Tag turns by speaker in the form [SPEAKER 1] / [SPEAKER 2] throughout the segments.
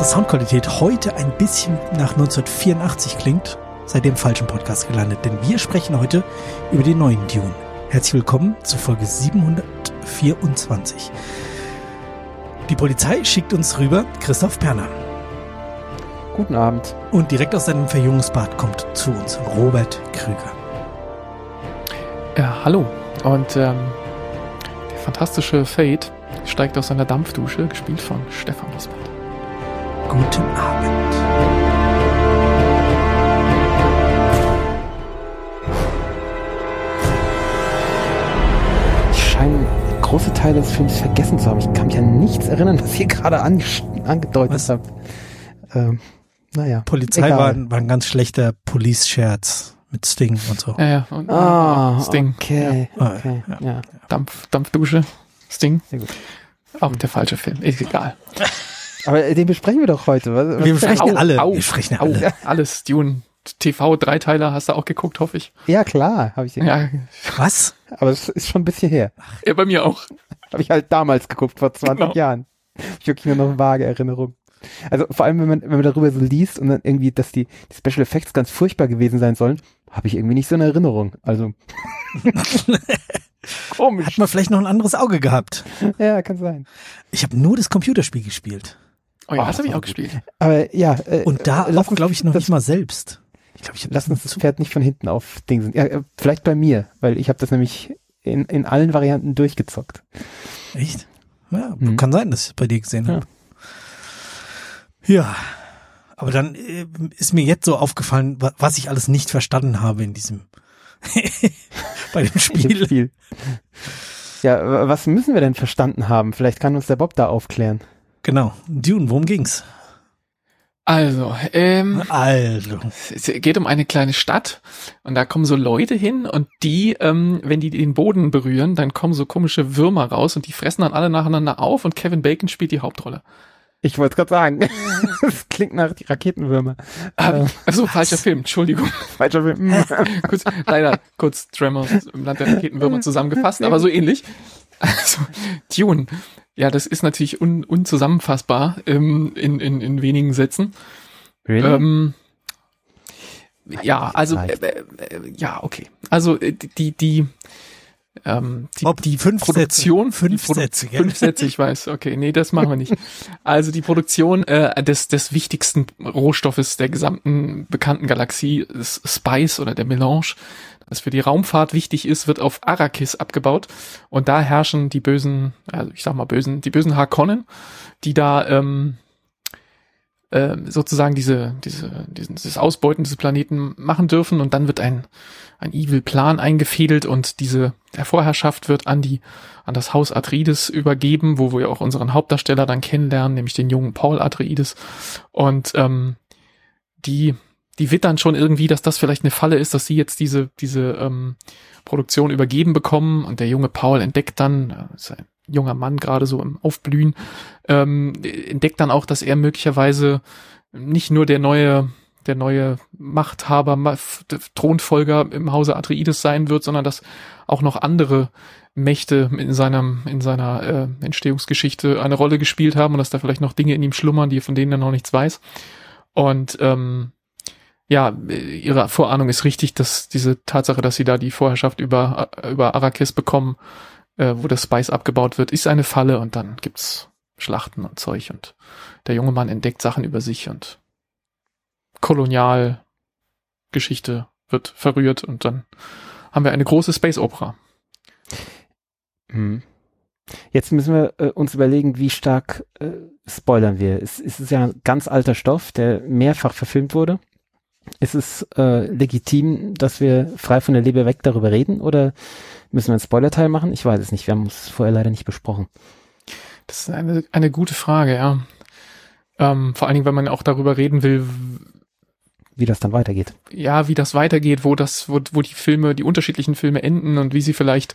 [SPEAKER 1] Unsere Soundqualität heute ein bisschen nach 1984 klingt, seid ihr im falschen Podcast gelandet, denn wir sprechen heute über den neuen Dune. Herzlich willkommen zu Folge 724. Die Polizei schickt uns rüber Christoph Perner.
[SPEAKER 2] Guten Abend.
[SPEAKER 1] Und direkt aus seinem Verjüngungsbad kommt zu uns Robert Krüger.
[SPEAKER 3] Ja, hallo. Und ähm, der fantastische Fate steigt aus seiner Dampfdusche, gespielt von Stefan Lisbeth.
[SPEAKER 1] Guten Abend.
[SPEAKER 2] Ich scheine große Teile des Films vergessen zu haben. Ich kann mich an nichts erinnern, was ihr gerade an, angedeutet
[SPEAKER 1] Was?
[SPEAKER 2] habt. Ähm, naja.
[SPEAKER 1] Polizei
[SPEAKER 2] Egal.
[SPEAKER 1] war, war ein ganz schlechter Police-Scherz mit Sting und so.
[SPEAKER 3] Ja, ja. Und,
[SPEAKER 2] Ah,
[SPEAKER 3] Sting.
[SPEAKER 2] okay.
[SPEAKER 1] Ja.
[SPEAKER 2] okay.
[SPEAKER 1] Ja.
[SPEAKER 2] Ja.
[SPEAKER 3] Dampf, Dampfdusche. Sting.
[SPEAKER 2] sehr gut.
[SPEAKER 3] Auch der falsche Film. Ist egal.
[SPEAKER 2] Aber den besprechen wir doch heute. Was, was
[SPEAKER 1] Wir besprechen ja
[SPEAKER 3] Au,
[SPEAKER 1] alle.
[SPEAKER 3] au,
[SPEAKER 1] wir sprechen ja
[SPEAKER 3] Au,
[SPEAKER 1] alle.
[SPEAKER 3] alles. Dune. TV Dreiteiler hast du auch geguckt, hoffe ich.
[SPEAKER 2] Ja, klar, habe ich.
[SPEAKER 3] Ja,
[SPEAKER 1] Was?
[SPEAKER 2] Aber es ist schon ein bisschen her.
[SPEAKER 3] ja bei mir auch.
[SPEAKER 2] Habe ich halt damals geguckt, vor 20
[SPEAKER 3] Genau.
[SPEAKER 2] Jahren. Ich wirklich nur noch vage Erinnerung. Also vor allem, wenn man, wenn man darüber so liest und dann irgendwie, dass die, die Special Effects ganz furchtbar gewesen sein sollen, habe ich irgendwie nicht so eine Erinnerung. Also. Komisch.
[SPEAKER 1] Hat man vielleicht noch ein anderes Auge gehabt.
[SPEAKER 2] Ja, kann sein.
[SPEAKER 1] Ich habe nur das Computerspiel gespielt.
[SPEAKER 3] Oh ja,
[SPEAKER 2] Oh,
[SPEAKER 3] das habe ich auch
[SPEAKER 2] gut.
[SPEAKER 3] gespielt.
[SPEAKER 2] Aber ja, äh,
[SPEAKER 1] Und da
[SPEAKER 2] äh, lass
[SPEAKER 1] auch, glaube ich, noch
[SPEAKER 2] das,
[SPEAKER 1] nicht mal selbst. Ich glaube, ich
[SPEAKER 2] Lass uns das Pferd nicht von hinten auf Ding Ja, äh, vielleicht bei mir, weil ich habe das nämlich in, in allen Varianten durchgezockt.
[SPEAKER 1] Echt? Ja,
[SPEAKER 2] Mhm.
[SPEAKER 1] kann sein, dass ich es bei dir gesehen habe. Ja. Aber dann äh, ist mir jetzt so aufgefallen, wa- was ich alles nicht verstanden habe in diesem bei dem Spiel.
[SPEAKER 2] Spiel. Ja, was müssen wir denn verstanden haben? Vielleicht kann uns der Bob da aufklären.
[SPEAKER 1] Genau. Dune, worum ging's?
[SPEAKER 3] Also, ähm,
[SPEAKER 1] Also,
[SPEAKER 3] es geht um eine kleine Stadt und da kommen so Leute hin und die, ähm, wenn die den Boden berühren, dann kommen so komische Würmer raus und die fressen dann alle nacheinander auf und Kevin Bacon spielt die Hauptrolle.
[SPEAKER 2] Ich wollte gerade sagen, das klingt nach die Raketenwürmer.
[SPEAKER 3] Ähm, also falscher Film, Entschuldigung.
[SPEAKER 2] Falscher Film.
[SPEAKER 3] kurz, leider kurz Tremors im Land der Raketenwürmer zusammengefasst, aber so ähnlich. Also, Dune. Ja, das ist natürlich un, unzusammenfassbar ähm, in, in, in wenigen Sätzen.
[SPEAKER 2] Really?
[SPEAKER 3] Ähm, ja, also äh, äh, äh, ja, okay. Also äh, die die ähm, die,
[SPEAKER 1] Bob,
[SPEAKER 3] die
[SPEAKER 1] fünf
[SPEAKER 3] Produktion
[SPEAKER 1] Sätze. Fünf
[SPEAKER 3] die Produ-
[SPEAKER 1] Sätze,
[SPEAKER 3] fünf Sätze, ich weiß. Okay, nee, das machen wir nicht. Also die Produktion äh, des des wichtigsten Rohstoffes der gesamten bekannten Galaxie, des Spice oder der Melange, das für die Raumfahrt wichtig ist, wird auf Arrakis abgebaut und da herrschen die bösen, also ich sag mal bösen, die bösen Harkonnen, die da ähm, ähm, sozusagen diese, diese, diesen, dieses Ausbeuten dieses Planeten machen dürfen. Und dann wird ein, ein Evil Plan eingefädelt und diese der Vorherrschaft wird an die, an das Haus Atreides übergeben, wo wir auch unseren Hauptdarsteller dann kennenlernen, nämlich den jungen Paul Atreides. Und ähm, die, die wittern schon irgendwie, dass das vielleicht eine Falle ist, dass sie jetzt diese, diese ähm, Produktion übergeben bekommen. Und der junge Paul entdeckt dann, äh, ist ein junger Mann gerade so im Aufblühen, ähm, entdeckt dann auch, dass er möglicherweise nicht nur der neue der neue Machthaber, Thronfolger im Hause Atreides sein wird, sondern dass auch noch andere Mächte in seinem in seiner äh, Entstehungsgeschichte eine Rolle gespielt haben und dass da vielleicht noch Dinge in ihm schlummern, die von denen er noch nichts weiß. Und ähm, ja, ihre Vorahnung ist richtig, dass diese Tatsache, dass sie da die Vorherrschaft über über Arrakis bekommen, äh, wo das Spice abgebaut wird, ist eine Falle und dann gibt's Schlachten und Zeug und der junge Mann entdeckt Sachen über sich und Kolonialgeschichte wird verrührt und dann haben wir eine große Space Opera.
[SPEAKER 2] Hm. Jetzt müssen wir äh, uns überlegen, wie stark äh, spoilern wir. Es, es ist ja ein ganz alter Stoff, der mehrfach verfilmt wurde. Ist es äh, legitim, dass wir frei von der Leber weg darüber reden oder müssen wir einen Spoilerteil machen? Ich weiß es nicht. Wir haben es vorher leider nicht besprochen.
[SPEAKER 3] Das ist eine, eine gute Frage, ja. Ähm, vor allen Dingen, wenn man auch darüber reden will,
[SPEAKER 2] Wie das dann weitergeht.
[SPEAKER 3] ja, wie das weitergeht, wo das, wo, wo die Filme, die unterschiedlichen Filme enden und wie sie vielleicht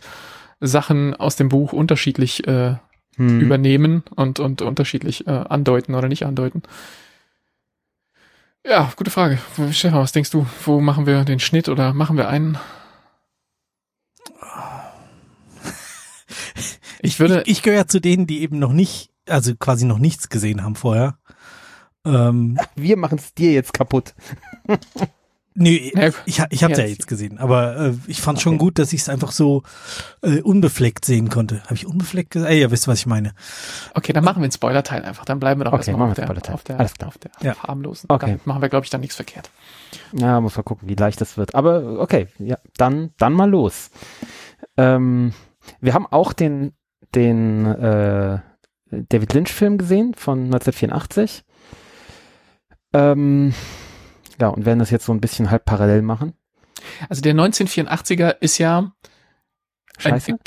[SPEAKER 3] Sachen aus dem Buch unterschiedlich äh,
[SPEAKER 2] Hm.
[SPEAKER 3] übernehmen und, und unterschiedlich äh, andeuten oder nicht andeuten. Ja, gute Frage. Stefan, was denkst du? Wo machen wir den Schnitt oder machen wir einen? Ich würde,
[SPEAKER 1] ich, ich gehöre zu denen, die eben noch nicht, also quasi noch nichts gesehen haben vorher. Ähm,
[SPEAKER 2] Wir machen es dir jetzt kaputt.
[SPEAKER 1] Nee,
[SPEAKER 3] Ja,
[SPEAKER 1] ich, ich hab's ja, jetzt gesehen, aber äh, ich fand
[SPEAKER 2] Okay.
[SPEAKER 1] schon gut, dass ich es einfach so äh, unbefleckt sehen konnte. Habe ich unbefleckt gesagt? Ey, ihr wisst, was ich meine.
[SPEAKER 3] Okay, dann machen wir einen Spoiler-Teil einfach. Dann bleiben wir doch
[SPEAKER 2] Okay,
[SPEAKER 3] erstmal
[SPEAKER 2] machen
[SPEAKER 3] auf
[SPEAKER 2] wir
[SPEAKER 3] der,
[SPEAKER 2] Spoiler-Teil.
[SPEAKER 3] auf der,
[SPEAKER 2] Alles klar.
[SPEAKER 3] auf der
[SPEAKER 1] Ja.
[SPEAKER 3] harmlosen.
[SPEAKER 2] Okay.
[SPEAKER 3] Dann machen wir, glaube ich, dann nichts verkehrt.
[SPEAKER 2] Ja, muss mal gucken, wie leicht das wird. Aber okay, ja, dann, dann mal los. Ähm, wir haben auch den, den äh, David Lynch-Film gesehen von 1984. Ähm, ja, und werden das jetzt so ein bisschen halb parallel machen.
[SPEAKER 3] Also der 1984er ist ja
[SPEAKER 2] Scheiße.
[SPEAKER 3] Ein,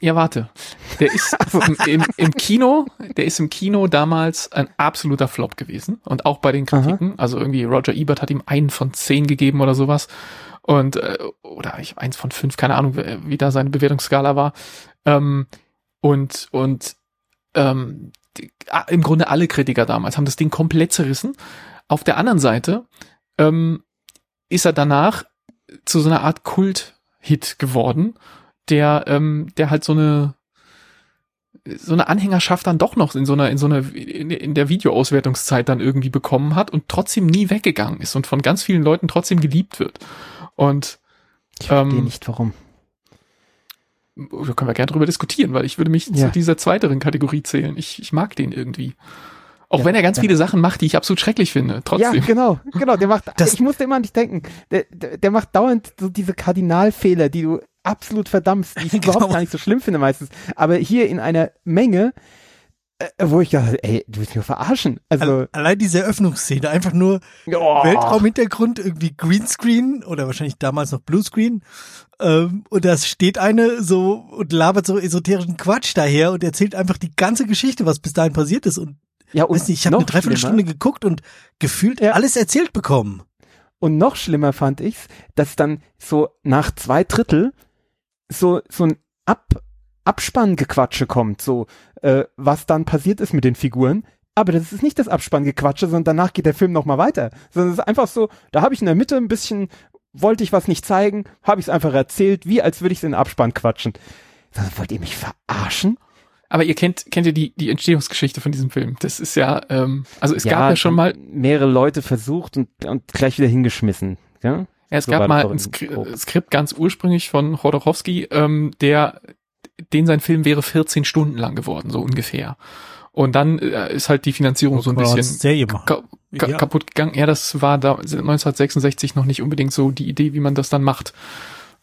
[SPEAKER 3] ja, warte. Der ist im, im, im Kino, der ist im Kino damals ein absoluter Flop gewesen. Und auch bei den Kritiken. Also irgendwie Roger Ebert hat ihm einen von zehn gegeben oder sowas. Und, äh, oder ich, eins von fünf, keine Ahnung, wie da seine Bewertungsskala war. Ähm, und, und, ähm, die, im Grunde alle Kritiker damals haben das Ding komplett zerrissen. Auf der anderen Seite, ähm, ist er danach zu so einer Art Kult-Hit geworden, der, ähm, der halt so eine so eine Anhängerschaft dann doch noch in so einer in so einer in, in der Videoauswertungszeit dann irgendwie bekommen hat und trotzdem nie weggegangen ist und von ganz vielen Leuten trotzdem geliebt wird. Und
[SPEAKER 2] Ich verstehe
[SPEAKER 3] ähm,
[SPEAKER 2] nicht, warum.
[SPEAKER 3] da können wir gerne drüber diskutieren, weil ich würde mich
[SPEAKER 2] Ja.
[SPEAKER 3] zu dieser zweiteren Kategorie zählen. Ich, ich mag den irgendwie. Auch
[SPEAKER 2] Ja,
[SPEAKER 3] wenn er ganz
[SPEAKER 2] ja.
[SPEAKER 3] viele Sachen macht, die ich absolut schrecklich finde. Trotzdem.
[SPEAKER 2] Ja, genau, genau. Der macht,
[SPEAKER 1] Das-
[SPEAKER 2] ich musste immer an dich denken. Der, der, der macht dauernd so diese Kardinalfehler, die du absolut verdammst, die ich
[SPEAKER 1] Genau.
[SPEAKER 2] überhaupt gar nicht so schlimm finde meistens. Aber hier in einer Menge, äh, wo ich dachte, ey, du willst mich verarschen. Also,
[SPEAKER 1] Alle- Allein diese Eröffnungsszene, einfach nur
[SPEAKER 2] oh,
[SPEAKER 1] Weltraumhintergrund, irgendwie Greenscreen oder wahrscheinlich damals noch Bluescreen. Ähm, und da steht eine so und labert so esoterischen Quatsch daher und erzählt einfach die ganze Geschichte, was bis dahin passiert ist. Und
[SPEAKER 2] ja, und
[SPEAKER 1] weiß nicht, ich habe eine Dreiviertelstunde geguckt und gefühlt
[SPEAKER 2] Ja.
[SPEAKER 1] alles erzählt bekommen.
[SPEAKER 2] Und noch schlimmer fand ich's, dass dann so nach zwei Drittel so, so ein Ab, Abspanngequatsche kommt, so, äh, was dann passiert ist mit den Figuren. Aber das ist nicht das Abspanngequatsche, sondern danach geht der Film nochmal weiter. Sondern es ist einfach so, da habe ich in der Mitte ein bisschen, wollte ich was nicht zeigen, habe ich es einfach erzählt, wie als würde ich es in den Abspann quatschen. So, wollt ihr mich verarschen?
[SPEAKER 3] Aber ihr kennt, kennt ihr die, die Entstehungsgeschichte von diesem Film? Das ist ja, ähm, also es gab ja schon mal,
[SPEAKER 2] mehrere Leute versucht und, und gleich wieder hingeschmissen. Ja?
[SPEAKER 3] ja, es
[SPEAKER 2] So
[SPEAKER 3] gab mal ein Skri
[SPEAKER 2] Grob.
[SPEAKER 3] Skript ganz ursprünglich von Chodorowski, ähm, der, den sein Film wäre 14 Stunden lang geworden, so ungefähr. Und dann äh, ist halt die Finanzierung so ein bisschen ka ka
[SPEAKER 1] Ja.
[SPEAKER 3] kaputt gegangen. Ja, das war da 1966 noch nicht unbedingt so die Idee, wie man das dann macht.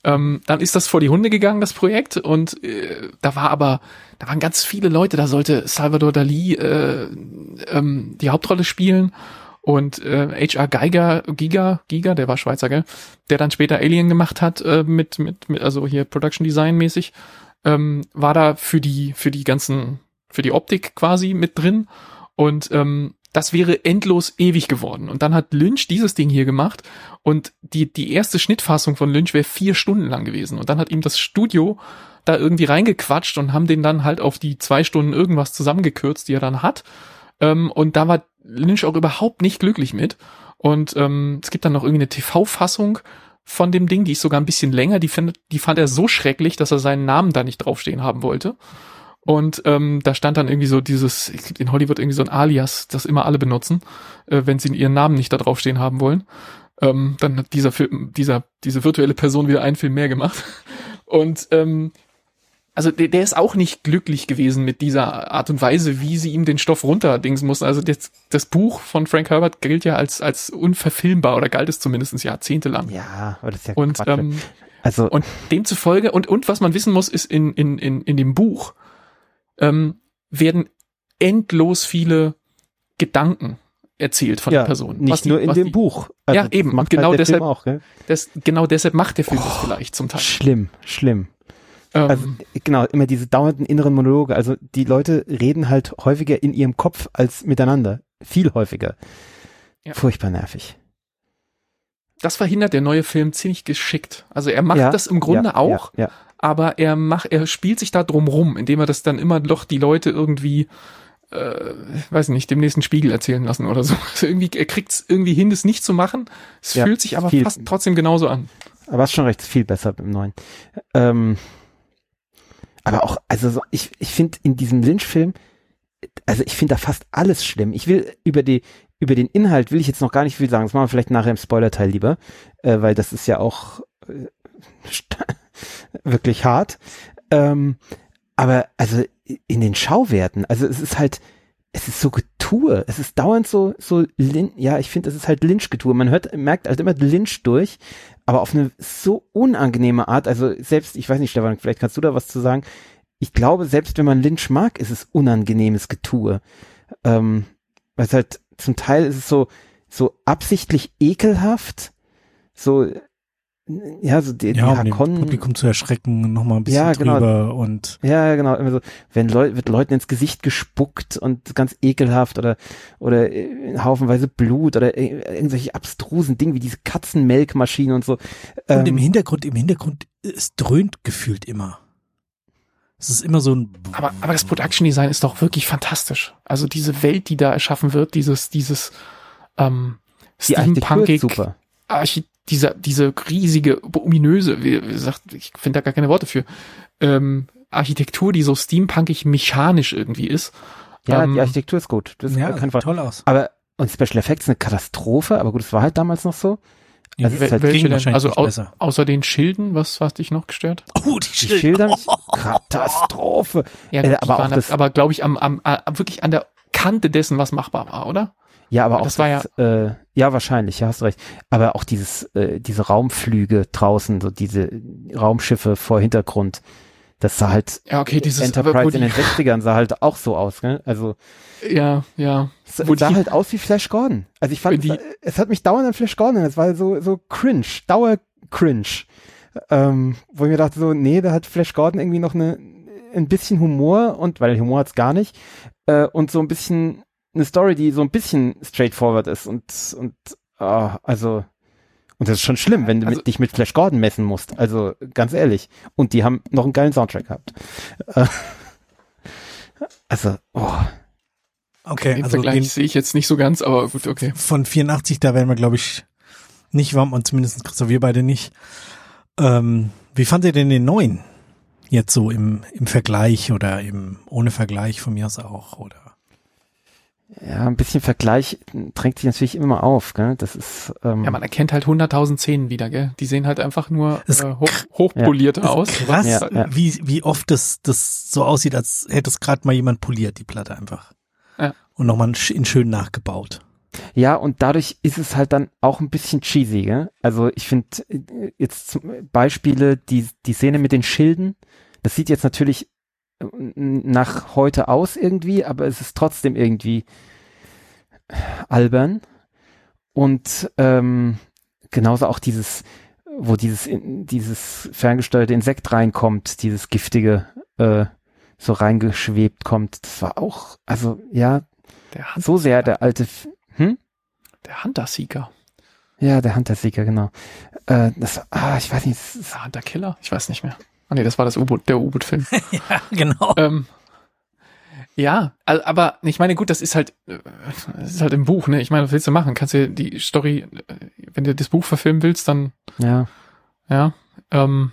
[SPEAKER 3] Ähm, dann ist das vor die Hunde gegangen, das Projekt, und äh, da war aber, da waren ganz viele Leute, da sollte Salvador Dali äh, ähm, die Hauptrolle spielen und äh, H.R. Geiger, Giga, Giga, der war Schweizer, gell, der dann später Alien gemacht hat, äh, mit, mit, mit, also hier Production Design mäßig, ähm, war da für die, für die ganzen, für die Optik quasi mit drin und ähm, das wäre endlos ewig geworden. Und dann hat Lynch dieses Ding hier gemacht und die, die erste Schnittfassung von Lynch wäre vier Stunden lang gewesen. Und dann hat ihm das Studio da irgendwie reingequatscht und haben den dann halt auf die zwei Stunden irgendwas zusammengekürzt, die er dann hat. Ähm, und da war Lynch auch überhaupt nicht glücklich mit. Und ähm, es gibt dann noch irgendwie eine TV-Fassung von dem Ding, die ist sogar ein bisschen länger. Die, findet, die fand er so schrecklich, dass er seinen Namen da nicht draufstehen haben wollte. Und ähm, da stand dann irgendwie so dieses, in Hollywood irgendwie so ein Alias, das immer alle benutzen, äh, wenn sie ihren Namen nicht da draufstehen haben wollen. Ähm, dann hat dieser Film, dieser, diese virtuelle Person wieder einen Film mehr gemacht. Und ähm, also der, der ist auch nicht glücklich gewesen mit dieser Art und Weise, wie sie ihm den Stoff runterdingsen mussten. Also das, das Buch von Frank Herbert gilt ja als, als unverfilmbar oder galt es zumindest jahrzehntelang.
[SPEAKER 2] Ja, aber das ist ja
[SPEAKER 3] Und
[SPEAKER 2] Quatsch.
[SPEAKER 3] ähm,
[SPEAKER 2] also,
[SPEAKER 3] und demzufolge, und, und was man wissen muss, ist in, in, in, in dem Buch ähm, werden endlos viele Gedanken erzählt von
[SPEAKER 2] ja,
[SPEAKER 3] der Person.
[SPEAKER 2] nicht
[SPEAKER 3] die-
[SPEAKER 2] nur in dem
[SPEAKER 3] die,
[SPEAKER 2] Buch.
[SPEAKER 3] Ja,
[SPEAKER 2] das
[SPEAKER 3] eben,
[SPEAKER 2] Macht
[SPEAKER 3] genau
[SPEAKER 2] halt
[SPEAKER 3] deshalb-
[SPEAKER 2] auch?
[SPEAKER 3] Das, genau deshalb macht der Film das vielleicht zum Teil.
[SPEAKER 2] Schlimm, schlimm.
[SPEAKER 3] Ähm,
[SPEAKER 2] Also genau, immer diese dauernden inneren Monologe. Also die Leute reden halt häufiger in ihrem Kopf als miteinander. Viel häufiger.
[SPEAKER 3] Ja.
[SPEAKER 2] Furchtbar nervig.
[SPEAKER 3] das verhindert der neue Film ziemlich geschickt. Also er macht
[SPEAKER 2] ja,
[SPEAKER 3] das im Grunde
[SPEAKER 2] ja,
[SPEAKER 3] auch,
[SPEAKER 2] Ja, ja.
[SPEAKER 3] Aber er macht, er spielt sich da drum rum, indem er das dann immer doch die Leute irgendwie, äh, weiß nicht, dem nächsten Spiegel erzählen lassen oder so. Also irgendwie, er kriegt es irgendwie hin, das nicht zu machen. Es
[SPEAKER 2] Ja,
[SPEAKER 3] fühlt sich aber
[SPEAKER 2] viel-
[SPEAKER 3] fast trotzdem genauso an.
[SPEAKER 2] Aber hast schon recht, viel besser im neuen. Ähm, aber auch, also so, ich, ich finde in diesem Lynch-Film, also ich finde da fast alles schlimm. Ich will über die, über den Inhalt will ich jetzt noch gar nicht viel sagen. Das machen wir vielleicht nachher im Spoiler-Teil lieber, äh, weil das ist ja auch äh, wirklich hart. Ähm, aber also in den Schauwerten, also es ist halt, es ist so Getue. Es ist dauernd so, so, Lin ja, ich finde, es ist halt Lynch-Getue. Man hört, merkt halt immer Lynch durch, aber auf eine so unangenehme Art. Also selbst, ich weiß nicht, Stefan, vielleicht kannst du da was zu sagen. Ich glaube, selbst wenn man Lynch mag, ist es unangenehmes Getue. Ähm, weil es halt, zum Teil ist es so, so absichtlich ekelhaft, so ja, so die,
[SPEAKER 1] ja,
[SPEAKER 2] die
[SPEAKER 1] um dem Publikum zu erschrecken, nochmal ein bisschen
[SPEAKER 2] Ja, genau.
[SPEAKER 1] drüber und
[SPEAKER 2] Ja, ja, genau. Immer so, wenn Leu wird Leuten ins Gesicht gespuckt und ganz ekelhaft oder oder äh, haufenweise Blut oder äh, irgendwelche abstrusen Dinge wie diese Katzenmelkmaschine und so.
[SPEAKER 1] Und im
[SPEAKER 2] Ähm,
[SPEAKER 1] Hintergrund, im Hintergrund, es dröhnt gefühlt immer. Es ist immer so ein.
[SPEAKER 3] Aber, aber das Production Design ist doch wirklich fantastisch. Also diese Welt, die da erschaffen wird, dieses, dieses ähm,
[SPEAKER 2] die Architektur ist
[SPEAKER 3] Steampunkig,
[SPEAKER 2] super.
[SPEAKER 3] Archi dieser, diese riesige, ominöse, wie, wie gesagt, ich finde da gar keine Worte für, ähm, Architektur, die so steampunkig mechanisch irgendwie ist.
[SPEAKER 2] Ja,
[SPEAKER 3] ähm,
[SPEAKER 2] die Architektur ist gut. Das
[SPEAKER 1] ja,
[SPEAKER 2] Fall.
[SPEAKER 1] toll aus.
[SPEAKER 2] Aber und Special Effects eine Katastrophe, aber gut, es war halt damals noch so.
[SPEAKER 1] Ja,
[SPEAKER 2] Also halt
[SPEAKER 3] welche denn? Also au
[SPEAKER 1] besser.
[SPEAKER 3] außer den Schilden, was hat dich noch gestört?
[SPEAKER 1] Oh, die
[SPEAKER 2] Die Schilder, Katastrophe.
[SPEAKER 3] Ja,
[SPEAKER 2] Äh,
[SPEAKER 3] die
[SPEAKER 2] aber auch das-
[SPEAKER 3] aber glaube ich am, am, am wirklich an der Kante dessen, was machbar war, oder?
[SPEAKER 2] Ja, aber auch
[SPEAKER 3] Das war ja-
[SPEAKER 2] äh, ja wahrscheinlich, ja, hast du recht. Aber auch dieses äh, diese Raumflüge draußen, so diese Raumschiffe vor Hintergrund, das sah halt
[SPEAKER 3] Ja, okay, dieses
[SPEAKER 2] Enterprise in den 60ern sah halt auch so aus, ne? Also
[SPEAKER 3] ja, ja.
[SPEAKER 2] es sah
[SPEAKER 3] die-
[SPEAKER 2] halt aus wie Flash Gordon. Also ich fand,
[SPEAKER 3] Die-
[SPEAKER 2] es, es hat mich dauernd an Flash Gordon, es war so so cringe, Dauer cringe. Ähm, wo ich mir dachte so, nee, da hat Flash Gordon irgendwie noch eine ein bisschen Humor und weil Humor hat's gar nicht äh, und so ein bisschen eine Story, die so ein bisschen straightforward ist und und ah, also und das ist schon schlimm, wenn du
[SPEAKER 3] Also-
[SPEAKER 2] mit, dich mit Flash Gordon messen musst. Also ganz ehrlich. Und die haben noch einen geilen Soundtrack gehabt. Äh, also, oh,
[SPEAKER 1] Okay,
[SPEAKER 3] Den
[SPEAKER 1] also
[SPEAKER 3] Vergleich
[SPEAKER 1] den,
[SPEAKER 3] sehe ich jetzt nicht so ganz, aber gut, okay.
[SPEAKER 1] von 84, da werden wir, glaube ich, nicht warm und zumindest Christoph, wir beide nicht. Ähm, wie fand ihr denn den neuen? Jetzt so im, im Vergleich oder im ohne Vergleich von mir aus auch, oder?
[SPEAKER 2] Ja, ein bisschen Vergleich drängt sich natürlich immer auf, gell? Das ist ähm,
[SPEAKER 3] Ja, man erkennt halt 100.000 Szenen wieder, gell? Die sehen halt einfach nur äh, hoch, hochpoliert
[SPEAKER 1] Ist
[SPEAKER 3] aus.
[SPEAKER 1] krass,
[SPEAKER 2] Ja, ja.
[SPEAKER 1] wie, wie oft das, das so aussieht, als hätte es gerade mal jemand poliert, die Platte einfach.
[SPEAKER 3] Ja.
[SPEAKER 1] Und nochmal in in schön nachgebaut.
[SPEAKER 2] Ja, und dadurch ist es halt dann auch ein bisschen cheesy, gell? Also ich finde äh, jetzt zum Beispiele, die, die Szene mit den Schilden, das sieht jetzt natürlich nach heute aus irgendwie, aber es ist trotzdem irgendwie albern. Und ähm, genauso auch dieses, wo dieses, dieses ferngesteuerte Insekt reinkommt, dieses giftige, äh, so reingeschwebt kommt, das war auch, also ja, so sehr der alte, hm?
[SPEAKER 3] der Hunter-Seeker.
[SPEAKER 2] Ja, der Hunter-Seeker, genau. Äh, das, ah, ich weiß nicht, das ist,
[SPEAKER 3] Der Hunter-Killer? Ich weiß nicht mehr. Ah nee, das war das U-Boot, der U-Boot-Film.
[SPEAKER 1] Ja, genau.
[SPEAKER 3] ähm, ja, aber ich meine, gut, das ist halt, äh, das ist halt im Buch, ne? Ich meine, was willst du machen? Kannst du die Story, äh, wenn du das Buch verfilmen willst, dann
[SPEAKER 2] ja.
[SPEAKER 3] Ja. Ähm,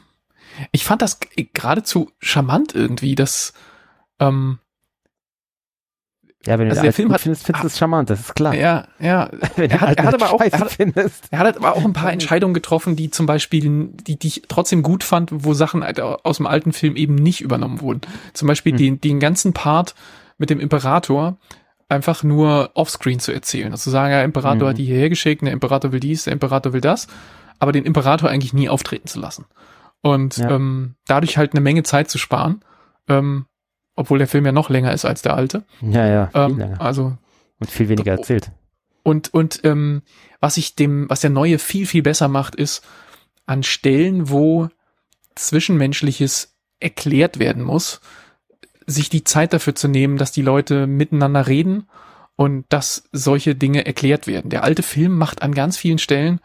[SPEAKER 3] ich fand das geradezu charmant irgendwie, dass ähm,
[SPEAKER 2] Ja, wenn du
[SPEAKER 3] Also
[SPEAKER 2] den
[SPEAKER 3] der
[SPEAKER 2] alten
[SPEAKER 3] Film hat-
[SPEAKER 2] findest, findest du es charmant, das ist klar.
[SPEAKER 3] ja, ja, er
[SPEAKER 2] du
[SPEAKER 3] hat- er hat aber auch- er hat- er hat aber auch ein paar Entscheidungen getroffen, die zum Beispiel, die, die ich trotzdem gut fand, wo Sachen halt aus dem alten Film eben nicht übernommen wurden. Zum Beispiel
[SPEAKER 2] Hm.
[SPEAKER 3] den, den ganzen Part mit dem Imperator einfach nur offscreen zu erzählen. Also zu sagen, ja, Imperator
[SPEAKER 2] Mhm.
[SPEAKER 3] hat die hierher geschickt, der Imperator will dies, der Imperator will das, aber den Imperator eigentlich nie auftreten zu lassen. Und
[SPEAKER 2] Ja.
[SPEAKER 3] ähm, dadurch halt eine Menge Zeit zu sparen, ähm, obwohl der Film ja noch länger ist als der alte.
[SPEAKER 2] Ja, ja,
[SPEAKER 3] Ähm, also
[SPEAKER 2] Und viel weniger
[SPEAKER 3] oh,
[SPEAKER 2] erzählt.
[SPEAKER 3] und, und ähm, was ich dem, was der neue viel, viel besser macht, ist an Stellen, wo Zwischenmenschliches erklärt werden muss, sich die Zeit dafür zu nehmen, dass die Leute miteinander reden und dass solche Dinge erklärt werden. Der alte Film macht an ganz vielen Stellen,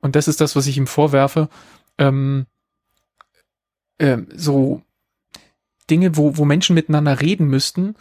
[SPEAKER 3] und das ist das, was ich ihm vorwerfe, ähm, ähm, so Dinge, wo, wo Menschen miteinander reden müssten,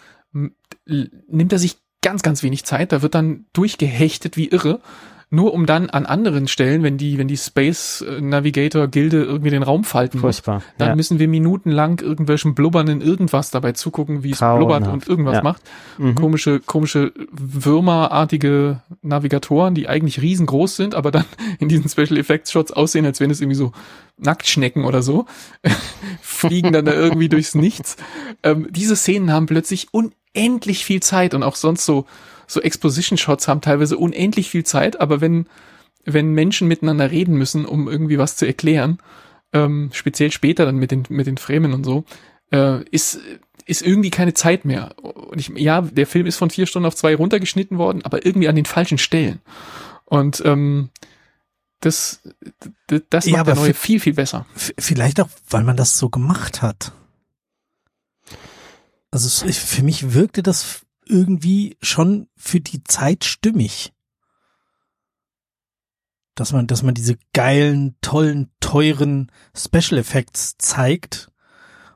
[SPEAKER 3] nimmt er sich ganz, ganz wenig Zeit. Da wird dann durchgehechtet wie irre. Nur um dann an anderen Stellen, wenn die, wenn die Space Navigator Gilde irgendwie den Raum falten
[SPEAKER 2] Furchtbar.
[SPEAKER 3] muss, dann
[SPEAKER 2] ja.
[SPEAKER 3] müssen wir minutenlang irgendwelchen blubbernden irgendwas dabei zugucken, wie es blubbert und irgendwas
[SPEAKER 2] Ja.
[SPEAKER 3] macht.
[SPEAKER 2] Mhm.
[SPEAKER 3] Komische, komische Würmerartige Navigatoren, die eigentlich riesengroß sind, aber dann in diesen Special Effects Shots aussehen, als wenn es irgendwie so Nacktschnecken oder so, fliegen dann da irgendwie durchs Nichts. Ähm, diese Szenen haben plötzlich unendlich viel Zeit und auch sonst so, so Exposition-Shots haben teilweise unendlich viel Zeit, aber wenn, wenn Menschen miteinander reden müssen, um irgendwie was zu erklären, ähm, speziell später dann mit den, mit den Fremen und so, äh, ist, ist irgendwie keine Zeit mehr. Und ich, ja, der Film ist von vier Stunden auf zwei runtergeschnitten worden, aber irgendwie an den falschen Stellen. Und ähm, das, das
[SPEAKER 1] Ja,
[SPEAKER 3] macht der
[SPEAKER 1] aber
[SPEAKER 3] neue viel, viel besser.
[SPEAKER 1] Vielleicht auch, weil man das so gemacht hat. Also ich- für mich wirkte das irgendwie schon für die Zeit stimmig. Dass man, dass man diese geilen, tollen, teuren Special Effects zeigt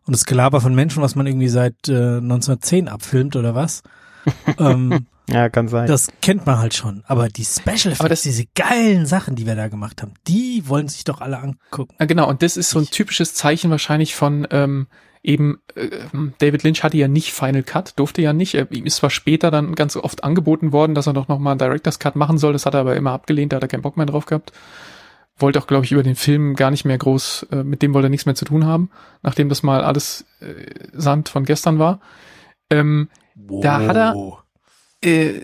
[SPEAKER 1] und das Gelaber von Menschen, was man irgendwie seit äh, 1910 abfilmt oder was. ähm,
[SPEAKER 2] Ja, kann sein.
[SPEAKER 1] das kennt man halt schon. Aber die Special
[SPEAKER 3] Aber
[SPEAKER 1] Effects,
[SPEAKER 3] das-
[SPEAKER 1] diese geilen Sachen, die wir da gemacht haben, die wollen sich doch alle angucken.
[SPEAKER 3] Ja, genau, und das ist so ein typisches Zeichen wahrscheinlich von ähm, eben, äh, David Lynch hatte ja nicht Final Cut, durfte ja nicht. Ihm ist zwar später dann ganz oft angeboten worden, dass er doch nochmal einen Director's Cut machen soll, das hat er aber immer abgelehnt, da hat er keinen Bock mehr drauf gehabt. Wollte auch, glaube ich, über den Film gar nicht mehr groß, äh, mit dem wollte er nichts mehr zu tun haben, nachdem das mal alles äh, Sand von gestern war. Ähm, Da hat er- äh,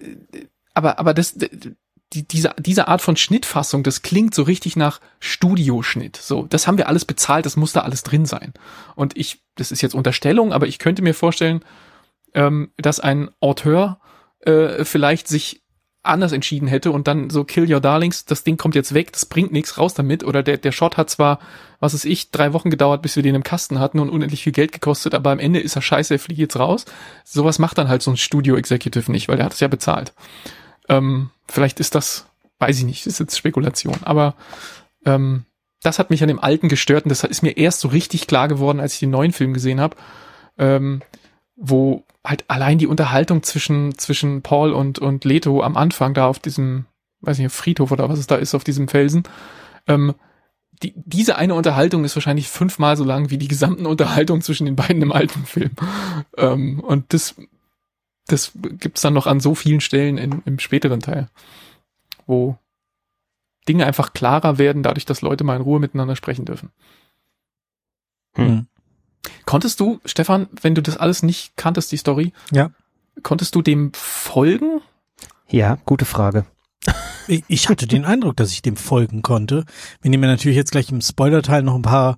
[SPEAKER 3] aber aber das die, diese diese Art von Schnittfassung, das klingt so richtig nach Studioschnitt. So, das haben wir alles bezahlt, das muss da alles drin sein. Und ich, das ist jetzt Unterstellung, aber ich könnte mir vorstellen, ähm, dass ein Auteur äh, vielleicht sich anders entschieden hätte und dann so Kill Your Darlings, das Ding kommt jetzt weg, das bringt nichts, raus damit. Oder der, der Shot hat zwar, was weiß ich, drei Wochen gedauert, bis wir den im Kasten hatten und unendlich viel Geld gekostet, aber am Ende ist er scheiße, er fliegt jetzt raus. Sowas macht dann halt so ein Studio-Executive nicht, weil der hat es ja bezahlt. Ähm, vielleicht ist das, weiß ich nicht, ist jetzt Spekulation, aber ähm, das hat mich an dem alten gestört und das ist mir erst so richtig klar geworden, als ich den neuen Film gesehen habe, ähm, wo halt allein die Unterhaltung zwischen zwischen Paul und und Leto am Anfang da auf diesem, weiß nicht, Friedhof oder was es da ist auf diesem Felsen, ähm, die, diese eine Unterhaltung ist wahrscheinlich fünfmal so lang wie die gesamten Unterhaltungen zwischen den beiden im alten Film. Ähm, und das, das gibt's dann noch an so vielen Stellen in, im späteren Teil, wo Dinge einfach klarer werden, dadurch, dass Leute mal in Ruhe miteinander sprechen dürfen.
[SPEAKER 1] Hm.
[SPEAKER 3] Konntest du, Stefan, wenn du das alles nicht kanntest, die Story,
[SPEAKER 1] Ja.
[SPEAKER 3] konntest du dem folgen?
[SPEAKER 2] Ja, gute Frage.
[SPEAKER 1] Ich- Ich hatte den Eindruck, dass ich dem folgen konnte. Wenn ihr mir natürlich jetzt gleich im Spoiler-Teil noch ein paar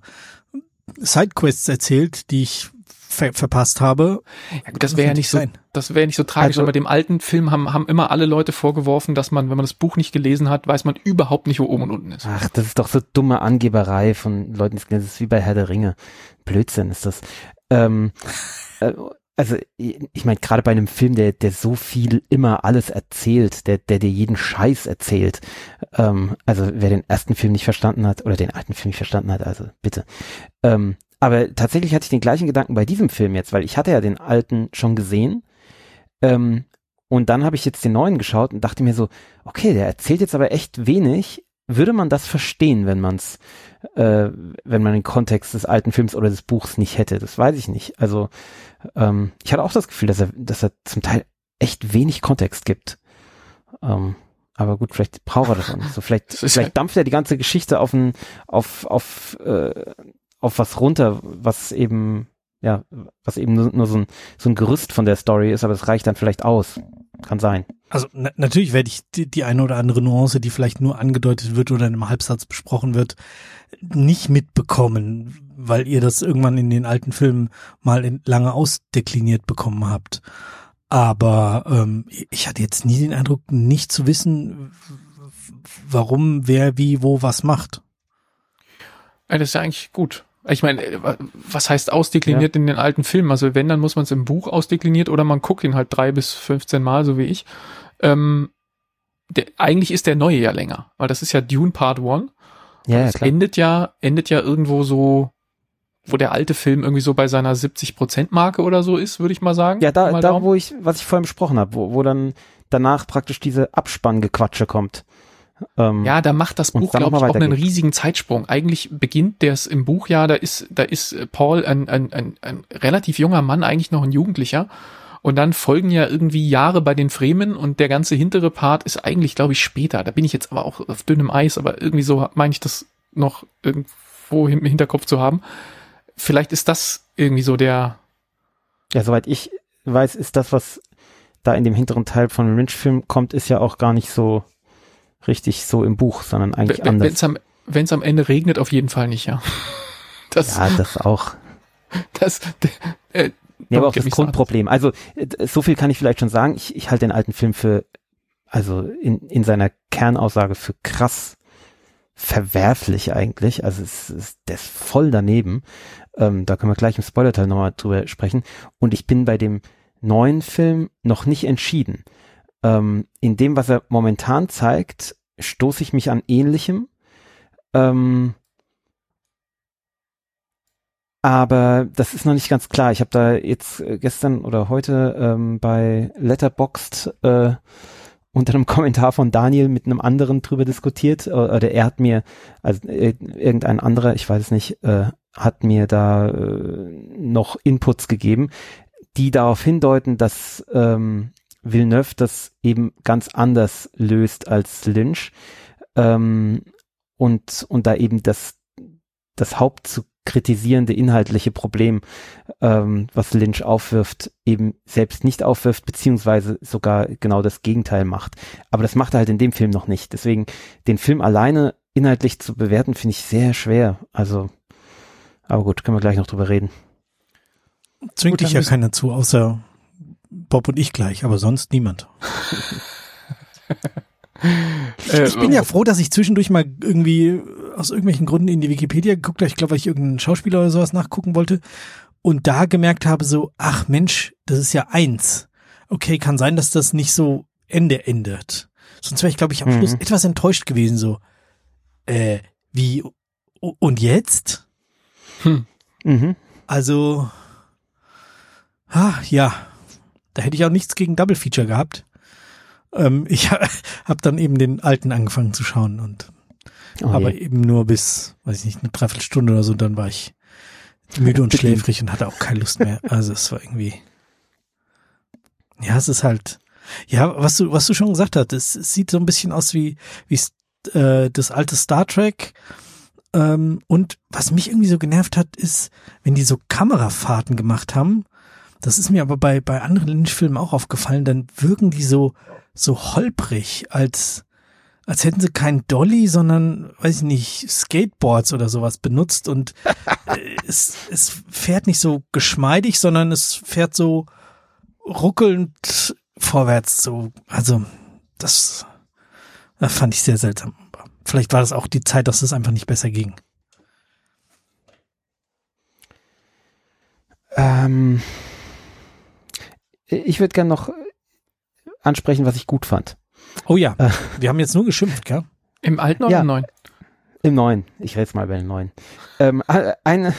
[SPEAKER 1] Sidequests erzählt, die ich ver verpasst habe.
[SPEAKER 3] Ja, gut, das wäre ja nicht so,
[SPEAKER 1] sein.
[SPEAKER 3] das wäre nicht so tragisch,
[SPEAKER 2] Also-
[SPEAKER 3] aber dem alten Film haben, haben immer alle Leute vorgeworfen, dass man, wenn man das Buch nicht gelesen hat, weiß man überhaupt nicht, wo oben und unten ist.
[SPEAKER 2] Ach, das ist doch so dumme Angeberei von Leuten, die es kennen. das ist wie bei Herr der Ringe. Blödsinn ist das. Ähm, äh, also ich meine, gerade bei einem Film, der, der so viel immer alles erzählt, der, der dir jeden Scheiß erzählt, ähm, also wer den ersten Film nicht verstanden hat oder den alten Film nicht verstanden hat, also bitte. Ähm, aber tatsächlich hatte ich den gleichen Gedanken bei diesem Film jetzt, weil ich hatte ja den alten schon gesehen. Ähm, und dann habe ich jetzt den neuen geschaut und dachte mir so, okay, der erzählt jetzt aber echt wenig. Würde man das verstehen, wenn man es, äh, wenn man den Kontext des alten Films oder des Buchs nicht hätte? Das weiß ich nicht. Also ähm, ich hatte auch das Gefühl, dass er, dass er zum Teil echt wenig Kontext gibt. Ähm, aber gut, vielleicht braucht er das auch nicht so. Vielleicht, vielleicht dampft er die ganze Geschichte auf ein, auf, auf, äh, auf was runter, was eben, ja, was eben nur, nur so, ein, so ein Gerüst von der Story ist, aber es reicht dann vielleicht aus. Kann sein.
[SPEAKER 1] Also na natürlich werde ich die, die eine oder andere Nuance, die vielleicht nur angedeutet wird oder in einem Halbsatz besprochen wird, nicht mitbekommen, weil ihr das irgendwann in den alten Filmen mal in, lange ausdekliniert bekommen habt. Aber ähm, ich hatte jetzt nie den Eindruck, nicht zu wissen, warum, wer, wie, wo, was macht.
[SPEAKER 3] Das ist ja eigentlich gut. Ich meine, äh, was heißt ausdekliniert in den alten Filmen? Also wenn, dann muss man es im Buch ausdekliniert oder man guckt ihn halt drei bis 15 Mal, so wie ich. Ähm, der, eigentlich ist der neue ja länger, weil das ist ja Dune Part One.
[SPEAKER 2] Ja, ja
[SPEAKER 3] es
[SPEAKER 2] klar.
[SPEAKER 3] endet ja, endet ja irgendwo so, wo der alte Film irgendwie so bei seiner 70% Marke oder so ist, würde ich mal sagen.
[SPEAKER 2] Ja, da, da
[SPEAKER 3] Daumen.
[SPEAKER 2] wo ich, was ich vorhin besprochen habe, wo, wo dann danach praktisch diese Abspanngequatsche kommt. Ähm,
[SPEAKER 3] Ja, da macht das Buch, glaube ich, auch einen riesigen Zeitsprung. Eigentlich beginnt der es im Buch ja, da ist, da ist äh, Paul ein, ein, ein, ein relativ junger Mann, eigentlich noch ein Jugendlicher. Und dann folgen ja irgendwie Jahre bei den Fremen und der ganze hintere Part ist eigentlich, glaube ich, später. Da bin ich jetzt aber auch auf dünnem Eis, aber irgendwie so meine ich das noch irgendwo im Hinterkopf zu haben. Vielleicht ist das irgendwie so der,
[SPEAKER 2] Ja, soweit ich weiß, ist das, was da in dem hinteren Teil von Lynch-Film kommt, ist ja auch gar nicht so richtig so im Buch, sondern eigentlich
[SPEAKER 3] wenn
[SPEAKER 2] anders.
[SPEAKER 3] es am, wenn's am Ende regnet, auf jeden Fall nicht, ja. Das,
[SPEAKER 2] Ja, das auch.
[SPEAKER 3] das, äh,
[SPEAKER 2] Nee, aber auch das. Grundproblem. Also, äh, so viel kann ich vielleicht schon sagen. Ich, ich halte den alten Film für, also in, in seiner Kernaussage für krass verwerflich eigentlich. Also es ist, der ist voll daneben. Ähm, da können wir gleich im Spoilerteil nochmal drüber sprechen. Und ich bin bei dem neuen Film noch nicht entschieden. Ähm, in dem, was er momentan zeigt, stoße ich mich an Ähnlichem. Ähm, aber das ist noch nicht ganz klar. Ich habe da jetzt äh, gestern oder heute ähm, bei Letterboxd äh, unter einem Kommentar von Daniel mit einem anderen drüber diskutiert. Äh, Oder er hat mir, also äh, irgendein anderer, ich weiß es nicht, äh, hat mir da äh, noch Inputs gegeben, die darauf hindeuten, dass ähm, Villeneuve das eben ganz anders löst als Lynch ähm, und und da eben das das Haupt zu kritisierende inhaltliche Problem, ähm, was Lynch aufwirft, eben selbst nicht aufwirft, beziehungsweise sogar genau das Gegenteil macht. Aber das macht er halt in dem Film noch nicht. Deswegen den Film alleine inhaltlich zu bewerten, finde ich sehr schwer. Also, aber gut, können wir gleich noch drüber reden.
[SPEAKER 1] Zwingt dich ja keiner zu, außer Bob und ich gleich, aber sonst niemand.
[SPEAKER 3] äh,
[SPEAKER 1] Ich bin ja froh, dass ich zwischendurch mal irgendwie aus irgendwelchen Gründen in die Wikipedia geguckt habe. Ich glaube, weil ich irgendeinen Schauspieler oder sowas nachgucken wollte. Und da gemerkt habe so, ach Mensch, das ist ja eins. Okay, kann sein, dass das nicht so Ende endet. Sonst wäre ich, glaube ich, am
[SPEAKER 2] Mhm.
[SPEAKER 1] Schluss etwas enttäuscht gewesen. So, äh, wie, und jetzt?
[SPEAKER 2] Mhm.
[SPEAKER 1] Also, ah, ja, da hätte ich auch nichts gegen Double Feature gehabt. Ähm, ich habe dann eben den alten angefangen zu schauen und
[SPEAKER 2] Oh
[SPEAKER 1] aber eben nur bis, weiß ich nicht, eine Dreiviertelstunde oder so, dann war ich müde und schläfrig und hatte auch keine Lust mehr. Also es war irgendwie, ja, es ist halt, ja, was du, was du schon gesagt hast, es, es sieht so ein bisschen aus wie, wie äh, das alte Star Trek. Ähm, und was mich irgendwie so genervt hat, ist, wenn die so Kamerafahrten gemacht haben, das ist mir aber bei, bei anderen Lynch-Filmen auch aufgefallen, dann wirken die so, so holprig, als, als hätten sie kein Dolly, sondern, weiß ich nicht, Skateboards oder sowas benutzt und äh, es, es fährt nicht so geschmeidig, sondern es fährt so ruckelnd vorwärts, so, also, das, das fand ich sehr seltsam. Vielleicht war das auch die Zeit, dass es einfach nicht besser ging.
[SPEAKER 2] Ähm, ich würde gerne noch ansprechen, was ich gut fand.
[SPEAKER 1] Oh ja,
[SPEAKER 2] Äh.
[SPEAKER 1] wir haben jetzt nur geschimpft, gell?
[SPEAKER 3] Im alten oder
[SPEAKER 2] Ja.
[SPEAKER 3] im neuen?
[SPEAKER 2] Im neuen. Ich rede jetzt mal bei den neuen. Ähm, eine,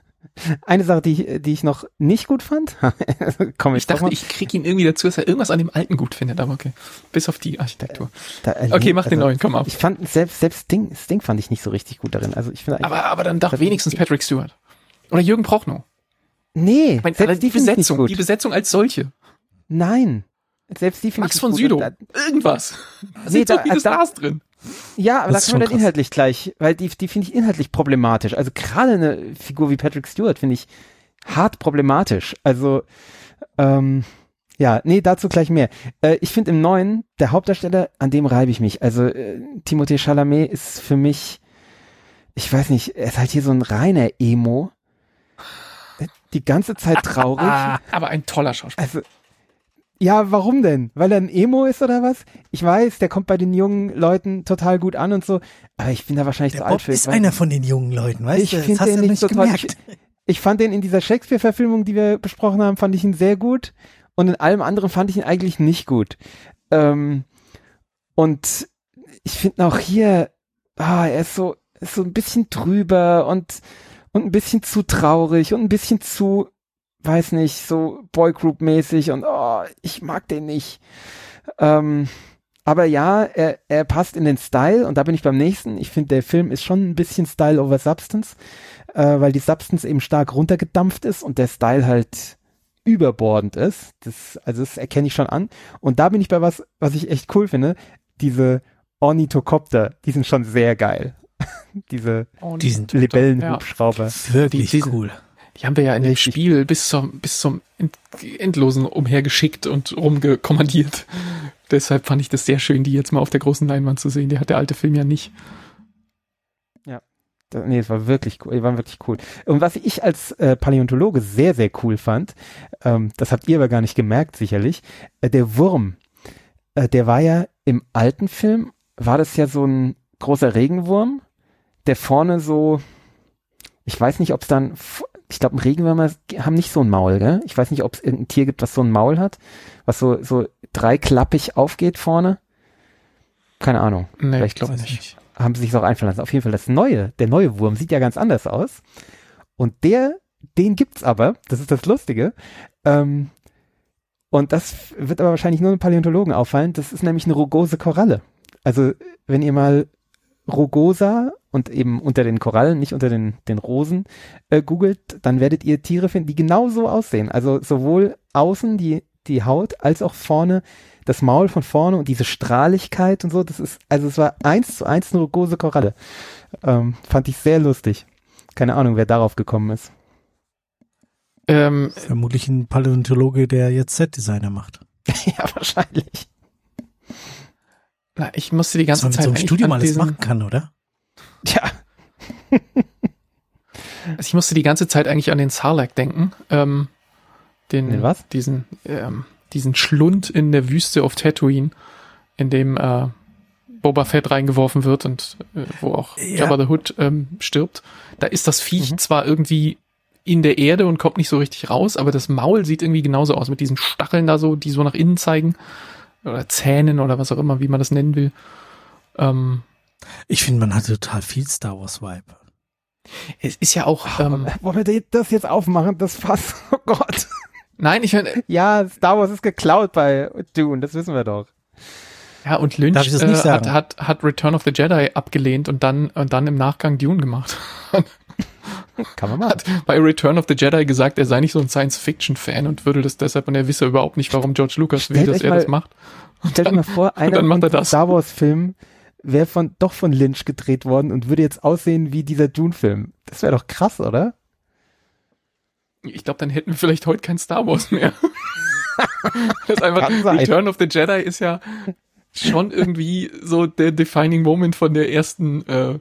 [SPEAKER 2] eine Sache, die ich, die ich noch nicht gut fand. Komm,
[SPEAKER 3] Ich dachte, ich krieg ihn irgendwie dazu, dass er irgendwas an dem alten gut findet, aber okay. Bis auf die Architektur.
[SPEAKER 2] da, äh,
[SPEAKER 3] Okay, mach den
[SPEAKER 2] also,
[SPEAKER 3] neuen, komm auf.
[SPEAKER 2] Ich fand selbst selbst Sting, Sting fand ich nicht so richtig gut darin. Also ich finde eigentlich-
[SPEAKER 3] Aber, aber dann doch wenigstens Patrick Stewart. Oder Jürgen Prochnow.
[SPEAKER 2] Nee,
[SPEAKER 3] Ich meine,
[SPEAKER 2] selbst
[SPEAKER 3] die Besetzung, die Besetzung als solche.
[SPEAKER 2] Nein, selbst die finde ich
[SPEAKER 3] Max von
[SPEAKER 2] Da,
[SPEAKER 3] Irgendwas. Da
[SPEAKER 2] Nee,
[SPEAKER 3] sind so
[SPEAKER 2] da-
[SPEAKER 3] viele
[SPEAKER 2] da-
[SPEAKER 3] Stars drin.
[SPEAKER 2] ja, aber da
[SPEAKER 1] Das
[SPEAKER 2] kommen wir
[SPEAKER 1] schon
[SPEAKER 2] dann inhaltlich gleich, weil die die finde ich inhaltlich problematisch. Also gerade eine Figur wie Patrick Stewart finde ich hart problematisch. Also ähm, ja, nee, dazu gleich mehr. Äh, ich finde im neuen, der Hauptdarsteller, an dem reibe ich mich. Also äh, Timothée Chalamet ist für mich, ich weiß nicht, er ist halt hier so ein reiner Emo. Die ganze Zeit traurig.
[SPEAKER 3] Aber ein toller Schauspieler.
[SPEAKER 2] Also, ja, warum denn? Weil er ein Emo ist oder was? Ich weiß, der kommt bei den jungen Leuten total gut an und so, aber ich bin da wahrscheinlich
[SPEAKER 1] Der
[SPEAKER 2] zu
[SPEAKER 1] Bob
[SPEAKER 2] alt für.
[SPEAKER 1] ist
[SPEAKER 2] weil-
[SPEAKER 1] einer von den jungen Leuten, weißt
[SPEAKER 2] ich
[SPEAKER 1] du? Das
[SPEAKER 2] finde
[SPEAKER 1] hast
[SPEAKER 2] den
[SPEAKER 1] du
[SPEAKER 2] nicht so toll. Ich, ich fand den in dieser Shakespeare-Verfilmung, die wir besprochen haben, fand ich ihn sehr gut und in allem anderen fand ich ihn eigentlich nicht gut. Ähm, und ich finde auch hier, ah, er ist so, ist so ein bisschen drüber und, und ein bisschen zu traurig und ein bisschen zu, weiß nicht, so Boygroup-mäßig und oh, ich mag den nicht. Ähm, aber ja, er, er passt in den Style und da bin ich beim nächsten. Ich finde, der Film ist schon ein bisschen Style over Substance, äh, weil die Substance eben stark runtergedampft ist und der Style halt überbordend ist. Das, also das erkenne ich schon an. Und da bin ich bei was, was ich echt cool finde. Diese Ornithocopter, die sind schon sehr geil. Diese
[SPEAKER 1] Die sind
[SPEAKER 2] Libellenhubschrauber.
[SPEAKER 1] wirklich
[SPEAKER 3] Die- die-
[SPEAKER 1] cool.
[SPEAKER 3] Die haben wir ja in dem
[SPEAKER 2] Richtig.
[SPEAKER 3] Spiel bis zum, bis zum End Endlosen umhergeschickt und rumgekommandiert. Deshalb fand ich das sehr schön, die jetzt mal auf der großen Leinwand zu sehen. Die hat der alte Film ja nicht.
[SPEAKER 2] Da- Nee, es war wirklich cool, die waren wirklich cool. Und was ich als äh, Paläontologe sehr, sehr cool fand, ähm, das habt ihr aber gar nicht gemerkt, sicherlich, äh, der Wurm, äh, der war ja im alten Film, war das ja so ein großer Regenwurm, der vorne so, ich weiß nicht, ob es dann, ich glaube, Regenwürmer haben nicht so ein Maul, gell? Ich weiß nicht, ob es irgendein Tier gibt, was so ein Maul hat, was so, so dreiklappig aufgeht vorne. Keine Ahnung
[SPEAKER 3] Nee,
[SPEAKER 2] Vielleicht
[SPEAKER 3] ich glaube nicht.
[SPEAKER 2] haben sie sich auch einfallen lassen. Auf jeden Fall das neue, der neue Wurm sieht ja ganz anders aus. Und der, den gibt's aber, das ist das Lustige. Ähm, und das wird aber wahrscheinlich nur einem Paläontologen auffallen. Das ist nämlich eine rugose Koralle. Also, wenn ihr mal Rugosa und eben unter den Korallen, nicht unter den, den Rosen, äh, googelt, dann werdet ihr Tiere finden, die genau so aussehen. Also sowohl außen die, die Haut als auch vorne das Maul von vorne und diese Strahligkeit und so. Das ist, also es war eins zu eins eine rugose Koralle. Ähm, fand ich sehr lustig. Keine Ahnung, wer darauf gekommen ist.
[SPEAKER 3] Ähm,
[SPEAKER 1] Vermutlich ein Paläontologe, der jetzt Set-Designer macht.
[SPEAKER 2] ja, wahrscheinlich.
[SPEAKER 3] na, ich musste die ganze
[SPEAKER 1] Was man mit
[SPEAKER 3] Zeit
[SPEAKER 1] so einem Studium alles machen kann, oder?
[SPEAKER 2] Ja,
[SPEAKER 3] Also ich musste die ganze Zeit eigentlich an den Sarlacc denken. Ähm, den,
[SPEAKER 2] Den was?
[SPEAKER 3] Diesen, ähm, diesen Schlund in der Wüste auf Tatooine, in dem äh, Boba Fett reingeworfen wird und äh, wo auch
[SPEAKER 1] Ja.
[SPEAKER 3] Jabba the Hood ähm, stirbt. Da ist das Viech
[SPEAKER 2] Mhm.
[SPEAKER 3] zwar irgendwie in der Erde und kommt nicht so richtig raus, aber das Maul sieht irgendwie genauso aus, mit diesen Stacheln da so, die so nach innen zeigen. Oder Zähnen oder was auch immer, wie man das nennen will. Ähm,
[SPEAKER 1] Ich finde, man hat total viel Star Wars Vibe.
[SPEAKER 3] es ist ja auch, ähm,
[SPEAKER 2] wollen wir das jetzt aufmachen? Das Fass. Oh Gott.
[SPEAKER 3] nein, ich meine,
[SPEAKER 2] Ja, Star Wars ist geklaut bei Dune, das wissen wir doch.
[SPEAKER 3] Ja, und Lynch
[SPEAKER 1] Darf ich das nicht
[SPEAKER 3] äh, hat, hat, hat Return of the Jedi abgelehnt und dann, und dann im Nachgang Dune gemacht.
[SPEAKER 2] Kann man mal.
[SPEAKER 3] Hat bei Return of the Jedi gesagt, er sei nicht so ein Science-Fiction-Fan und würde das deshalb, und er wisse überhaupt nicht, warum George Lucas will, dass er
[SPEAKER 2] mal-
[SPEAKER 3] das macht.
[SPEAKER 2] Stellt euch mal vor, einer
[SPEAKER 3] er.
[SPEAKER 2] Star Wars Filmen wäre von, doch von Lynch gedreht worden und würde jetzt aussehen wie dieser Dune-Film. Das wäre doch krass, oder?
[SPEAKER 3] Ich glaube, dann hätten wir vielleicht heute kein Star Wars mehr. das ist einfach. Return of the Jedi ist ja schon irgendwie so der defining Moment von der ersten, äh,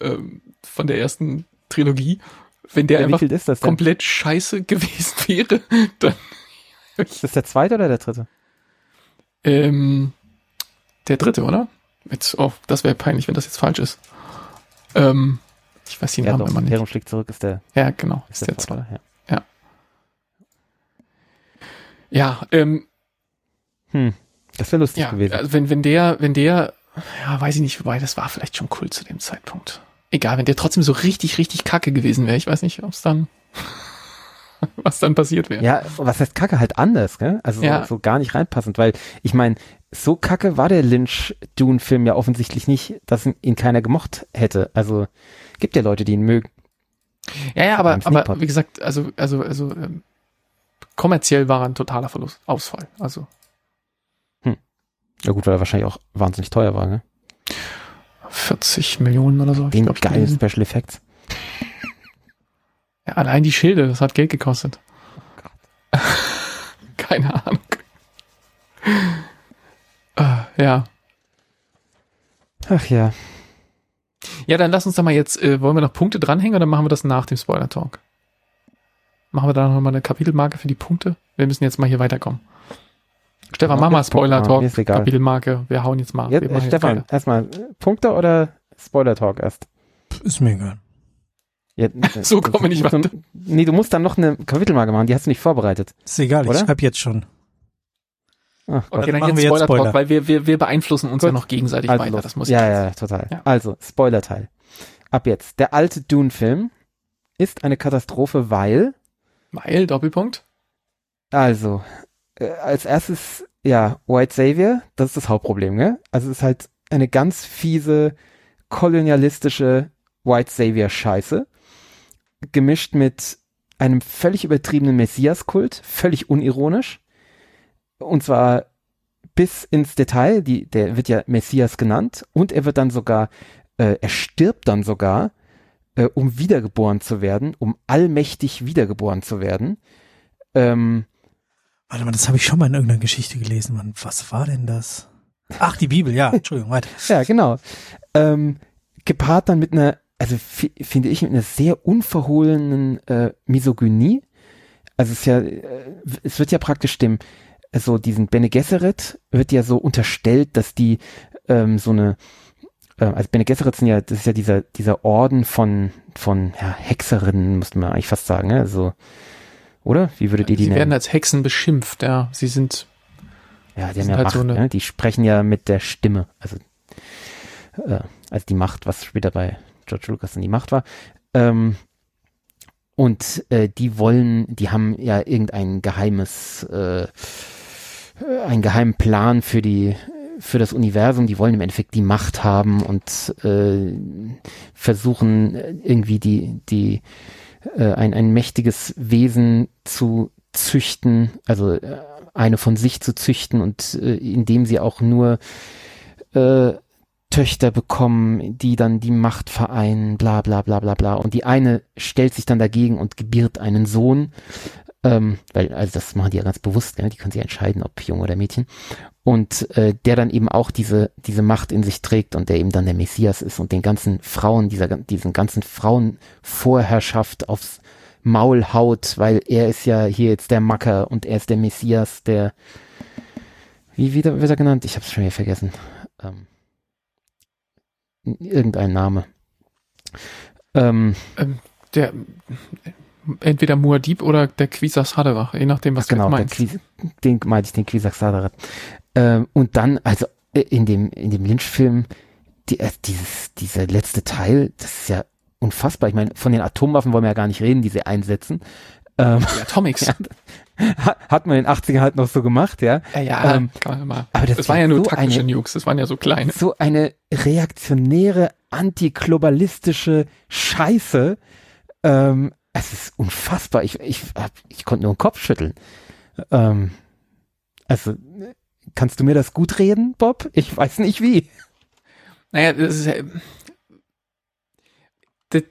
[SPEAKER 3] ähm, von der ersten Trilogie. Wenn der
[SPEAKER 2] Ja,
[SPEAKER 3] einfach komplett scheiße gewesen wäre, dann
[SPEAKER 2] Ist das der zweite oder der dritte?
[SPEAKER 3] Ähm, der dritte, oder? Jetzt, oh, das wäre peinlich, wenn das jetzt falsch ist. Ähm, ich weiß den
[SPEAKER 2] Ja,
[SPEAKER 3] Namen
[SPEAKER 2] doch,
[SPEAKER 3] immer nicht.
[SPEAKER 2] Imperium schlägt zurück ist der,
[SPEAKER 3] Ja, genau.
[SPEAKER 2] ist
[SPEAKER 3] Ist
[SPEAKER 2] der
[SPEAKER 3] der zwei.
[SPEAKER 2] oder? Ja.
[SPEAKER 3] Ja, ähm,
[SPEAKER 2] Hm. Das wäre lustig
[SPEAKER 3] ja,
[SPEAKER 2] gewesen.
[SPEAKER 3] also wenn, wenn der, wenn der, ja, weiß ich nicht, wobei, das war vielleicht schon cool zu dem Zeitpunkt. Egal, wenn der trotzdem so richtig, richtig kacke gewesen wäre, ich weiß nicht, ob es dann, was dann passiert wäre.
[SPEAKER 2] Ja, was heißt Kacke halt anders, gell? Also
[SPEAKER 3] Ja.
[SPEAKER 2] so, so gar nicht reinpassend, weil ich meine, so kacke war der Lynch-Dune-Film ja offensichtlich nicht, dass ihn keiner gemocht hätte. Also gibt ja Leute, die ihn mögen.
[SPEAKER 3] Ja, ja, aber, aber wie gesagt, also, also, also ähm, kommerziell war er ein totaler Verlust, Ausfall. Also
[SPEAKER 2] Ja gut, weil er wahrscheinlich auch wahnsinnig teuer war, ne?
[SPEAKER 3] 40 Millionen oder so.
[SPEAKER 2] Den
[SPEAKER 3] glaub gelesen.
[SPEAKER 2] Special Effects.
[SPEAKER 3] Ja, allein die Schilde, das hat Geld gekostet.
[SPEAKER 2] Oh
[SPEAKER 3] Keine Ahnung. Äh, ja.
[SPEAKER 2] Ach ja.
[SPEAKER 3] Ja, dann lass uns da mal jetzt, äh, wollen wir noch Punkte dranhängen oder machen wir das nach dem Spoiler-Talk? Machen wir da noch mal eine Kapitelmarke für die Punkte? Wir müssen jetzt mal hier weiterkommen. Stefan, mach mal
[SPEAKER 2] ah,
[SPEAKER 3] Spoiler-Talk,
[SPEAKER 2] mir ist egal.
[SPEAKER 3] Kapitelmarke, wir hauen jetzt mal.
[SPEAKER 2] Jetzt,
[SPEAKER 3] wir
[SPEAKER 2] äh,
[SPEAKER 3] jetzt
[SPEAKER 2] Stefan,
[SPEAKER 3] weiter.
[SPEAKER 2] erstmal äh, Punkte oder Spoiler-Talk erst?
[SPEAKER 1] Ist mir egal.
[SPEAKER 2] Ja, äh,
[SPEAKER 3] So kommen wir nicht weiter.
[SPEAKER 2] Nee, du musst dann noch eine Kapitelmarke machen, die hast du nicht vorbereitet.
[SPEAKER 1] Ist egal,
[SPEAKER 2] Oder?
[SPEAKER 1] ich hab jetzt schon.
[SPEAKER 2] Ach.
[SPEAKER 3] Okay, dann
[SPEAKER 1] machen
[SPEAKER 3] jetzt
[SPEAKER 1] wir jetzt
[SPEAKER 3] Spoiler-Talk,
[SPEAKER 1] Spoiler.
[SPEAKER 3] weil wir, wir, wir beeinflussen uns ja
[SPEAKER 2] Gut.
[SPEAKER 3] noch gegenseitig
[SPEAKER 2] Also
[SPEAKER 3] weiter.
[SPEAKER 2] los.
[SPEAKER 3] Das muss
[SPEAKER 2] ja,
[SPEAKER 3] ich
[SPEAKER 2] ja, total.
[SPEAKER 3] Ja.
[SPEAKER 2] Also, Spoiler-Teil. Ab jetzt. Der alte Dune-Film ist eine Katastrophe, weil,
[SPEAKER 3] Weil, Doppelpunkt.
[SPEAKER 2] also, äh, als erstes, ja, White Savior, das ist das Hauptproblem, gell? Also es ist halt eine ganz fiese, kolonialistische White Savior Scheiße, gemischt mit einem völlig übertriebenen Messias-Kult, völlig unironisch. Und zwar bis ins Detail, die, der wird ja Messias genannt und er wird dann sogar, äh, er stirbt dann sogar, äh, um wiedergeboren zu werden, um allmächtig wiedergeboren zu werden. Ähm,
[SPEAKER 1] Warte mal, das habe ich schon mal in irgendeiner Geschichte gelesen. Mann. Was war denn das? Ach, die Bibel, ja, Entschuldigung, weiter.
[SPEAKER 2] ja, genau. Ähm, gepaart dann mit einer, also finde ich, mit einer sehr unverhohlenen äh, Misogynie. Also es ist ja, äh, es wird ja praktisch dem, also diesen Bene Gesserit wird ja so unterstellt, dass die ähm, so eine, äh, also Bene Gesserit sind ja, das ist ja dieser, dieser Orden von, von ja, Hexerinnen, müsste man eigentlich fast sagen, ne? also, oder? Wie würdet ihr die
[SPEAKER 3] Sie
[SPEAKER 2] nennen?
[SPEAKER 3] werden als Hexen beschimpft, ja. Sie sind
[SPEAKER 2] Ja, die haben ja
[SPEAKER 3] halt
[SPEAKER 2] Macht,
[SPEAKER 3] so eine-
[SPEAKER 2] ne? die sprechen ja mit der Stimme. Also, äh, als die Macht, was später bei George Lucas dann die Macht war. Ähm, und äh, die wollen, die haben ja irgendein geheimes, äh, äh, einen geheimen Plan für die für das Universum, die wollen im Endeffekt die Macht haben und äh, versuchen äh, irgendwie die, die äh, ein, ein mächtiges Wesen zu züchten, also äh, eine von sich zu züchten und äh, indem sie auch nur äh, Töchter bekommen, die dann die Macht vereinen, bla bla bla bla bla. Und die eine stellt sich dann dagegen und gebiert einen Sohn, ähm, weil, also das machen die ja ganz bewusst, ne? die können sich entscheiden, ob Junge oder Mädchen. Und äh, der dann eben auch diese, diese Macht in sich trägt und der eben dann der Messias ist und den ganzen Frauen, dieser, diesen ganzen Frauenvorherrschaft aufs Maul haut, weil er ist ja hier jetzt der Macker und er ist der Messias, der wie wieder wird er genannt? Ich habe es schon wieder vergessen. Ähm, irgendein Name. Ähm,
[SPEAKER 3] ähm, der entweder Muad'Dib oder der Quisas Haderach, je nachdem, was
[SPEAKER 2] genau,
[SPEAKER 3] du meinst.
[SPEAKER 2] Quis, den meinte ich, den Quisak Sadarat. Ähm, und dann, also äh, in dem, in dem Lynch-Film, die, äh, dieses, dieser letzte Teil, das ist ja unfassbar. Ich meine, von den Atomwaffen wollen wir ja gar nicht reden, die sie einsetzen. Ähm,
[SPEAKER 3] Die Atomics.
[SPEAKER 2] Ja. hat, man in den 80ern halt noch so gemacht, ja.
[SPEAKER 3] Ja, ja,
[SPEAKER 2] Ähm,
[SPEAKER 3] kann man mal.
[SPEAKER 2] aber das
[SPEAKER 3] das, waren ja nur
[SPEAKER 2] so
[SPEAKER 3] taktische
[SPEAKER 2] eine-
[SPEAKER 3] Nukes, das waren ja so kleine.
[SPEAKER 2] So eine reaktionäre, antiglobalistische Scheiße. Ähm, es ist unfassbar. Ich, ich, ich konnte nur den Kopf schütteln. Ähm, also, kannst du mir das gut reden, Bob? Ich weiß nicht wie.
[SPEAKER 3] Naja, das ist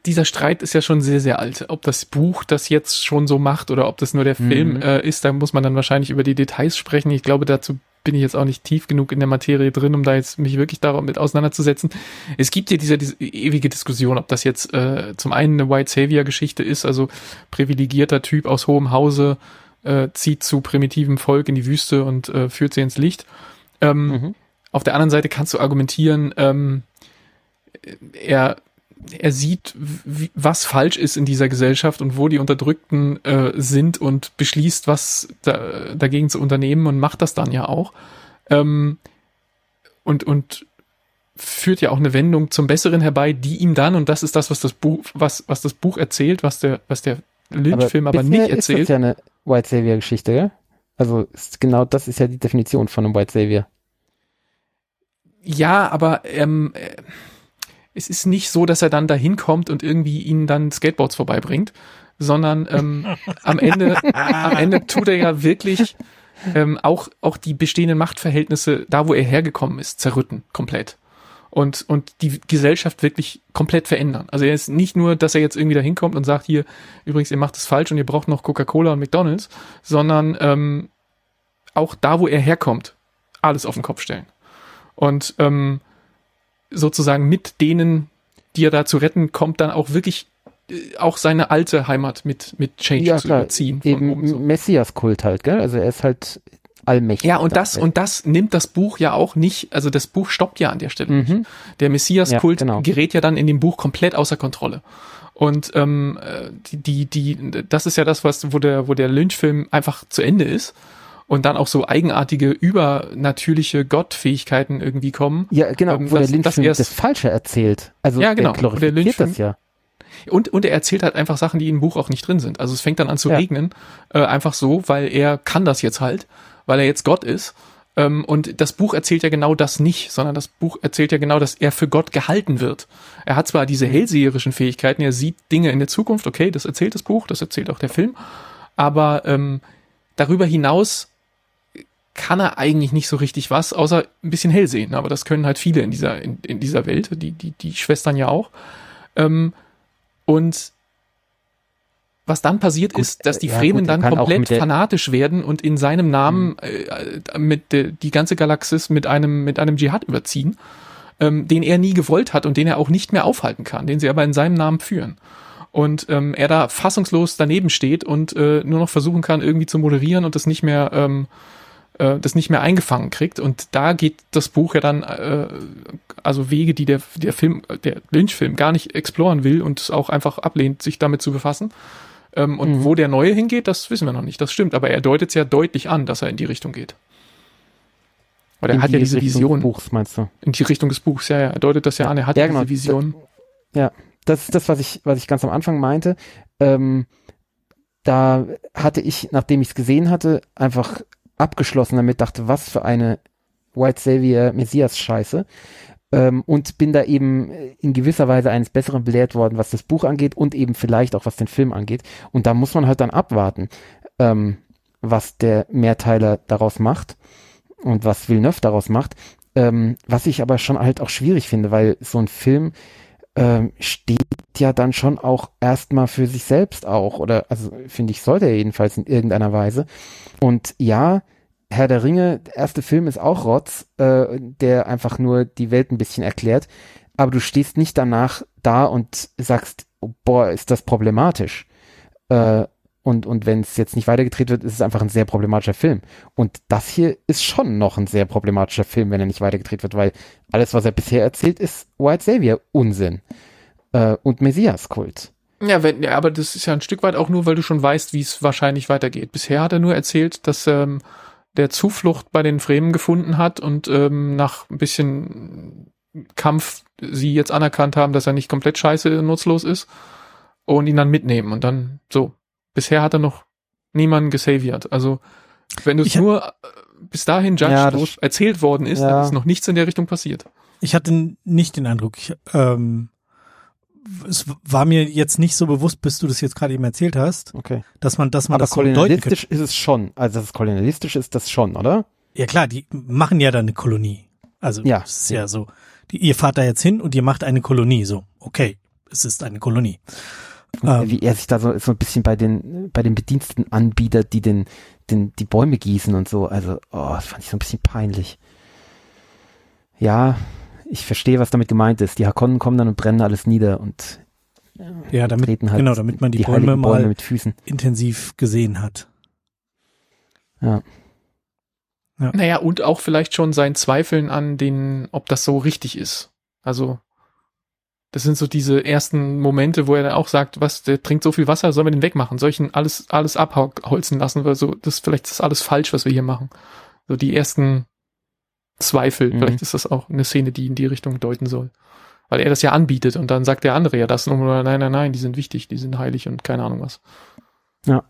[SPEAKER 3] dieser Streit ist ja schon sehr, sehr alt. Ob das Buch das jetzt schon so macht oder ob das nur der
[SPEAKER 2] Mhm.
[SPEAKER 3] Film äh, ist, da muss man dann wahrscheinlich über die Details sprechen. Ich glaube, dazu bin ich jetzt auch nicht tief genug in der Materie drin, um da jetzt mich wirklich damit auseinanderzusetzen. Es gibt ja diese, diese ewige Diskussion, ob das jetzt äh, zum einen eine White Savior Geschichte ist, also privilegierter Typ aus hohem Hause äh, zieht zu primitivem Volk in die Wüste und äh, führt sie ins Licht. Ähm,
[SPEAKER 2] Mhm.
[SPEAKER 3] auf der anderen Seite kannst du argumentieren, ähm, er, er sieht, wie, was falsch ist in dieser Gesellschaft und wo die Unterdrückten äh, sind und beschließt, was da, dagegen zu unternehmen und macht das dann ja auch. Ähm, und, und führt ja auch eine Wendung zum Besseren herbei, die ihm dann, und das ist das, was das Buch, was, was das Buch erzählt, was der, was der Lynch-Film aber,
[SPEAKER 2] bisher
[SPEAKER 3] nicht
[SPEAKER 2] Ist das
[SPEAKER 3] erzählt.
[SPEAKER 2] ja eine White Savior Geschichte, ja? Also, ist genau das ist ja die Definition von einem White Savior.
[SPEAKER 3] Ja, aber ähm, äh, es ist nicht so, dass er dann dahin kommt und irgendwie ihnen dann Skateboards vorbeibringt, sondern ähm, am Ende, am Ende tut er ja wirklich ähm, auch auch die bestehenden Machtverhältnisse, da wo er hergekommen ist, zerrütten komplett und und die Gesellschaft wirklich komplett verändern. Also er ist nicht nur, dass er jetzt irgendwie dahin kommt und sagt hier übrigens ihr macht es falsch und ihr braucht noch Coca-Cola und McDonald's, sondern ähm, auch da, wo er herkommt, alles auf den Kopf stellen und ähm, sozusagen mit denen, die er da zu retten kommt, dann auch wirklich äh, auch seine alte Heimat mit mit Change
[SPEAKER 2] Ja,
[SPEAKER 3] zu
[SPEAKER 2] klar.
[SPEAKER 3] überziehen.
[SPEAKER 2] Eben
[SPEAKER 3] oben so.
[SPEAKER 2] Messias-Kult halt, gell? Also, er ist halt allmächtig.
[SPEAKER 3] Ja, und
[SPEAKER 2] da.
[SPEAKER 3] das und das nimmt das Buch ja auch nicht, also das Buch stoppt ja an der Stelle.
[SPEAKER 2] Mhm.
[SPEAKER 3] Der Messias-Kult
[SPEAKER 2] Ja, genau.
[SPEAKER 3] gerät ja dann in dem Buch komplett außer Kontrolle. Und ähm, äh, die, die, die, das ist ja das, was, wo der, wo der Lynch-Film einfach zu Ende ist und dann auch so eigenartige, übernatürliche Gottfähigkeiten irgendwie kommen.
[SPEAKER 2] Ja, genau,
[SPEAKER 3] Ähm,
[SPEAKER 2] wo
[SPEAKER 3] das-
[SPEAKER 2] der
[SPEAKER 3] das
[SPEAKER 2] Lynch
[SPEAKER 3] erst-
[SPEAKER 2] das Falsche erzählt. Also,
[SPEAKER 3] Ja, genau,
[SPEAKER 2] der
[SPEAKER 3] der Lynch-Film-
[SPEAKER 2] das ja.
[SPEAKER 3] Und, und er erzählt halt einfach Sachen, die im Buch auch nicht drin sind. Also es fängt dann an zu
[SPEAKER 2] Ja.
[SPEAKER 3] regnen, äh, einfach so, weil er kann das jetzt halt. weil er jetzt Gott ist. Ähm, und das Buch erzählt ja genau das nicht, sondern das Buch erzählt ja genau, dass er für Gott gehalten wird. Er hat zwar diese hellseherischen Fähigkeiten, er sieht Dinge in der Zukunft, okay, das erzählt das Buch, das erzählt auch der Film, aber ähm, darüber hinaus kann er eigentlich nicht so richtig was, außer ein bisschen hell sehen. Aber das können halt viele in dieser, in, in dieser Welt, die, die, die Schwestern ja auch. Ähm, und was dann passiert gut, ist, dass die ja, Fremen gut, dann komplett fanatisch werden und in seinem Namen mhm. äh, mit äh, die ganze Galaxis mit einem mit einem Dschihad überziehen, ähm, den er nie gewollt hat und den er auch nicht mehr aufhalten kann, den sie aber in seinem Namen führen. Und ähm, er da fassungslos daneben steht und äh, nur noch versuchen kann, irgendwie zu moderieren und das nicht mehr ähm, äh, das nicht mehr eingefangen kriegt. Und da geht das Buch ja dann, äh, also Wege, die der, der Film, der Lynch-Film gar nicht exploren will und es auch einfach ablehnt, sich damit zu befassen. Ähm, und mhm. wo der neue hingeht, das wissen wir noch nicht. Das stimmt, aber er deutet es ja deutlich an, dass er in die Richtung geht. Weil er in hat ja diese Richtung Vision.
[SPEAKER 2] Des Buchs, meinst du?
[SPEAKER 3] In die Richtung des Buchs, ja, ja. Er deutet das ja an, er hat ja, genau. diese Vision.
[SPEAKER 2] ja, das ist das, was ich, was ich ganz am Anfang meinte. Ähm, da hatte ich, nachdem ich es gesehen hatte, einfach abgeschlossen damit, dachte, was für eine White Savior Messias Scheiße ähm, und bin da eben in gewisser Weise eines Besseren belehrt worden, was das Buch angeht und eben vielleicht auch was den Film angeht. Und da muss man halt dann abwarten, ähm, was der Mehrteiler daraus macht und was Villeneuve daraus macht. Ähm, was ich aber schon halt auch schwierig finde, weil so ein Film ähm, steht ja dann schon auch erstmal für sich selbst auch, oder also finde ich, sollte er jedenfalls in irgendeiner Weise. Und ja, Herr der Ringe, der erste Film ist auch Rotz, äh, der einfach nur die Welt ein bisschen erklärt, aber du stehst nicht danach da und sagst, boah, ist das problematisch. Äh, und, und wenn es jetzt nicht weitergedreht wird, ist es einfach ein sehr problematischer Film. Und das hier ist schon noch ein sehr problematischer Film, wenn er nicht weitergedreht wird, weil alles, was er bisher erzählt, ist White Savior Unsinn äh, und Messias-Kult.
[SPEAKER 3] Ja, wenn, ja, aber das ist ja ein Stück weit auch nur, weil du schon weißt, wie es wahrscheinlich weitergeht. Bisher hat er nur erzählt, dass ähm, der Zuflucht bei den Fremen gefunden hat und ähm, nach ein bisschen Kampf sie jetzt anerkannt haben, dass er nicht komplett scheiße nutzlos ist und ihn dann mitnehmen und dann so. Bisher hat er noch niemanden gesaviert. Also wenn du es nur äh, bis dahin judged, ja, wo erzählt worden ist, ja. dann ist noch nichts in der Richtung passiert.
[SPEAKER 1] Ich hatte nicht den Eindruck, ich, ähm, es war mir jetzt nicht so bewusst, bis du das jetzt gerade eben erzählt hast,
[SPEAKER 2] okay.
[SPEAKER 1] dass man, dass man
[SPEAKER 2] Aber
[SPEAKER 1] das
[SPEAKER 2] so kolonialistisch ist es schon. Also das ist kolonialistisch ist das schon, oder?
[SPEAKER 1] Ja klar, die machen ja dann eine Kolonie. Also ja, es ist ja, ja so. Die, ihr fahrt da jetzt hin und ihr macht eine Kolonie. So, okay, es ist eine Kolonie.
[SPEAKER 2] Ähm, wie er sich da so, so ein bisschen bei den bei den Bediensteten anbietet, die den, den die Bäume gießen und so. Also, oh, das fand ich so ein bisschen peinlich. Ja, ich verstehe, was damit gemeint ist. Die Hakonnen kommen dann und brennen alles nieder und
[SPEAKER 1] ja, damit, halt genau, damit man die, die Bäume mal Bäume mit Füßen. intensiv gesehen hat.
[SPEAKER 2] Ja.
[SPEAKER 3] ja. Naja, und auch vielleicht schon sein Zweifeln an den, ob das so richtig ist. Also, das sind so diese ersten Momente, wo er dann auch sagt, was, der trinkt so viel Wasser, sollen wir den wegmachen? Soll ich ihn alles, alles abholzen lassen? Weil so, das, vielleicht ist alles falsch, was wir hier machen. So die ersten Zweifel. Mhm. Vielleicht ist das auch eine Szene, die in die Richtung deuten soll. Weil er das ja anbietet und dann sagt der andere ja das und nein, nein, nein, die sind wichtig, die sind heilig und keine Ahnung was.
[SPEAKER 2] Ja.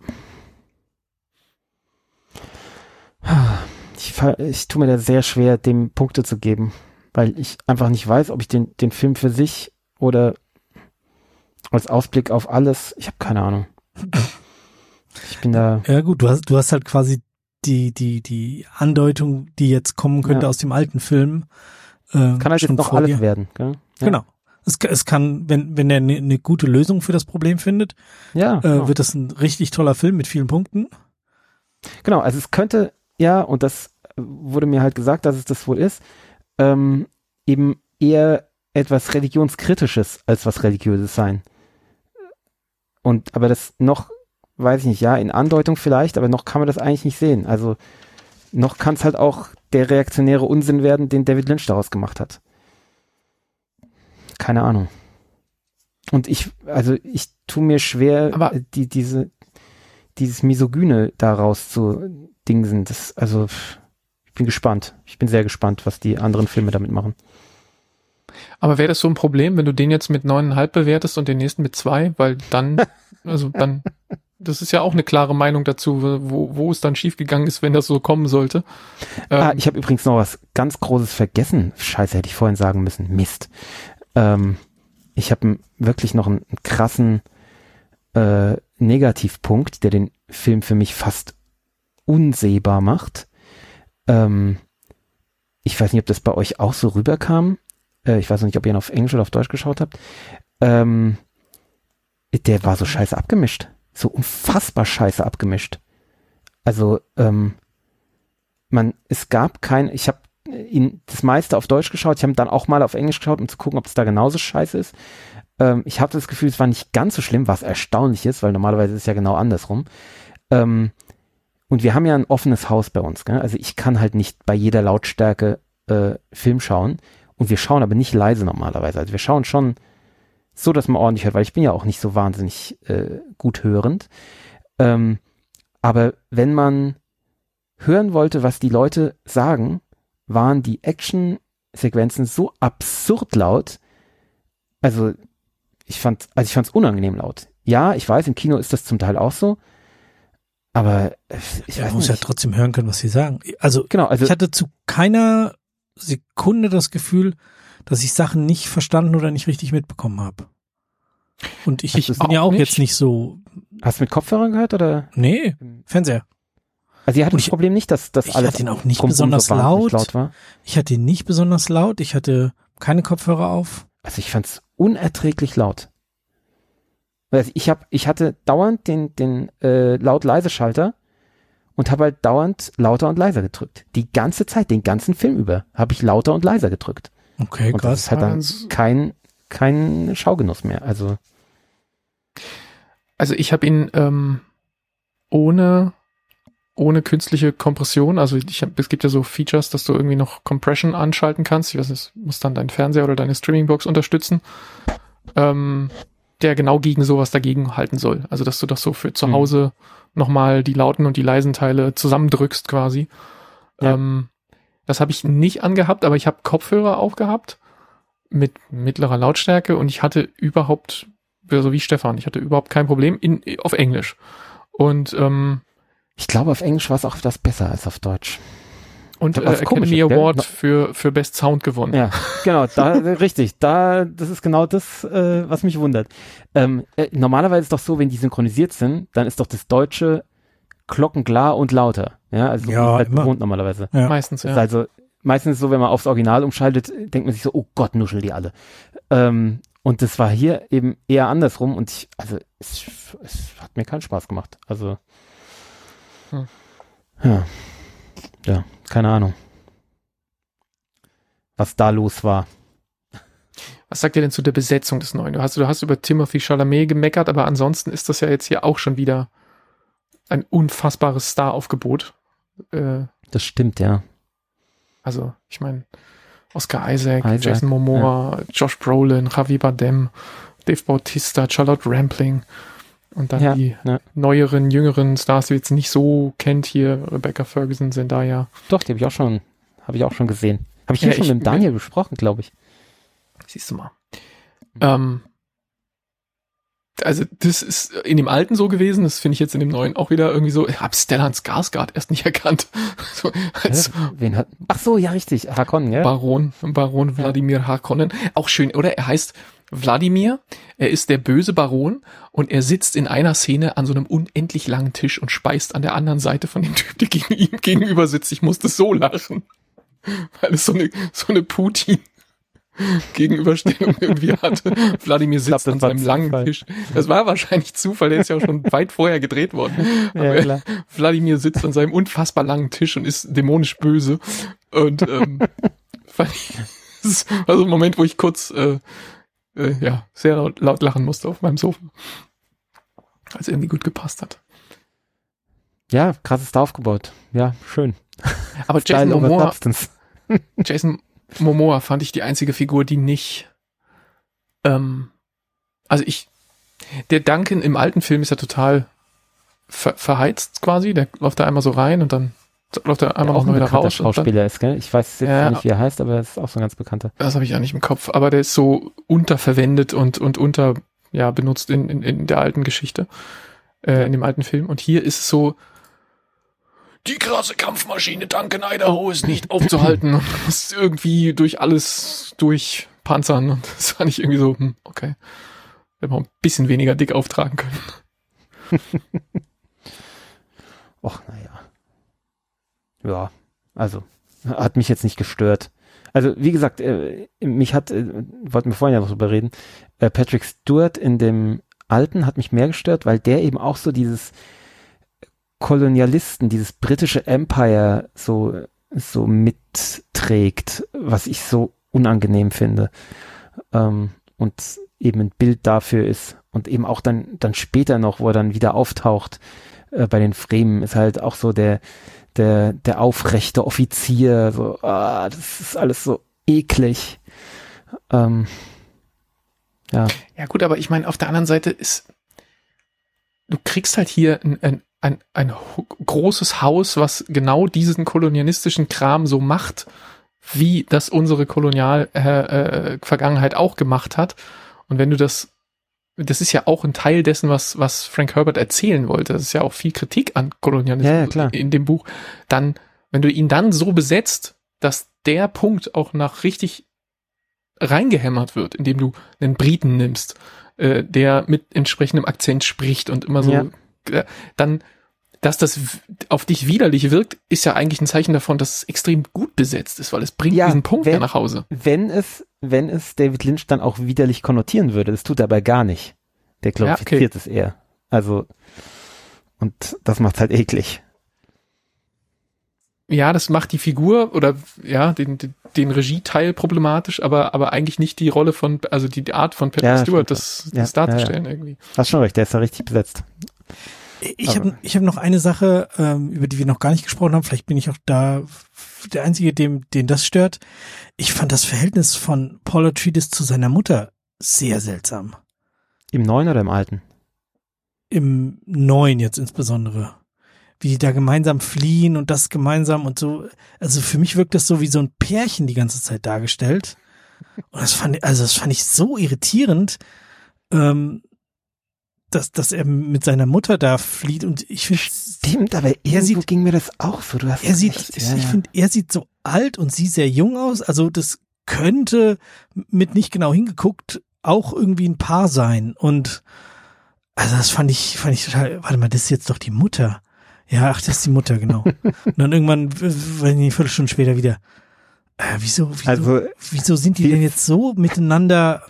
[SPEAKER 2] Ich, ich tue mir da sehr schwer, dem Punkte zu geben, weil ich einfach nicht weiß, ob ich den, den Film für sich oder als Ausblick auf alles, ich habe keine Ahnung. Ich bin da.
[SPEAKER 1] Ja gut, du hast, du hast halt quasi die, die, die Andeutung, die jetzt kommen könnte ja. aus dem alten Film.
[SPEAKER 2] Äh, kann halt jetzt noch alles werden. Gell?
[SPEAKER 1] Ja. Genau. Es, es kann, wenn, wenn er eine ne gute Lösung für das Problem findet,
[SPEAKER 2] ja,
[SPEAKER 1] äh, genau. wird das ein richtig toller Film mit vielen Punkten.
[SPEAKER 2] Genau, also es könnte, ja, und das wurde mir halt gesagt, dass es das wohl ist, ähm, eben eher etwas religionskritisches als was religiöses sein. Und aber das noch weiß ich nicht, ja, in Andeutung vielleicht, aber noch kann man das eigentlich nicht sehen. Also noch kann es halt auch der reaktionäre Unsinn werden, den David Lynch daraus gemacht hat. Keine Ahnung. Und ich, also ich tue mir schwer, aber die, diese, dieses Misogyne daraus zu dingsen. Das, also, ich bin gespannt. Ich bin sehr gespannt, was die anderen Filme damit machen.
[SPEAKER 3] Aber wäre das so ein Problem, wenn du den jetzt mit neuneinhalb bewertest und den nächsten mit zwei? Weil dann, also dann Das ist ja auch eine klare Meinung dazu, wo, wo es dann schiefgegangen ist, wenn das so kommen sollte.
[SPEAKER 2] ah,
[SPEAKER 3] Ähm,
[SPEAKER 2] ich habe übrigens noch was ganz Großes vergessen. Scheiße, hätte ich vorhin sagen müssen. Mist. Ähm, ich habe wirklich noch einen, einen krassen äh, Negativpunkt, der den Film für mich fast unsehbar macht. Ähm, ich weiß nicht, ob das bei euch auch so rüberkam. Äh, ich weiß noch nicht, ob ihr ihn auf Englisch oder auf Deutsch geschaut habt. Ähm, der war so scheiße abgemischt. So unfassbar scheiße abgemischt. Also, ähm, man, es gab kein, ich habe ihn das meiste auf Deutsch geschaut, ich habe dann auch mal auf Englisch geschaut, um zu gucken, ob es da genauso scheiße ist. Ähm, ich habe das Gefühl, es war nicht ganz so schlimm, was erstaunlich ist, weil normalerweise ist es ja genau andersrum. Ähm, und wir haben ja ein offenes Haus bei uns, gell? also ich kann halt nicht bei jeder Lautstärke äh, Film schauen und wir schauen aber nicht leise normalerweise. Also wir schauen schon so, dass man ordentlich hört, weil ich bin ja auch nicht so wahnsinnig äh, gut hörend. Ähm, aber wenn man hören wollte, was die Leute sagen, waren die Action-Sequenzen so absurd laut. Also ich fand, also ich fand es unangenehm laut. Ja, ich weiß, im Kino ist das zum Teil auch so. Aber äh, ich
[SPEAKER 1] Man
[SPEAKER 2] weiß
[SPEAKER 1] muss
[SPEAKER 2] nicht.
[SPEAKER 1] ja trotzdem hören können, was sie sagen. Also,
[SPEAKER 2] genau, also
[SPEAKER 1] ich hatte zu keiner Sekunde das Gefühl, dass ich Sachen nicht verstanden oder nicht richtig mitbekommen habe. Und ich,
[SPEAKER 3] Ich
[SPEAKER 1] bin ja
[SPEAKER 3] auch nicht.
[SPEAKER 1] jetzt nicht so,
[SPEAKER 2] hast du mit Kopfhörern gehört oder?
[SPEAKER 1] nee, Fernseher.
[SPEAKER 2] Also ihr hattet das
[SPEAKER 1] ich-
[SPEAKER 2] Problem nicht, dass das
[SPEAKER 1] ich
[SPEAKER 2] alles
[SPEAKER 1] hatte ihn auch nicht besonders
[SPEAKER 2] so
[SPEAKER 1] laut.
[SPEAKER 2] laut war.
[SPEAKER 1] Ich hatte ihn nicht besonders laut, ich hatte keine Kopfhörer auf.
[SPEAKER 2] Also ich fand's unerträglich laut. Also ich hab, ich hatte dauernd den, den äh, laut-leise-Schalter und habe halt dauernd lauter und leiser gedrückt. Die ganze Zeit, den ganzen Film über, habe ich lauter und leiser gedrückt.
[SPEAKER 1] Okay,
[SPEAKER 2] Und das
[SPEAKER 1] krass.
[SPEAKER 2] ist halt dann
[SPEAKER 3] Also-
[SPEAKER 2] kein, kein Schaugenuss mehr. Also
[SPEAKER 3] Also ich habe ihn ähm, ohne ohne künstliche Kompression, also ich hab, es gibt ja so Features, dass du irgendwie noch Compression anschalten kannst. Ich weiß nicht, das muss dann dein Fernseher oder deine Streamingbox unterstützen, ähm, der genau gegen sowas dagegen halten soll. Also dass du das so für zu
[SPEAKER 2] Mhm.
[SPEAKER 3] Hause nochmal die lauten und die leisen Teile zusammendrückst quasi.
[SPEAKER 2] Ja.
[SPEAKER 3] Ähm, das habe ich nicht angehabt, aber ich habe Kopfhörer aufgehabt mit mittlerer Lautstärke und ich hatte überhaupt, so wie Stefan, ich hatte überhaupt kein Problem in, auf Englisch. Und, ähm,
[SPEAKER 2] ich glaube, auf Englisch war es auch etwas besser als auf Deutsch.
[SPEAKER 3] Und äh, Academy? Award für, für Best Sound gewonnen.
[SPEAKER 2] Ja, genau, da richtig, da das ist genau das, äh, was mich wundert. Ähm, äh, normalerweise ist doch so, wenn die synchronisiert sind, dann ist doch das Deutsche glockenglar und lauter. Ja, also so
[SPEAKER 1] Ja,
[SPEAKER 2] halt
[SPEAKER 1] immer.
[SPEAKER 2] gewohnt normalerweise.
[SPEAKER 1] Ja.
[SPEAKER 3] Meistens, ja.
[SPEAKER 2] also meistens so, wenn man aufs Original umschaltet, denkt man sich so, oh Gott, nuscheln die alle. Ähm, und das war hier eben eher andersrum und ich, also es, es hat mir keinen Spaß gemacht. Also
[SPEAKER 3] Hm.
[SPEAKER 2] ja, ja, keine Ahnung, was da los war.
[SPEAKER 3] Was sagt ihr denn zu der Besetzung des Neuen? Du hast, du hast über Timothy Chalamet gemeckert, aber ansonsten ist das ja jetzt hier auch schon wieder ein unfassbares Star-Aufgebot. Äh,
[SPEAKER 2] Das stimmt, ja.
[SPEAKER 3] also, ich meine, Oscar Isaac,
[SPEAKER 2] Isaac,
[SPEAKER 3] Jason Momoa, Josh Brolin, Javi Bardem, Dave Bautista, Charlotte Rampling und dann
[SPEAKER 2] Ja,
[SPEAKER 3] die
[SPEAKER 2] ja.
[SPEAKER 3] neueren, jüngeren Stars, die ihr jetzt nicht so kennt hier, Rebecca Ferguson, Zendaya.
[SPEAKER 2] Doch, die habe ich auch schon, habe ich auch schon gesehen. Habe ich hier
[SPEAKER 3] Ja,
[SPEAKER 2] schon
[SPEAKER 3] ich-
[SPEAKER 2] mit Daniel besprochen, glaube ich.
[SPEAKER 3] Siehst du mal. Ähm, also das ist in dem alten so gewesen, das finde ich jetzt in dem neuen auch wieder irgendwie so, ich hab Stellan Skarsgård erst nicht erkannt. So, als
[SPEAKER 2] Hä? Wen hat? Ach so, ja richtig, Hakon, ja.
[SPEAKER 3] Baron, Baron Wladimir Harkonnen. Auch schön, oder? Er heißt Wladimir, er ist der böse Baron und er sitzt in einer Szene an so einem unendlich langen Tisch und speist an der anderen Seite von dem Typ, der gegen ihm gegenüber sitzt. Ich musste so lachen, weil es so eine, so eine Putin Gegenüberstellung irgendwie hatte. Wladimir sitzt an seinem langen
[SPEAKER 2] Zufall.
[SPEAKER 3] Tisch. Das war wahrscheinlich Zufall, der ist ja auch schon weit vorher gedreht worden.
[SPEAKER 2] ja, klar.
[SPEAKER 3] Wladimir sitzt an seinem unfassbar langen Tisch und ist dämonisch böse. Und ähm, fand ich, das war so ein Moment, wo ich kurz äh, äh, ja, sehr laut, laut lachen musste auf meinem Sofa. Als irgendwie gut gepasst hat.
[SPEAKER 2] Ja, krass ist da aufgebaut. Ja, schön.
[SPEAKER 3] Aber Jason Momoa. Jason Momoa fand ich die einzige Figur, die nicht ähm, also ich der Duncan im alten Film ist ja total ver, verheizt quasi, der läuft da einmal so rein und dann läuft er
[SPEAKER 2] Der
[SPEAKER 3] einmal
[SPEAKER 2] auch
[SPEAKER 3] noch wieder raus. und dann-
[SPEAKER 2] Schauspieler ist, gell? Ich weiß jetzt
[SPEAKER 3] Ja.
[SPEAKER 2] nicht, wie er heißt, aber er ist auch so ein ganz bekannter.
[SPEAKER 3] Das habe ich ja nicht im Kopf, aber der ist so unterverwendet und, und unter, ja, benutzt in, in, in der alten Geschichte. äh, in dem alten Film. Und hier ist es so, die krasse Kampfmaschine Duncan Idaho ist nicht aufzuhalten und muss irgendwie durch alles durchpanzern. Und das fand ich irgendwie so, hm, okay. Hätte man ein bisschen weniger dick auftragen können.
[SPEAKER 2] Och, naja. Ja, also, hat mich jetzt nicht gestört. Also, wie gesagt, äh, mich hat, äh, wollten wir vorhin ja noch drüber reden, äh, Patrick Stewart in dem Alten hat mich mehr gestört, weil der eben auch so dieses Kolonialisten, dieses britische Empire so, so mitträgt, was ich so unangenehm finde. Ähm, und eben ein Bild dafür ist. Und eben auch dann, dann später noch, wo er dann wieder auftaucht, äh, bei den Fremen, ist halt auch so der, der, der aufrechte Offizier, so, ah, das ist alles so eklig. Ähm, ja.
[SPEAKER 3] Ja gut, aber ich meine, auf der anderen Seite ist, du kriegst halt hier ein, ein, ein, ein großes Haus, was genau diesen kolonialistischen Kram so macht, wie das unsere Kolonial-Vergangenheit äh, äh, auch gemacht hat. Und wenn du das, das ist ja auch ein Teil dessen, was, was Frank Herbert erzählen wollte. Das ist ja auch viel Kritik an Kolonialismus
[SPEAKER 2] ja, ja,
[SPEAKER 3] in dem Buch. Dann, wenn du ihn dann so besetzt, dass der Punkt auch nach richtig reingehämmert wird, indem du einen Briten nimmst, äh, der mit entsprechendem Akzent spricht und immer so, ja. äh, dann, dass das auf dich widerlich wirkt, ist ja eigentlich ein Zeichen davon, dass es extrem gut besetzt ist, weil es bringt ja, diesen Punkt
[SPEAKER 2] wenn,
[SPEAKER 3] ja nach Hause.
[SPEAKER 2] Wenn es, wenn es David Lynch dann auch widerlich konnotieren würde, das tut er aber gar nicht. Der glorifiziert ja, okay. es eher. Also, und das macht halt eklig
[SPEAKER 3] ja, das macht die Figur oder ja, den, den, den Regieteil problematisch, aber, aber eigentlich nicht die Rolle von, also die Art von Patrick ja, Stewart, das, das darzustellen irgendwie.
[SPEAKER 2] Hast schon recht, der ist ja richtig besetzt.
[SPEAKER 1] Ich habe ich hab noch eine Sache, ähm, über die wir noch gar nicht gesprochen haben. Vielleicht bin ich auch da der Einzige, dem, den das stört. Ich fand das Verhältnis von Paul Atreides zu seiner Mutter sehr seltsam.
[SPEAKER 2] Im Neuen oder im Alten?
[SPEAKER 1] Im Neuen jetzt insbesondere wie die da gemeinsam fliehen und das gemeinsam und so. Also für mich wirkt das so wie so ein Pärchen die ganze Zeit dargestellt. Und das fand ich, also das fand ich so irritierend, ähm, dass, dass er mit seiner Mutter da flieht und ich finde.
[SPEAKER 2] Stimmt, aber er sieht, ging mir das auch so. Du hast
[SPEAKER 1] er sieht, echt, ich, ja, ich finde, er sieht so alt und sie sehr jung aus. Also das könnte mit nicht genau hingeguckt auch irgendwie ein Paar sein und also das fand ich, fand ich total, warte mal, das ist jetzt doch die Mutter. Ja, ach, das ist die Mutter, genau. Und dann irgendwann, wenn die Viertelstunde später wieder, äh, wieso, wieso, also, wieso sind die denn jetzt so miteinander?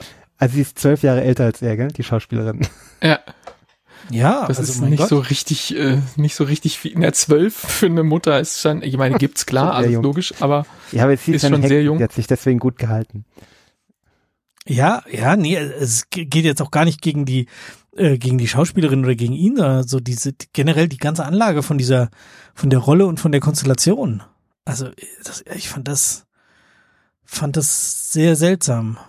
[SPEAKER 2] Also sie ist zwölf Jahre älter als er, gell, die Schauspielerin.
[SPEAKER 3] Ja. Ja, das also ist nicht Gott. so richtig, äh, nicht so richtig viel. In der zwölf für eine Mutter ist schon, ich meine, gibt's klar, alles jung. logisch, aber,
[SPEAKER 2] ja, aber ist schon Heck, sehr jung. Die hat sich deswegen gut gehalten.
[SPEAKER 1] Ja, ja, nee, es geht jetzt auch gar nicht gegen die äh, gegen die Schauspielerin oder gegen ihn, sondern so diese generell die ganze Anlage von dieser von der Rolle und von der Konstellation. Also das, ich fand das fand das sehr seltsam.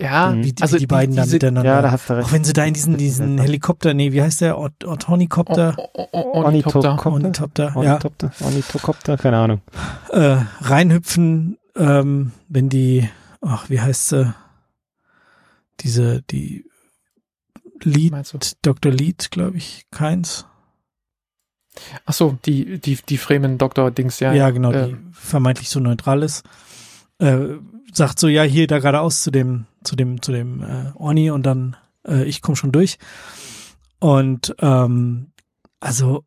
[SPEAKER 3] Ja,
[SPEAKER 1] wie, also wie die beiden diese, da miteinander. Ja,
[SPEAKER 2] da hast du recht.
[SPEAKER 1] Auch wenn sie da in diesen diesen Helikopter, nee, wie heißt der Ortonikopter?
[SPEAKER 2] Ornithopter.
[SPEAKER 1] Ornithopter. Ornithopter.
[SPEAKER 2] Ornithopter, keine Ahnung.
[SPEAKER 1] Äh, reinhüpfen, ähm, wenn die, ach, wie heißt sie? Diese die Lied, Dr. Lied, glaube ich, keins.
[SPEAKER 3] Ach so, die, die, die Fremen Doktor Dings, ja.
[SPEAKER 1] Ja, genau, äh, die vermeintlich so neutral ist. Äh, sagt so, ja, hier da geradeaus zu dem, zu dem, zu dem äh, Orni und dann äh, ich komme schon durch. Und ähm, also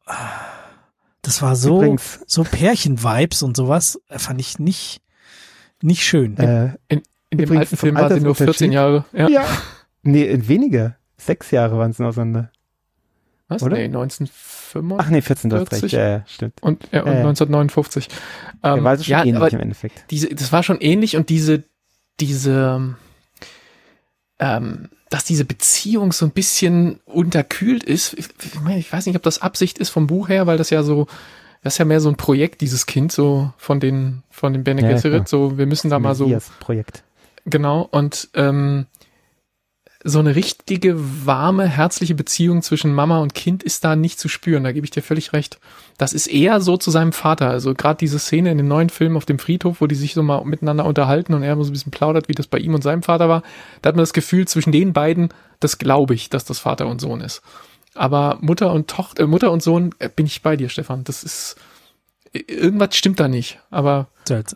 [SPEAKER 1] das war so, Übrigens. so Pärchen-Vibes und sowas, äh, fand ich nicht, nicht schön.
[SPEAKER 3] Äh, in, in dem alten Film war sie nur 14 Jahre. Ja. ja.
[SPEAKER 2] Nee, weniger. Sechs Jahre waren es noch auseinander.
[SPEAKER 3] Was? Oder? Nee, 1945.
[SPEAKER 2] Ach nee, 14, du hast recht. Ja, ja, stimmt.
[SPEAKER 3] Und, ja, und äh, 1959.
[SPEAKER 2] Ähm, ja, war also schon ja, ähnlich im Endeffekt.
[SPEAKER 3] Diese, das war schon ähnlich und diese, diese, ähm, dass diese Beziehung so ein bisschen unterkühlt ist. Ich, ich weiß nicht, ob das Absicht ist vom Buch her, weil das ja so, das ist ja mehr so ein Projekt, dieses Kind, so von den, von den Bene Gesserit, ja, so, wir müssen da mal so.
[SPEAKER 2] Projekt.
[SPEAKER 3] Genau, und ähm, so eine richtige, warme, herzliche Beziehung zwischen Mama und Kind ist da nicht zu spüren. Da gebe ich dir völlig recht. Das ist eher so zu seinem Vater. Also gerade diese Szene in dem neuen Film auf dem Friedhof, wo die sich so mal miteinander unterhalten und er so ein bisschen plaudert, wie das bei ihm und seinem Vater war. Da hat man das Gefühl, zwischen den beiden, das glaube ich, dass das Vater und Sohn ist. Aber Mutter und Tochter, äh, Mutter und Sohn äh, bin ich bei dir, Stefan. Das ist irgendwas stimmt da nicht. Aber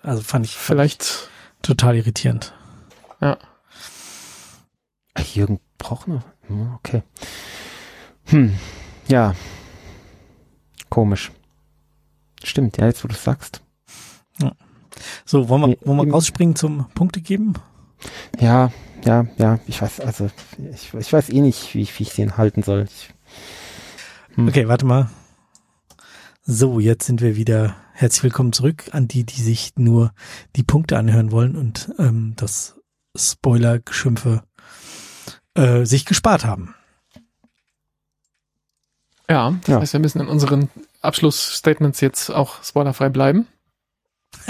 [SPEAKER 1] Also fand ich
[SPEAKER 3] vielleicht
[SPEAKER 1] total irritierend.
[SPEAKER 3] ja.
[SPEAKER 2] Ach, Jürgen Prochner. Hm, Okay. Hm, ja. Komisch. Stimmt, ja, jetzt wo du sagst.
[SPEAKER 1] So, wollen wir, wollen wir rausspringen zum Punkte geben?
[SPEAKER 2] Ja, ja, ja, ich weiß, also, ich, ich weiß eh nicht, wie, ich- wie ich den halten soll. Ich, Hm.
[SPEAKER 1] Okay, warte mal. So, jetzt sind wir wieder herzlich willkommen zurück an die, die sich nur die Punkte anhören wollen und ähm, das Spoiler-Geschimpfe äh, sich gespart haben.
[SPEAKER 3] Ja, das
[SPEAKER 2] Ja.
[SPEAKER 3] heißt, wir müssen in unseren Abschlussstatements jetzt auch spoilerfrei bleiben.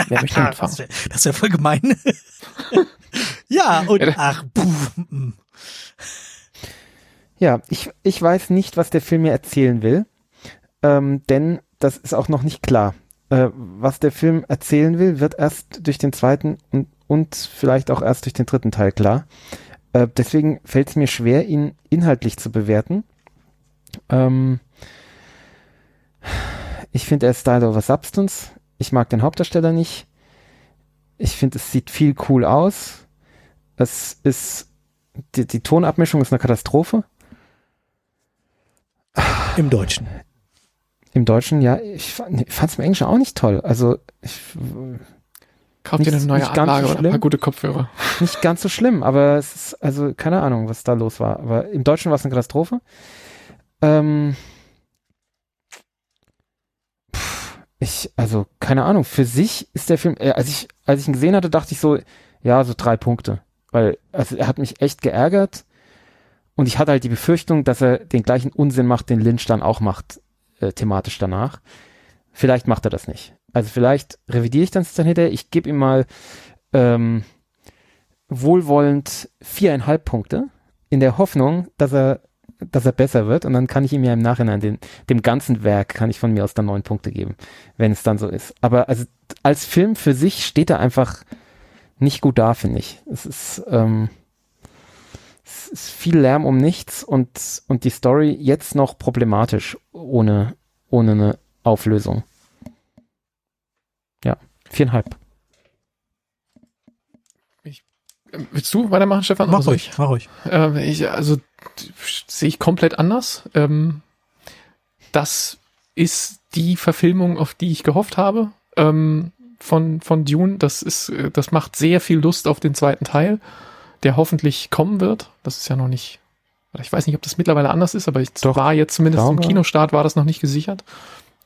[SPEAKER 3] Wer möchte anfangen?
[SPEAKER 1] das wäre wär voll gemein. ja, und ach, puh, mm.
[SPEAKER 2] ja, ich, ich weiß nicht, was der Film mir erzählen will, ähm, denn das ist auch noch nicht klar. Äh, was der Film erzählen will, wird erst durch den zweiten und, und vielleicht auch erst durch den dritten Teil klar. Äh, deswegen fällt es mir schwer, ihn inhaltlich zu bewerten. Ähm, ich finde, er ist Style over Substance. Ich mag den Hauptdarsteller nicht. Ich finde, es sieht viel cool aus. Es ist, die, die Tonabmischung ist eine Katastrophe.
[SPEAKER 1] im Deutschen.
[SPEAKER 2] Im Deutschen, ja, ich fand es im Englischen auch nicht toll. Also ich,
[SPEAKER 3] Kauft dir eine
[SPEAKER 2] Nicht-
[SPEAKER 3] neue
[SPEAKER 2] ganz so
[SPEAKER 3] Anlage oder ein
[SPEAKER 2] schlimm.
[SPEAKER 3] paar gute Kopfhörer.
[SPEAKER 2] nicht ganz so schlimm, aber es ist, also keine Ahnung, was da los war. Aber im Deutschen war es eine Katastrophe. Ähm, pff, ich, also keine Ahnung, für sich ist der Film, äh, als ich, als ich ihn gesehen hatte, dachte ich so, ja, so drei Punkte. Weil, also er hat mich echt geärgert und ich hatte halt die Befürchtung, dass er den gleichen Unsinn macht, den Lynch dann auch macht, äh, thematisch danach. Vielleicht macht er das nicht. Also vielleicht revidiere ich dann dann hinterher. Ich gebe ihm mal ähm, wohlwollend viereinhalb Punkte in der Hoffnung, dass er, dass er besser wird und dann kann ich ihm ja im Nachhinein den, dem ganzen Werk kann ich von mir aus dann neun Punkte geben, wenn es dann so ist. Aber also als Film für sich steht er einfach nicht gut da, finde ich. Es ist, ähm, es ist viel Lärm um nichts und, und die Story jetzt noch problematisch ohne, ohne eine Auflösung. Ja, viereinhalb.
[SPEAKER 3] Ähm, Willst du weitermachen, Stefan?
[SPEAKER 1] Mach ruhig, mach ruhig.
[SPEAKER 3] Ähm, ich, also sehe ich komplett anders. Ähm, das ist die Verfilmung, auf die ich gehofft habe ähm, von von Dune. Das ist, äh, das macht sehr viel Lust auf den zweiten Teil, der hoffentlich kommen wird. Das ist ja noch nicht. Ich weiß nicht, ob das mittlerweile anders ist, aber ich
[SPEAKER 2] Doch,
[SPEAKER 3] war jetzt zumindest im
[SPEAKER 2] glaube-
[SPEAKER 3] Kinostart war das noch nicht gesichert.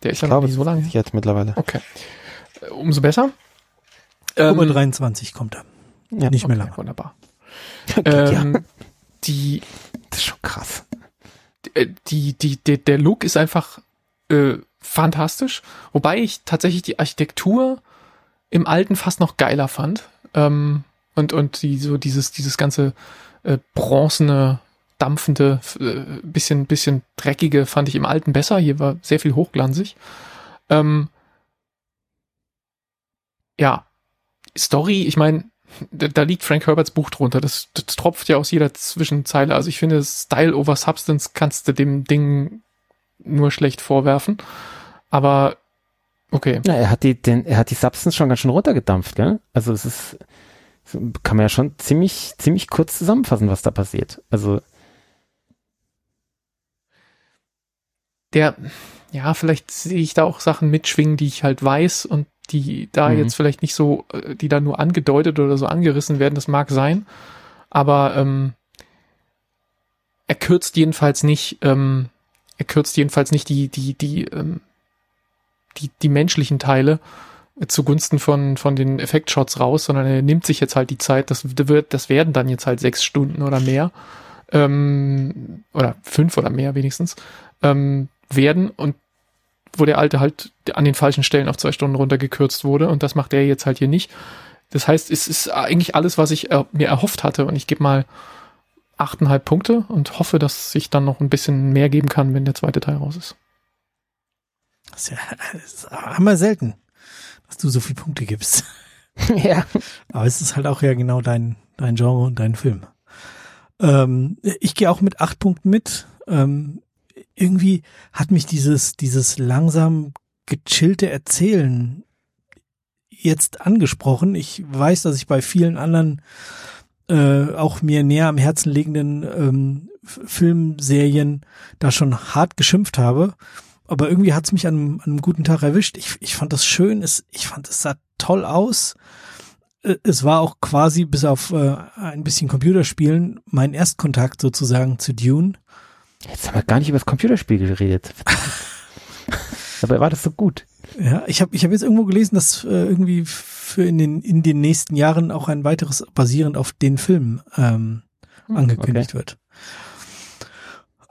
[SPEAKER 3] Der ist
[SPEAKER 2] Ich
[SPEAKER 3] ja noch
[SPEAKER 2] glaube,
[SPEAKER 3] nicht so lange.
[SPEAKER 2] jetzt mittlerweile.
[SPEAKER 3] Okay. Umso besser.
[SPEAKER 1] Oktober
[SPEAKER 3] Ähm,
[SPEAKER 1] 23 kommt er.
[SPEAKER 2] Ja,
[SPEAKER 1] Nicht mehr
[SPEAKER 3] okay,
[SPEAKER 1] lange.
[SPEAKER 3] Wunderbar.
[SPEAKER 2] ja,
[SPEAKER 3] Ähm, die
[SPEAKER 2] das ist schon krass.
[SPEAKER 3] äh, die, die, die, der Look ist einfach äh, fantastisch, wobei ich tatsächlich die Architektur im Alten fast noch geiler fand. Ähm, und, und die, so dieses, dieses ganze äh, bronzene, dampfende, äh, bisschen, bisschen dreckige fand ich im Alten besser. Hier war sehr viel hochglanzig. Ähm, ja, Story, ich meine, da, da liegt Frank Herberts Buch drunter. Das, das tropft ja aus jeder Zwischenzeile. Also ich finde, Style over Substance kannst du dem Ding nur schlecht vorwerfen. Aber okay.
[SPEAKER 2] Ja, er hat die, den, er hat die Substance schon ganz schön runtergedampft, gell? Also es ist, kann man ja schon ziemlich, ziemlich kurz zusammenfassen, was da passiert. Also,
[SPEAKER 3] Der, ja, vielleicht sehe ich da auch Sachen mitschwingen, die ich halt weiß und die da
[SPEAKER 2] Mhm.
[SPEAKER 3] jetzt vielleicht nicht so, äh, die da nur angedeutet oder so angerissen werden. Das mag sein. Aber ähm, er kürzt jedenfalls nicht, ähm, er kürzt jedenfalls nicht die, die, die, ähm, die, die menschlichen Teile zugunsten von, von den Effektshots raus, sondern er nimmt sich jetzt halt die Zeit, das wird, das werden dann jetzt halt sechs Stunden oder mehr, ähm, oder fünf oder mehr wenigstens, ähm, werden und wo der alte halt an den falschen Stellen auf zwei Stunden runtergekürzt wurde und das macht er jetzt halt hier nicht. Das heißt, es ist eigentlich alles, was ich äh, mir erhofft hatte und ich gebe mal achteinhalb Punkte und hoffe, dass ich dann noch ein bisschen mehr geben kann, wenn der zweite Teil raus ist.
[SPEAKER 1] Das ist ja das ist hammer selten, dass du so viele Punkte gibst.
[SPEAKER 2] ja.
[SPEAKER 1] Aber es ist halt auch ja genau dein, dein Genre und dein Film. Ähm, ich gehe auch mit acht Punkten mit. Ähm, irgendwie hat mich dieses, dieses langsam gechillte Erzählen jetzt angesprochen. Ich weiß, dass ich bei vielen anderen äh, auch mir näher am Herzen liegenden ähm, Filmserien da schon hart geschimpft habe. Aber irgendwie hat es mich an, an, einem guten Tag erwischt. Ich, ich fand das schön, es, ich fand es sah toll aus. Äh, es war auch quasi bis auf äh, ein bisschen Computerspielen mein Erstkontakt sozusagen zu Dune.
[SPEAKER 2] Jetzt haben wir gar nicht über das Computerspiel geredet. Dabei war das so gut.
[SPEAKER 1] Ja, ich habe ich hab jetzt irgendwo gelesen, dass äh, irgendwie für in den, in den nächsten Jahren auch ein weiteres basierend auf den Film ähm, hm, angekündigt okay. wird.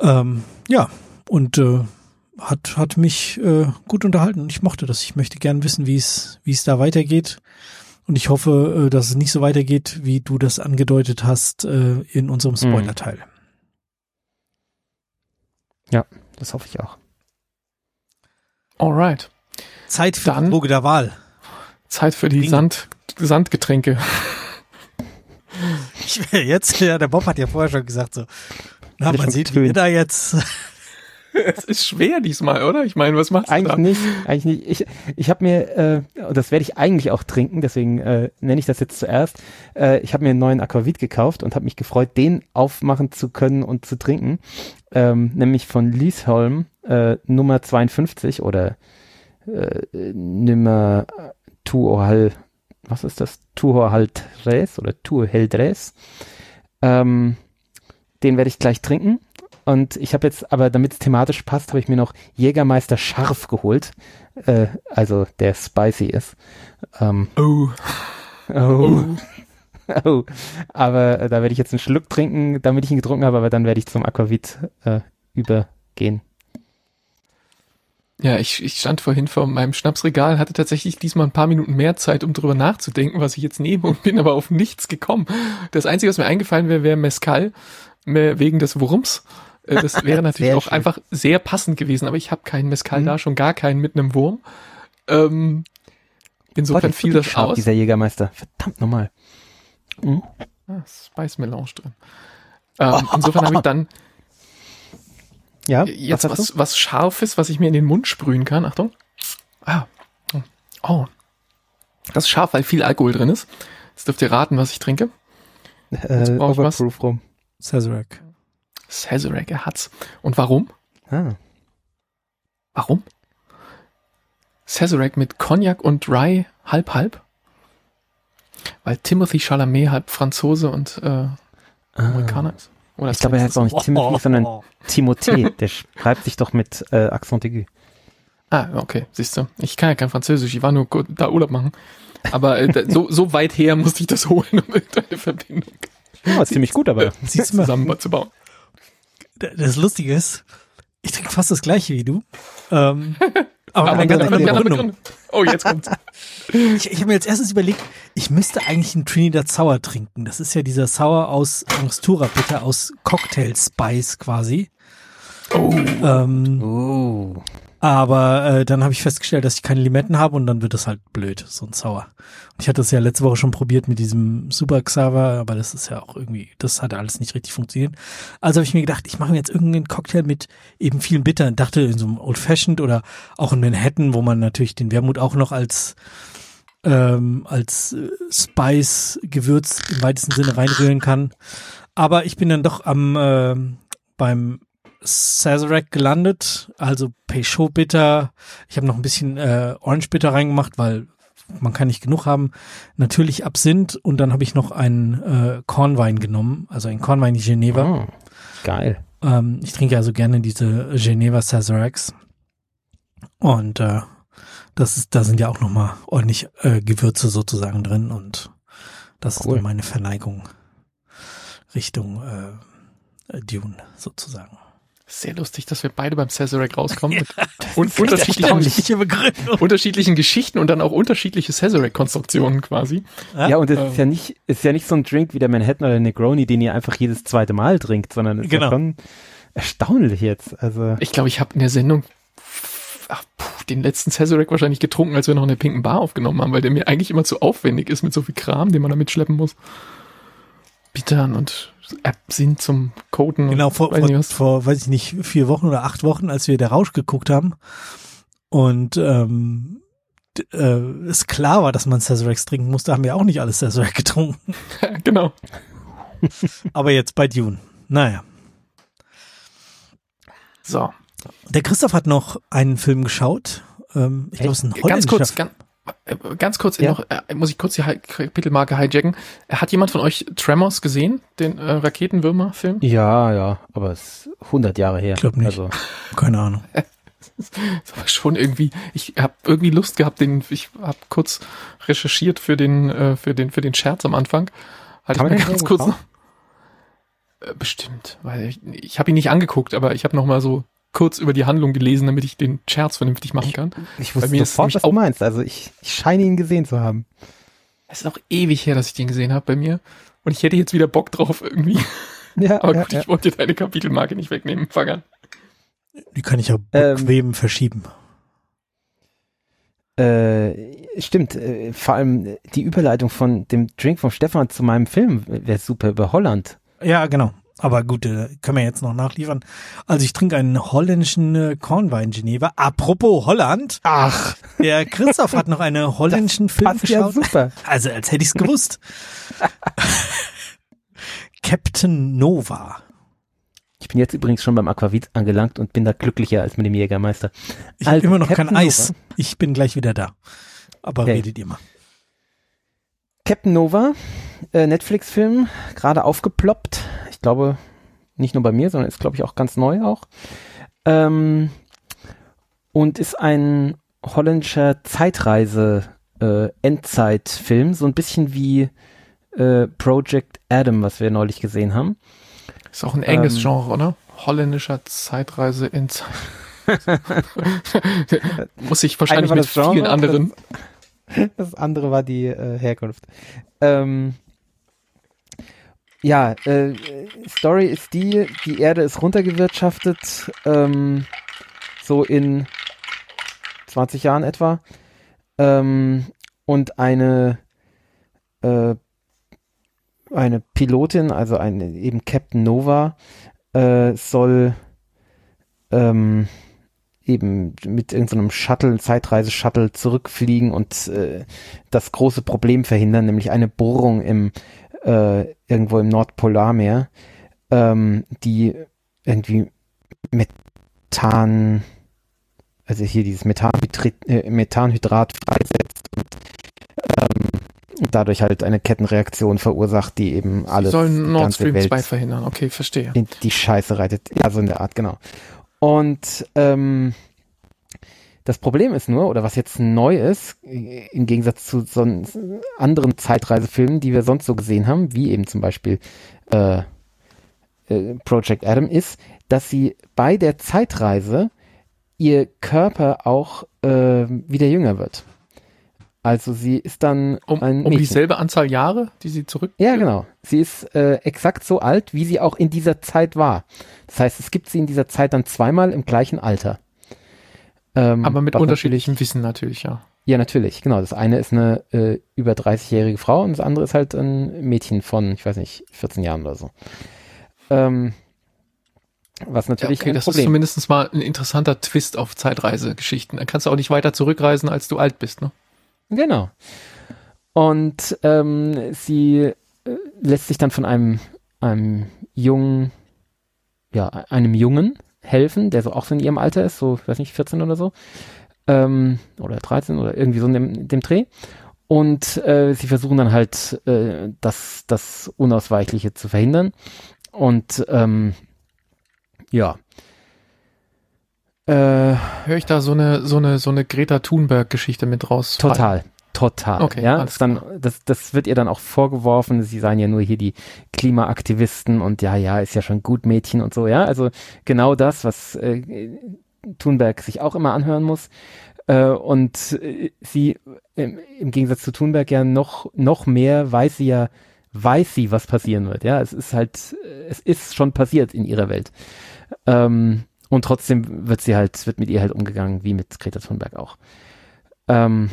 [SPEAKER 1] Ähm, ja, und äh, hat, hat mich äh, gut unterhalten und ich mochte das. Ich möchte gern wissen, wie es wie es da weitergeht. Und ich hoffe, äh, dass es nicht so weitergeht, wie du das angedeutet hast äh, in unserem hm. Spoiler-Teil.
[SPEAKER 2] Ja, das hoffe ich auch.
[SPEAKER 3] Alright.
[SPEAKER 1] Zeit für Dann, die Droge der Wahl.
[SPEAKER 3] Zeit für die Sand, Sandgetränke.
[SPEAKER 1] Ich, jetzt, ja, der Bob hat ja vorher schon gesagt so, na, man sieht, wie da jetzt
[SPEAKER 3] es ist schwer diesmal, oder? Ich meine, was machst
[SPEAKER 2] du Eigentlich da? nicht, eigentlich nicht. Ich, ich habe mir, äh, das werde ich eigentlich auch trinken, deswegen äh, nenne ich das jetzt zuerst. Äh, ich habe mir einen neuen Aquavit gekauft und habe mich gefreut, den aufmachen zu können und zu trinken. Ähm, nämlich von Liesholm, äh, Nummer 52 oder äh, Nummer Tuohal, was ist das? Tuohal Tres oder Tuohel Tres. Ähm, den werde ich gleich trinken und ich habe jetzt, aber damit es thematisch passt, habe ich mir noch Jägermeister scharf geholt. Äh, also der spicy ist. Ähm,
[SPEAKER 3] oh.
[SPEAKER 2] Oh. oh. Aber äh, da werde ich jetzt einen Schluck trinken, damit ich ihn getrunken habe, aber dann werde ich zum Aquavit äh, übergehen.
[SPEAKER 3] Ja, ich, ich stand vorhin vor meinem Schnapsregal, hatte tatsächlich diesmal ein paar Minuten mehr Zeit, um drüber nachzudenken, was ich jetzt nehme und bin aber auf nichts gekommen. Das Einzige, was mir eingefallen wäre, wäre Mescal, wegen des Wurms. Äh, das wäre natürlich auch schön. einfach sehr passend gewesen, aber ich habe keinen Mescal mhm. da, schon gar keinen mit einem Wurm. Ähm, insofern fiel das aus.
[SPEAKER 2] Dieser Jägermeister, verdammt nochmal.
[SPEAKER 3] Mhm. Ah, Spice Melange drin. Ähm, insofern habe ich dann ja, jetzt was, was, was Scharfes, was ich mir in den Mund sprühen kann. Achtung. Ah. Oh. Das ist scharf, weil viel Alkohol drin ist. Jetzt dürft ihr raten, was ich trinke.
[SPEAKER 2] Jetzt äh, Overproof rum.
[SPEAKER 1] Sazerac.
[SPEAKER 3] Sazerac, er hat's. Und warum? Ah. Warum? Sazerac mit Cognac und Rye halb halb? Weil Timothy Chalamet halb Franzose und äh, ah. Amerikaner ist.
[SPEAKER 2] Oder ich glaube, er heißt auch nicht oh, Timothy, oh, sondern oh. Timothée. Der schreibt sich doch mit äh, Accent aigu.
[SPEAKER 3] Ah, okay, siehst du. Ich kann ja kein Französisch, ich war nur da Urlaub machen. Aber äh, so, so weit her musste ich das holen, um irgendeine Verbindung.
[SPEAKER 2] Ja, ist ziemlich gut, aber
[SPEAKER 3] zusammenzubauen
[SPEAKER 1] das Lustige ist, ich trinke fast das gleiche wie du. Ähm,
[SPEAKER 3] aber, aber ganz andere Begründung. Oh, jetzt kommt's.
[SPEAKER 1] ich ich habe mir jetzt erstens überlegt, ich müsste eigentlich einen Trinidad Sour trinken. Das ist ja dieser Sour aus Angostura Bitter, aus Cocktail Spice quasi.
[SPEAKER 3] Oh.
[SPEAKER 1] Ähm, oh. Aber äh, dann habe ich festgestellt, dass ich keine Limetten habe und dann wird es halt blöd, so ein Sauer. Und ich hatte es ja letzte Woche schon probiert mit diesem Super Xaver, aber das ist ja auch irgendwie, das hat alles nicht richtig funktioniert. Also habe ich mir gedacht, ich mache mir jetzt irgendeinen Cocktail mit eben vielen Bittern. Dachte in so einem Old Fashioned oder auch in Manhattan, wo man natürlich den Wermut auch noch als ähm, als äh, Spice-Gewürz im weitesten Sinne reinrühren kann. Aber ich bin dann doch am äh, beim Sazerac gelandet, also Peugeot Bitter. Ich habe noch ein bisschen äh, Orange Bitter reingemacht, weil man kann nicht genug haben. Natürlich Absinth und dann habe ich noch einen äh, Kornwein genommen, also einen Kornwein die Geneva. Oh,
[SPEAKER 2] geil.
[SPEAKER 1] Ähm, ich trinke also gerne diese Geneva Sazeracs. Und äh, das ist, da sind ja auch nochmal ordentlich äh, Gewürze sozusagen drin und das cool. ist meine Verneigung Richtung äh, Dune sozusagen.
[SPEAKER 3] Sehr lustig, dass wir beide beim Sazerac rauskommen ja, und unterschiedlichen, unterschiedlichen Geschichten und dann auch unterschiedliche Sazerac-Konstruktionen quasi.
[SPEAKER 2] Ja, und es ähm. ist ja nicht, ist ja nicht so ein Drink wie der Manhattan oder der Negroni, den ihr einfach jedes zweite Mal trinkt, sondern es genau. ist ja schon erstaunlich jetzt. Also
[SPEAKER 3] ich glaube, ich habe in der Sendung ach, puh, den letzten Sazerac wahrscheinlich getrunken, als wir noch in der pinken Bar aufgenommen haben, weil der mir eigentlich immer zu aufwendig ist mit so viel Kram, den man da mitschleppen muss. Bittern und App sind zum Coden.
[SPEAKER 1] Genau, vor,
[SPEAKER 3] weiß
[SPEAKER 1] vor, weiß ich nicht, vier Wochen oder acht Wochen, als wir der Rausch geguckt haben und ähm, äh, es klar war, dass man Sazerac trinken musste, haben wir auch nicht alles Sazerac getrunken.
[SPEAKER 3] genau.
[SPEAKER 1] Aber jetzt bei Dune. Naja.
[SPEAKER 3] So.
[SPEAKER 1] Der Christoph hat noch einen Film geschaut. Ähm, ich glaube, es ist ein
[SPEAKER 3] Ganz
[SPEAKER 1] holländischer
[SPEAKER 3] kurz, ganz, ganz kurz
[SPEAKER 2] Ja.
[SPEAKER 3] noch, äh, muss ich kurz die Kapitelmarke hijacken. Äh, Hat jemand von euch Tremors gesehen, den äh, Raketenwürmer-Film?
[SPEAKER 2] Ja, ja, aber es ist 100 Jahre her.
[SPEAKER 1] Ich glaub nicht.
[SPEAKER 2] Also,
[SPEAKER 1] Keine Ahnung.
[SPEAKER 3] Das war schon irgendwie, ich habe irgendwie Lust gehabt, den, ich habe kurz recherchiert für den, äh, für den, für den Scherz am Anfang. Halt
[SPEAKER 2] Kann
[SPEAKER 3] ich mir ganz kurz noch, äh, bestimmt, weil ich, ich habe ihn nicht angeguckt, aber ich habe noch mal so kurz über die Handlung gelesen, damit ich den Scherz vernünftig machen kann.
[SPEAKER 2] ich
[SPEAKER 3] Bei
[SPEAKER 2] wusste sofort, was du
[SPEAKER 3] auch-
[SPEAKER 2] meinst. Also ich, ich scheine ihn gesehen zu haben.
[SPEAKER 3] Es ist auch ewig her, dass ich den gesehen habe bei mir. Und ich hätte jetzt wieder Bock drauf irgendwie.
[SPEAKER 2] Ja,
[SPEAKER 3] Aber
[SPEAKER 2] ja,
[SPEAKER 3] gut,
[SPEAKER 2] ja.
[SPEAKER 3] ich wollte deine Kapitelmarke nicht wegnehmen. Fang an.
[SPEAKER 1] Die kann ich ja
[SPEAKER 2] Ähm,
[SPEAKER 1] bequem verschieben.
[SPEAKER 2] Äh, stimmt, äh, vor allem die Überleitung von dem Drink von Stefan zu meinem Film wäre super über Holland.
[SPEAKER 1] Ja, genau. Aber gut, äh, können wir jetzt noch nachliefern. Also ich trinke einen holländischen äh, Kornwein Geneva. Apropos Holland.
[SPEAKER 2] Ach,
[SPEAKER 1] Der Christoph hat noch einen holländischen Film
[SPEAKER 2] passt ja
[SPEAKER 1] geschaut.
[SPEAKER 2] super.
[SPEAKER 1] Also als hätte ich es gewusst. Captain Nova.
[SPEAKER 2] Ich bin jetzt übrigens schon beim Aquavit angelangt und bin da glücklicher als mit dem Jägermeister.
[SPEAKER 1] Ich habe
[SPEAKER 2] Also,
[SPEAKER 1] immer noch
[SPEAKER 2] Captain
[SPEAKER 1] kein Eis.
[SPEAKER 2] Nova.
[SPEAKER 1] Ich bin gleich wieder da. Aber
[SPEAKER 2] Okay.
[SPEAKER 1] redet ihr mal.
[SPEAKER 2] Captain Nova, äh, Netflix-Film, gerade aufgeploppt. Ich glaube, nicht nur bei mir, sondern ist, glaube ich, auch ganz neu auch. Ähm, und ist ein holländischer Zeitreise äh, so ein bisschen wie äh, Project Adam, was wir neulich gesehen haben.
[SPEAKER 3] Ist auch ein enges
[SPEAKER 2] Ähm.
[SPEAKER 3] Genre, oder? Holländischer Zeitreise in Zeit. Muss ich wahrscheinlich mit
[SPEAKER 2] das Genre,
[SPEAKER 3] vielen anderen.
[SPEAKER 2] Das andere war die äh, Herkunft. Ähm, ja, äh, Story ist die, die Erde ist runtergewirtschaftet, ähm, so in 20 Jahren etwa. Ähm, und eine, äh, eine Pilotin, also eine, eben Captain Nova, äh, soll ähm, eben mit irgendeinem Shuttle, Zeitreise-Shuttle zurückfliegen und äh, das große Problem verhindern, nämlich eine Bohrung im äh, irgendwo im Nordpolarmeer, ähm, die irgendwie Methan, also hier dieses Methanhydrat, äh, Methanhydrat freisetzt und ähm, dadurch halt eine Kettenreaktion verursacht, die eben alles
[SPEAKER 3] sollen Nord
[SPEAKER 2] ganze
[SPEAKER 3] Stream
[SPEAKER 2] Welt
[SPEAKER 3] 2 verhindern. Okay, verstehe.
[SPEAKER 2] in die Scheiße reitet. Ja, so in der Art, genau. Und ähm, das Problem ist nur, oder was jetzt neu ist, im Gegensatz zu so anderen Zeitreisefilmen, die wir sonst so gesehen haben, wie eben zum Beispiel äh, äh, Project Adam, ist, dass sie bei der Zeitreise ihr Körper auch äh, wieder jünger wird. Also sie ist dann
[SPEAKER 3] Um,
[SPEAKER 2] ein
[SPEAKER 3] um dieselbe Anzahl Jahre, die sie zurück.
[SPEAKER 2] Ja, genau. Sie ist äh, exakt so alt, wie sie auch in dieser Zeit war. Das heißt, es gibt sie in dieser Zeit dann zweimal im gleichen Alter. Ähm,
[SPEAKER 3] Aber mit unterschiedlichem Wissen natürlich, ja.
[SPEAKER 2] Ja, natürlich, genau. Das eine ist eine äh, über 30-jährige Frau und das andere ist halt ein Mädchen von, ich weiß nicht, 14 Jahren oder so. Ähm, was
[SPEAKER 3] ja
[SPEAKER 2] natürlich
[SPEAKER 3] okay,
[SPEAKER 2] ein
[SPEAKER 3] das ist
[SPEAKER 2] Problem
[SPEAKER 3] zumindest mal ein interessanter Twist auf Zeitreisegeschichten. Dann kannst du auch nicht weiter zurückreisen, als du alt bist, ne?
[SPEAKER 2] Genau. Und ähm, sie äh, lässt sich dann von einem, einem jungen, ja, einem Jungen helfen, der so auch so in ihrem Alter ist, so, ich weiß nicht, 14 oder so, ähm, oder 13 oder irgendwie so in dem, dem Dreh. Und äh, sie versuchen dann halt, äh, das, das Unausweichliche zu verhindern. Und ähm, ja. Äh,
[SPEAKER 3] Höre ich da so eine, so eine, so eine Greta Thunberg-Geschichte mit raus?
[SPEAKER 2] Total, total.
[SPEAKER 3] Okay,
[SPEAKER 2] ja, dann, das, das wird ihr dann auch vorgeworfen. Sie seien ja nur hier die Klimaaktivisten und ja, ja, ist ja schon gut Mädchen und so. Ja, also genau das, was äh, Thunberg sich auch immer anhören muss. Äh, und äh, sie im, im Gegensatz zu Thunberg ja noch noch mehr weiß sie ja weiß sie, was passieren wird. Ja, es ist halt, äh, es ist schon passiert in ihrer Welt. Ähm, und trotzdem wird sie halt, wird mit ihr halt umgegangen, wie mit Greta Thunberg auch. Ähm,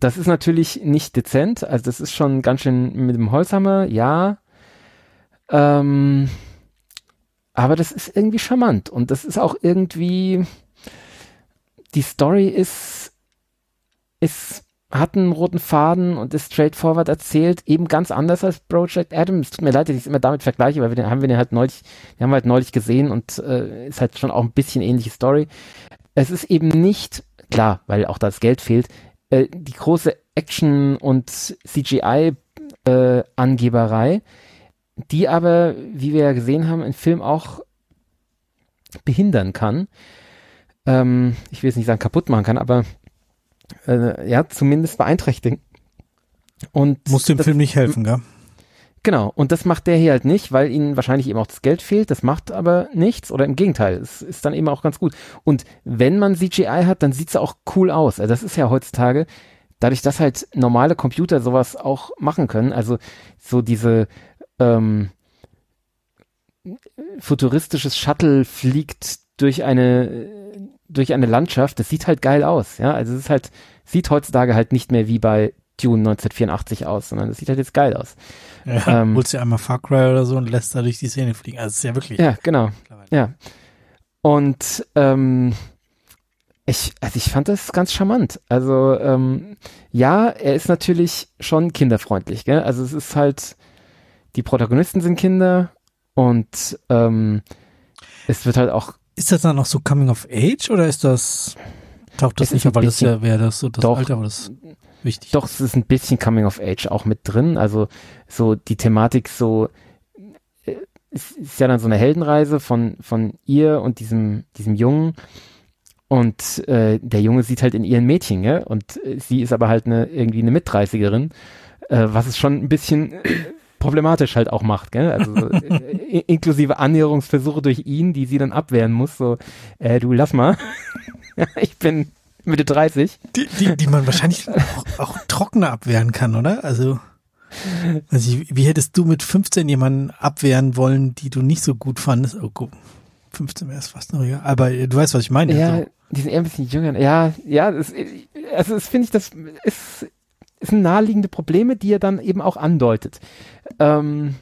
[SPEAKER 2] das ist natürlich nicht dezent, also das ist schon ganz schön mit dem Holzhammer, ja. Ähm, aber das ist irgendwie charmant und das ist auch irgendwie, die Story ist, ist, hat einen roten Faden und ist straightforward erzählt, eben ganz anders als Project Adams. Tut mir leid, dass ich es immer damit vergleiche, weil wir den, haben wir den halt neulich, den haben wir halt neulich gesehen und äh, ist halt schon auch ein bisschen ähnliche Story. Es ist eben nicht, klar, weil auch das Geld fehlt, äh, die große Action und CGI-Angeberei, äh, die aber, wie wir ja gesehen haben, im Film auch behindern kann. Ähm, ich will es nicht sagen kaputt machen kann, aber äh, ja, zumindest beeinträchtigen. Und
[SPEAKER 1] Muss dem Film nicht helfen, gell?
[SPEAKER 2] Genau, und das macht der hier halt nicht, weil ihnen wahrscheinlich eben auch das Geld fehlt. Das macht aber nichts oder im Gegenteil, es ist dann eben auch ganz gut. Und wenn man CGI hat, dann sieht's auch cool aus. Also das ist ja heutzutage, dadurch, dass halt normale Computer sowas auch machen können, also so diese ähm, futuristisches Shuttle fliegt durch eine durch eine Landschaft, das sieht halt geil aus, ja, also es ist halt sieht heutzutage halt nicht mehr wie bei Dune 1984 aus, sondern es sieht halt jetzt geil aus.
[SPEAKER 1] Ja, ähm, holst dir einmal Far Cry oder so und lässt da durch die Szene fliegen. Also es ist ja wirklich.
[SPEAKER 2] Ja, genau. Ja. Und ähm, ich, also ich fand das ganz charmant. Also ähm, ja, er ist natürlich schon kinderfreundlich, gell? Also es ist halt, die Protagonisten sind Kinder und ähm, es wird halt auch.
[SPEAKER 1] Ist das dann noch so Coming of Age oder ist das taucht das nicht, weil das ja wäre das so das
[SPEAKER 2] doch,
[SPEAKER 1] Alter, aber das wichtig.
[SPEAKER 2] Doch, es ist ein bisschen Coming of Age auch mit drin. Also so die Thematik so äh, es ist ja dann so eine Heldenreise von von ihr und diesem diesem Jungen und äh, der Junge sieht halt in ihren Mädchen, ja? und äh, sie ist aber halt eine irgendwie eine Mitdreißigerin, äh, was es schon ein bisschen problematisch halt auch macht, gell? Also äh, inklusive Annäherungsversuche durch ihn, die sie dann abwehren muss. So, äh, du lass mal, ich bin Mitte 30.
[SPEAKER 1] Die, die, die man wahrscheinlich auch, auch trockener abwehren kann, oder? Also, also wie hättest du mit 15 jemanden abwehren wollen, die du nicht so gut fandest? Oh, guck, 15 wäre es fast noch egal. Aber du weißt, was ich meine.
[SPEAKER 2] Ja, also. die sind eher ein bisschen jünger. Ja, ja, das, also das finde ich, das ist, ist ein naheliegende Probleme, die er dann eben auch andeutet. Ähm,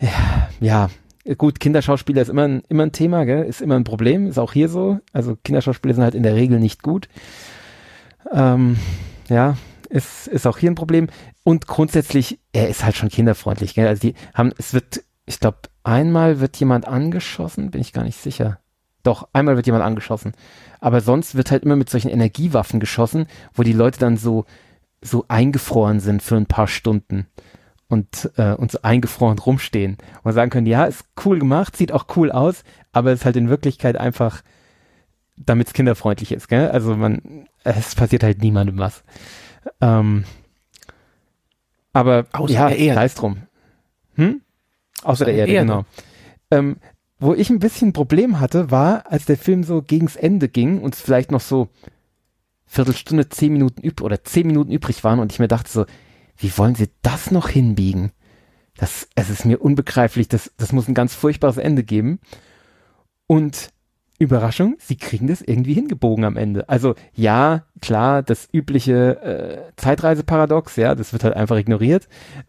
[SPEAKER 2] ja, ja, Gut, Kinderschauspieler ist immer ein, immer ein Thema, gell? ist immer ein Problem, ist auch hier so. Also Kinderschauspieler sind halt in der Regel nicht gut. Ähm, ja, ist, ist auch hier ein Problem. Und grundsätzlich, er ist halt schon kinderfreundlich. Gell? Also die haben, es wird, ich glaube, einmal wird jemand angeschossen, bin ich gar nicht sicher. Doch, einmal wird jemand angeschossen. Aber sonst wird halt immer mit solchen Energiewaffen geschossen, wo die Leute dann so, so eingefroren sind für ein paar Stunden und, äh, und so eingefroren rumstehen und sagen können, ja, ist cool gemacht, sieht auch cool aus, aber ist halt in Wirklichkeit einfach, damit es kinderfreundlich ist, gell? Also man, es passiert halt niemandem was. Ähm, aber
[SPEAKER 1] Außer ja, der Erde.
[SPEAKER 2] sei drum. Hm? Außer der Erde, Erde. genau. Ähm, wo ich ein bisschen ein Problem hatte, war, als der Film so gegens Ende ging und es vielleicht noch so Viertelstunde, zehn Minuten übrig oder zehn Minuten übrig waren und ich mir dachte so, wie wollen sie das noch hinbiegen? Das, es ist mir unbegreiflich, das, das muss ein ganz furchtbares Ende geben. Und Überraschung, sie kriegen das irgendwie hingebogen am Ende. Also ja, klar, das übliche äh, Zeitreiseparadox, ja, das wird halt einfach ignoriert.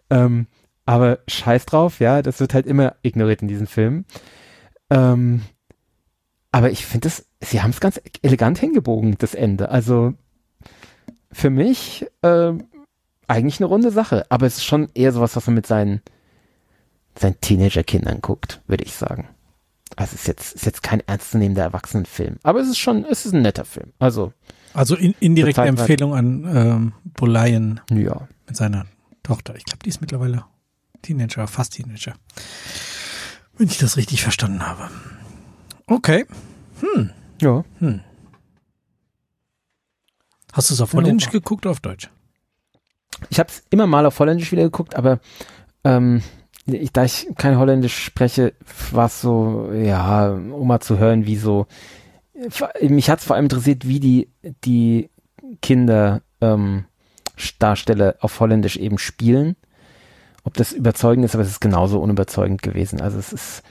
[SPEAKER 2] Ähm, aber scheiß drauf, ja, das wird halt immer ignoriert in diesen Filmen. Ähm, aber ich finde das, sie haben es ganz elegant hingebogen, das Ende. Also für mich äh, eigentlich eine runde Sache, aber es ist schon eher sowas, was man mit seinen, seinen Teenager-Kindern guckt, würde ich sagen. Also es ist jetzt, ist jetzt kein ernstzunehmender Erwachsenenfilm, aber es ist schon, es ist ein netter Film. Also,
[SPEAKER 1] also in, indirekte Empfehlung an ähm, Bolayen
[SPEAKER 2] ja.
[SPEAKER 1] mit seiner Tochter. Ich glaube, die ist mittlerweile Teenager, fast Teenager. Wenn ich das richtig verstanden habe. Okay. Hm.
[SPEAKER 2] Ja.
[SPEAKER 1] Hm. Hast du es auf Holländisch geguckt oder auf Deutsch?
[SPEAKER 2] Ich habe es immer mal auf Holländisch wieder geguckt, aber ähm, ich, da ich kein Holländisch spreche, war es so, ja, um mal zu hören, wie so. Mich hat es vor allem interessiert, wie die die Kinder ähm, Darsteller auf Holländisch eben spielen. Ob das überzeugend ist, aber es ist genauso unüberzeugend gewesen. Also es ist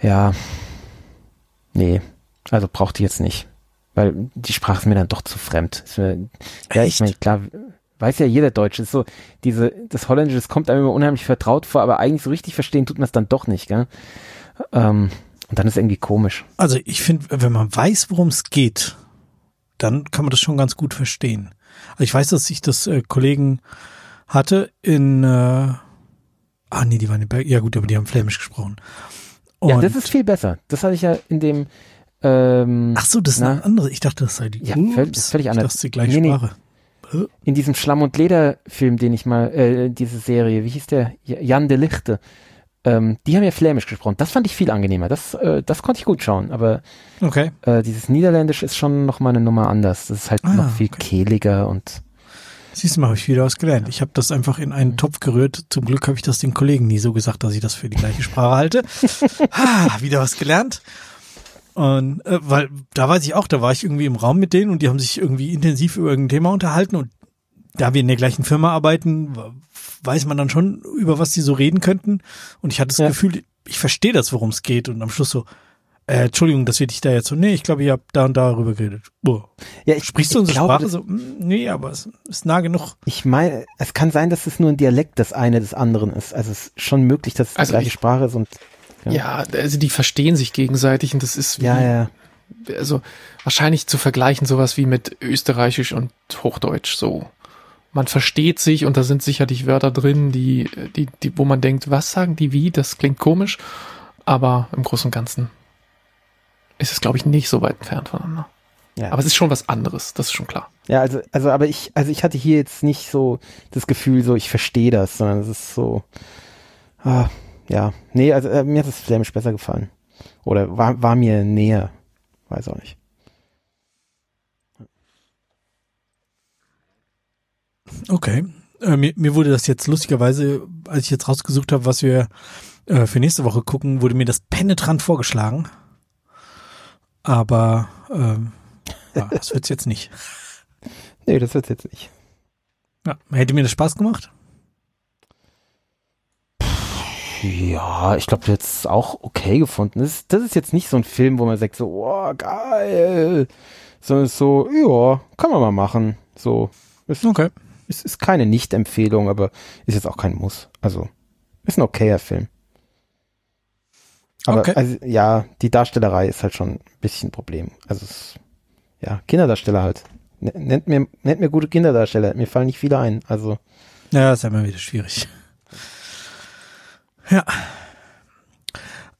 [SPEAKER 2] ja nee, also brauchte ich jetzt nicht, weil die Sprache ist mir dann doch zu fremd. Mir, ja, ich meine klar weiß ja jeder Deutsche, ist so, diese, das Holländische, das kommt einem immer unheimlich vertraut vor, aber eigentlich so richtig verstehen tut man es dann doch nicht, gell? Ähm, und dann ist irgendwie komisch.
[SPEAKER 1] Also ich finde, wenn man weiß, worum es geht, dann kann man das schon ganz gut verstehen. Also ich weiß, dass ich das äh, Kollegen hatte in, äh, ah nee, die waren in Berg, ja gut, aber die haben Flämisch gesprochen. Und,
[SPEAKER 2] ja, das ist viel besser. Das hatte ich ja in dem, ähm,
[SPEAKER 1] Ach so, das ist
[SPEAKER 2] na,
[SPEAKER 1] eine andere. Ich dachte, das sei die.
[SPEAKER 2] Ja, völlig, völlig anders.
[SPEAKER 1] Das ist die gleiche
[SPEAKER 2] Nee, nee.
[SPEAKER 1] Sprache.
[SPEAKER 2] In diesem Schlamm und Leder Film, den ich mal, äh, diese Serie, wie hieß der? Jan de Lichte. Ähm, die haben ja Flämisch gesprochen. Das fand ich viel angenehmer. Das, äh, das konnte ich gut schauen. Aber
[SPEAKER 1] Okay.
[SPEAKER 2] äh, dieses Niederländisch ist schon noch mal eine Nummer anders. Das ist halt
[SPEAKER 1] Ah,
[SPEAKER 2] noch viel
[SPEAKER 1] okay.
[SPEAKER 2] kehliger und
[SPEAKER 1] Siehst du mal, habe ich wieder was gelernt. Ich habe das einfach in einen Topf gerührt. Zum Glück habe ich das den Kollegen nie so gesagt, dass ich das für die gleiche Sprache halte. ah, wieder was gelernt. Und äh, weil da weiß ich auch, da war ich irgendwie im Raum mit denen und die haben sich irgendwie intensiv über irgendein Thema unterhalten und da wir in der gleichen Firma arbeiten, weiß man dann schon, über was die so reden könnten. Und ich hatte das
[SPEAKER 2] Ja.
[SPEAKER 1] Gefühl, ich verstehe das, worum es geht. Und am Schluss so, äh, Entschuldigung, dass wir dich da jetzt so, nee, ich glaube, ihr habt da und darüber geredet. Oh.
[SPEAKER 2] ja, ich,
[SPEAKER 1] Sprichst du unsere Sprache so? "Mm, Nee, aber es ist nah genug.
[SPEAKER 2] Ich meine, es kann sein, dass es nur ein Dialekt des eine des anderen ist. Also es ist schon möglich, dass es
[SPEAKER 3] Also
[SPEAKER 2] die gleiche
[SPEAKER 3] ich-
[SPEAKER 2] Sprache ist und Ja.
[SPEAKER 3] Ja, also die verstehen sich gegenseitig und das ist wie,
[SPEAKER 2] ja, ja.
[SPEAKER 3] also wahrscheinlich zu vergleichen sowas wie mit Österreichisch und Hochdeutsch so. Man versteht sich und da sind sicherlich Wörter drin, die, die, die, wo man denkt, was sagen die wie? Das klingt komisch, aber im Großen und Ganzen ist es, glaube ich, nicht so weit entfernt voneinander.
[SPEAKER 2] Ja.
[SPEAKER 3] Aber es ist schon was anderes, das ist schon klar.
[SPEAKER 2] Ja, also, also, aber ich, also ich hatte hier jetzt nicht so das Gefühl, so ich verstehe das, sondern es ist so, ah, ja, nee, also äh, mir hat das Flämisch besser gefallen. Oder war, war mir näher. Weiß auch nicht.
[SPEAKER 1] Okay. Äh, mir, mir wurde das jetzt lustigerweise, als ich jetzt rausgesucht habe, was wir äh, für nächste Woche gucken, wurde mir das penetrant vorgeschlagen. Aber ähm, ja, das wird's jetzt nicht.
[SPEAKER 2] Nee, das wird's jetzt nicht.
[SPEAKER 1] Ja, hätte mir das Spaß gemacht?
[SPEAKER 2] Ja, ich glaube, jetzt auch okay gefunden. Das, ist- das ist jetzt nicht so ein Film, wo man sagt so, oh, geil. Sondern es ist so, ja, kann man mal machen. So, es,
[SPEAKER 1] Okay.
[SPEAKER 2] es ist keine Nicht-Empfehlung, aber ist jetzt auch kein Muss. Also, ist ein okayer Film. Aber
[SPEAKER 1] Okay.
[SPEAKER 2] also, ja, die Darstellerei ist halt schon ein bisschen ein Problem. Also es, ja, Kinderdarsteller halt. Nennt mir, nennt mir gute Kinderdarsteller. Mir fallen nicht viele ein. Also,
[SPEAKER 1] Ja, ist ja immer wieder schwierig. Ja.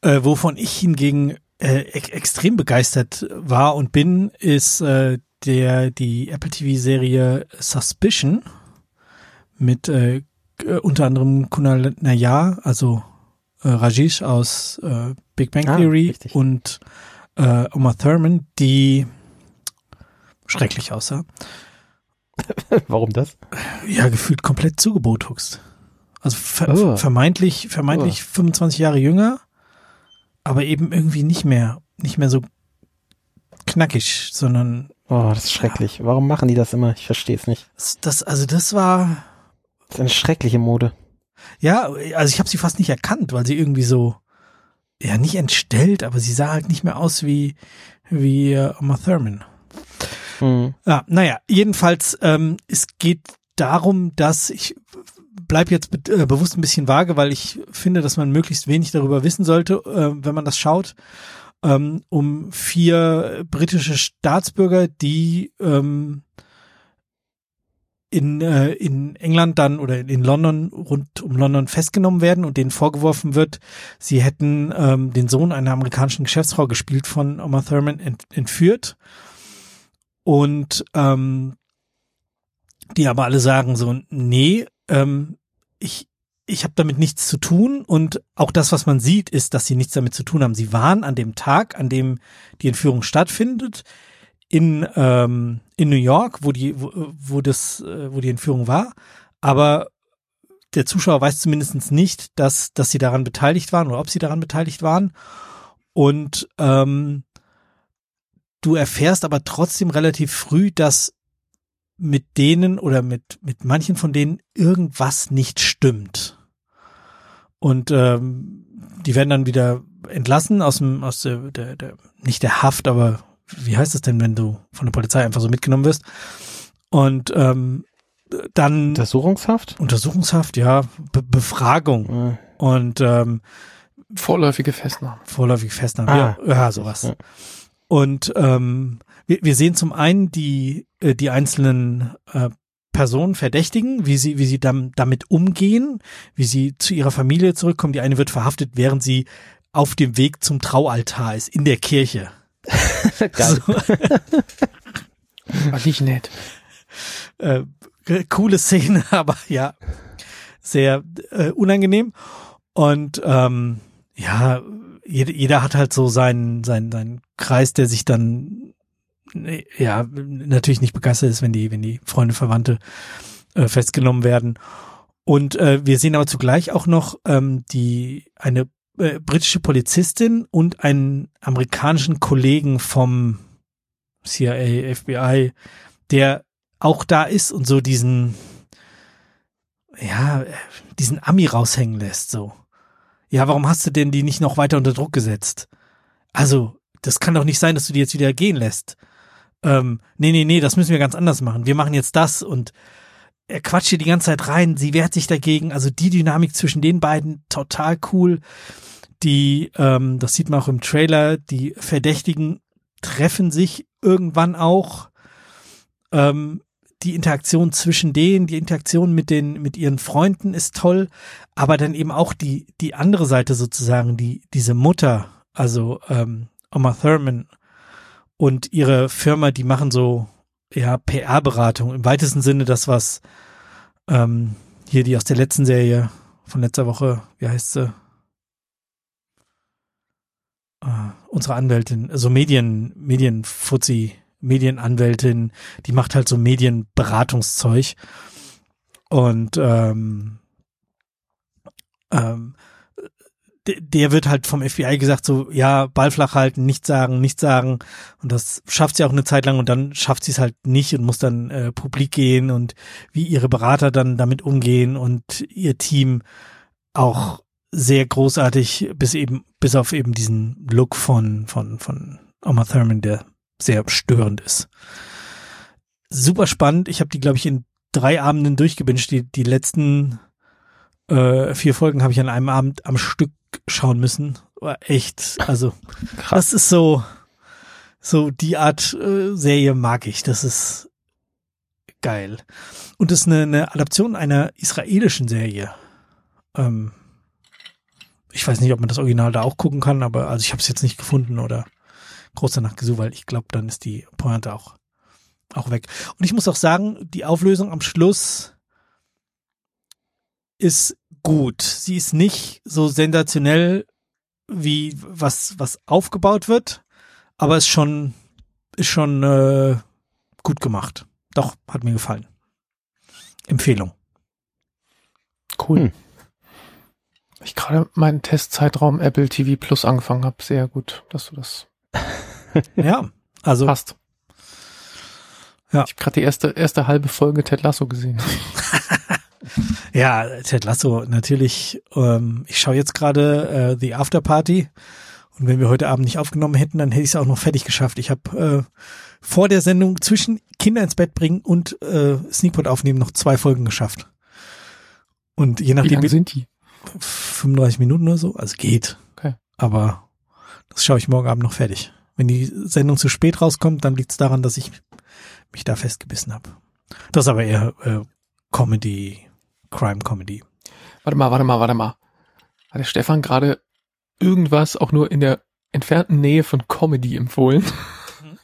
[SPEAKER 1] Äh, wovon ich hingegen äh, ex extrem begeistert war und bin, ist äh, der die Apple TV-Serie Suspicion mit äh, äh, unter anderem Kunal Nayar, also äh, Rajesh aus äh, Big Bang
[SPEAKER 2] Ah,
[SPEAKER 1] Theory
[SPEAKER 2] richtig.
[SPEAKER 1] und äh, Uma Thurman, die schrecklich aussah.
[SPEAKER 2] warum das?
[SPEAKER 1] ja, gefühlt komplett zugebotoxt. Also ver
[SPEAKER 2] Oh.
[SPEAKER 1] vermeintlich, vermeintlich 25 Jahre jünger, aber eben irgendwie nicht mehr, nicht mehr so knackig, sondern
[SPEAKER 2] Oh, das ist schrecklich. Warum machen die das immer? Ich verstehe es nicht.
[SPEAKER 1] das, das, also das war,
[SPEAKER 2] Das ist eine schreckliche Mode.
[SPEAKER 1] ja, also ich habe sie fast nicht erkannt, weil sie irgendwie so, ja, nicht entstellt, aber sie sah halt nicht mehr aus wie, wie äh, Uma Thurman.
[SPEAKER 2] Hm.
[SPEAKER 1] Ja, naja, jedenfalls, ähm, es geht darum, dass ich bleib jetzt be äh, bewusst ein bisschen vage, weil ich finde, dass man möglichst wenig darüber wissen sollte, äh, wenn man das schaut, ähm, um vier britische Staatsbürger, die ähm, in, äh, in England dann oder in London, rund um London festgenommen werden und denen vorgeworfen wird, sie hätten ähm, den Sohn einer amerikanischen Geschäftsfrau gespielt von Uma Thurman ent entführt. Und ähm, die aber alle sagen so, nee, ähm, ich, ich habe damit nichts zu tun und auch das, was man sieht, ist, dass sie nichts damit zu tun haben. Sie waren an dem Tag, an dem die Entführung stattfindet, in, ähm, in New York, wo die, wo, wo das, äh, wo die Entführung war, aber der Zuschauer weiß zumindest nicht, dass, dass sie daran beteiligt waren oder ob sie daran beteiligt waren. Und ähm, du erfährst aber trotzdem relativ früh, dass mit denen oder mit, mit manchen von denen irgendwas nicht stimmt. Und ähm, die werden dann wieder entlassen aus dem, aus der, der, der, nicht der Haft, aber wie heißt es denn, wenn du von der Polizei einfach so mitgenommen wirst? Und ähm, dann
[SPEAKER 2] Untersuchungshaft?
[SPEAKER 1] Untersuchungshaft, ja, Be Befragung
[SPEAKER 2] Äh,
[SPEAKER 1] und ähm,
[SPEAKER 3] Vorläufige Festnahme.
[SPEAKER 1] vorläufig Festnahme,
[SPEAKER 2] Ah.
[SPEAKER 1] ja, ja, sowas.
[SPEAKER 2] Ja.
[SPEAKER 1] Und ähm, wir, wir sehen zum einen die äh, die einzelnen äh, Personen verdächtigen, wie sie wie sie dam, damit umgehen, wie sie zu ihrer Familie zurückkommen. Die eine wird verhaftet, während sie auf dem Weg zum Traualtar ist in der Kirche.
[SPEAKER 2] Geil.
[SPEAKER 1] So,
[SPEAKER 3] War nicht nett.
[SPEAKER 1] äh, coole Szene, aber ja, sehr äh, unangenehm. Und ähm, ja, jeder, jeder hat halt so seinen, seinen, seinen Kreis, der sich dann ja natürlich nicht begeistert ist, wenn die, wenn die Freunde, Verwandte äh, festgenommen werden. Und äh, wir sehen aber zugleich auch noch ähm, die eine äh, britische Polizistin und einen amerikanischen Kollegen vom CIA, FBI, der auch da ist und so diesen, ja, diesen Ami raushängen lässt, so. Ja, warum hast du denn die nicht noch weiter unter Druck gesetzt? Also, das kann doch nicht sein, dass du die jetzt wieder gehen lässt. Ähm, nee, nee, nee, das müssen wir ganz anders machen. Wir machen jetzt das und er quatscht hier die ganze Zeit rein, sie wehrt sich dagegen. Also die Dynamik zwischen den beiden total cool. Die, ähm, das sieht man auch im Trailer, die Verdächtigen treffen sich irgendwann auch. Ähm, die Interaktion zwischen denen, die Interaktion mit den, mit ihren Freunden ist toll, aber dann eben auch die, die andere Seite sozusagen, die, diese Mutter, also ähm, Oma Thurman und ihre Firma, die machen so, ja, PR-Beratung, im weitesten Sinne das, was ähm, hier die aus der letzten Serie von letzter Woche, wie heißt sie? Äh, unsere Anwältin, also Medien, Medienfuzzi, Medienanwältin, die macht halt so Medienberatungszeug. Und ähm, ähm, der wird halt vom FBI gesagt, so, ja, Ball flach halten, nichts sagen, nichts sagen. Und das schafft sie auch eine Zeit lang und dann schafft sie es halt nicht und muss dann äh, publik gehen und wie ihre Berater dann damit umgehen und ihr Team auch sehr großartig, bis eben, bis auf eben diesen Look von, von, von Oma Thurman, der sehr störend ist. Super spannend. Ich habe die, glaube ich, in drei Abenden durchgebinged. Die, die letzten äh, vier Folgen habe ich an einem Abend am Stück schauen müssen. War echt, also das ist so, so die Art äh, Serie mag ich. Das ist geil. Und das ist eine, eine Adaption einer israelischen Serie. Ähm, ich weiß nicht, ob man das Original da auch gucken kann, aber also ich habe es jetzt nicht gefunden oder groß danach gesucht, weil ich glaube, dann ist die Pointe auch auch weg. Und ich muss auch sagen, die Auflösung am Schluss ist gut. Sie ist nicht so sensationell wie was was aufgebaut wird, aber ist schon ist schon äh, gut gemacht. Doch hat mir gefallen. Empfehlung.
[SPEAKER 3] Cool.
[SPEAKER 2] Hm.
[SPEAKER 3] Ich gerade meinen Testzeitraum Apple TV Plus angefangen habe. Sehr gut, dass du das
[SPEAKER 1] Ja, also
[SPEAKER 3] passt.
[SPEAKER 1] Ja.
[SPEAKER 3] Ich habe gerade die erste, erste halbe Folge Ted Lasso gesehen.
[SPEAKER 1] Ja, Ted Lasso, natürlich. Ähm, ich schaue jetzt gerade äh, The After Party. Und wenn wir heute Abend nicht aufgenommen hätten, dann hätte ich es auch noch fertig geschafft. Ich habe äh, vor der Sendung zwischen Kinder ins Bett bringen und äh, Sneakpot aufnehmen noch zwei Folgen geschafft. Und je
[SPEAKER 3] Wie
[SPEAKER 1] nachdem,
[SPEAKER 3] lang sind die?
[SPEAKER 1] 35 Minuten oder so, also geht.
[SPEAKER 3] Okay.
[SPEAKER 1] Aber das schaue ich morgen Abend noch fertig. Wenn die Sendung zu spät rauskommt, dann liegt es daran, dass ich mich da festgebissen habe. Das ist aber eher äh, Comedy, Crime Comedy.
[SPEAKER 3] Warte mal, warte mal, warte mal. Hat der Stefan gerade irgendwas auch nur in der entfernten Nähe von Comedy empfohlen?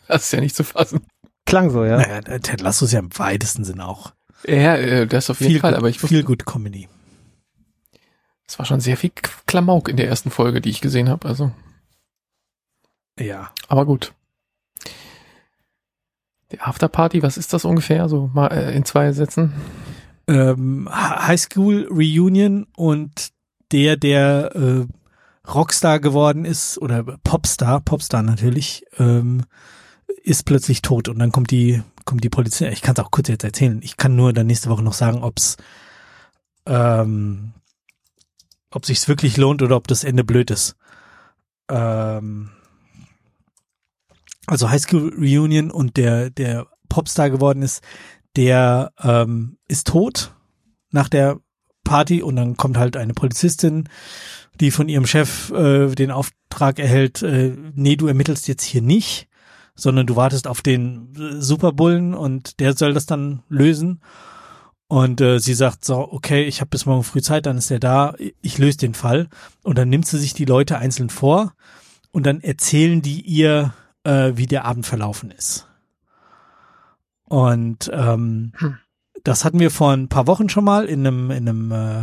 [SPEAKER 3] Das ist ja nicht zu fassen.
[SPEAKER 2] Klang so, ja.
[SPEAKER 1] Naja, Ted Lasso ist ja im weitesten Sinn auch.
[SPEAKER 3] Ja, äh, das auf jeden Fall,
[SPEAKER 1] gut,
[SPEAKER 3] aber ich
[SPEAKER 1] viel
[SPEAKER 3] wusste,
[SPEAKER 1] gut Comedy.
[SPEAKER 3] es war schon sehr viel Klamauk in der ersten Folge, die ich gesehen habe, also.
[SPEAKER 1] Ja.
[SPEAKER 3] Aber gut. Die Afterparty, was ist das ungefähr? So mal äh, in zwei Sätzen.
[SPEAKER 1] Ähm, High School Reunion und der, der äh, Rockstar geworden ist, oder Popstar, Popstar natürlich, ähm, ist plötzlich tot und dann kommt die, kommt die Polizei. Ich kann es auch kurz jetzt erzählen. Ich kann nur dann nächste Woche noch sagen, ob's ähm, ob sich's wirklich lohnt oder ob das Ende blöd ist. Ähm, also High School Reunion und der, der Popstar geworden ist, der ähm, ist tot nach der Party und dann kommt halt eine Polizistin, die von ihrem Chef äh, den Auftrag erhält, äh, nee, du ermittelst jetzt hier nicht, sondern du wartest auf den äh, Superbullen und der soll das dann lösen. Und äh, sie sagt so, okay, ich habe bis morgen früh Zeit, dann ist er da, ich löse den Fall. Und dann nimmt sie sich die Leute einzeln vor und dann erzählen die ihr, äh, wie der Abend verlaufen ist. Und ähm,
[SPEAKER 3] Hm.
[SPEAKER 1] das hatten wir vor ein paar Wochen schon mal in einem, in einem, äh,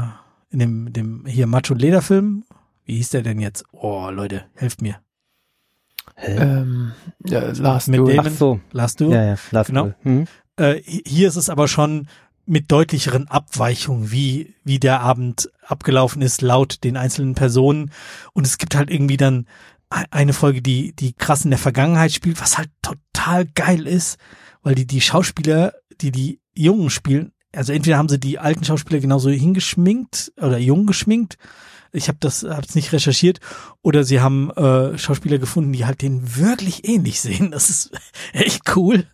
[SPEAKER 1] in dem, dem hier Macho Lederfilm. Wie hieß der denn jetzt? Oh, Leute, helft mir.
[SPEAKER 3] Ähm, ja, Last
[SPEAKER 1] Mit
[SPEAKER 3] Duel.
[SPEAKER 1] dem-
[SPEAKER 2] Ach so.
[SPEAKER 1] Lasst du?
[SPEAKER 2] Ja, ja. Last
[SPEAKER 1] Genau.
[SPEAKER 2] Duel. Hm?
[SPEAKER 1] Äh, hier ist es aber schon mit deutlicheren Abweichungen, wie, wie der Abend abgelaufen ist, laut den einzelnen Personen. Und es gibt halt irgendwie dann e- eine Folge, die, die krass in der Vergangenheit spielt, was halt total geil ist, weil die, die Schauspieler, die die Jungen spielen, also entweder haben sie die alten Schauspieler genauso hingeschminkt oder jung geschminkt, ich habe das hab's nicht recherchiert, oder sie haben äh, Schauspieler gefunden, die halt denen wirklich ähnlich sehen. Das ist echt cool.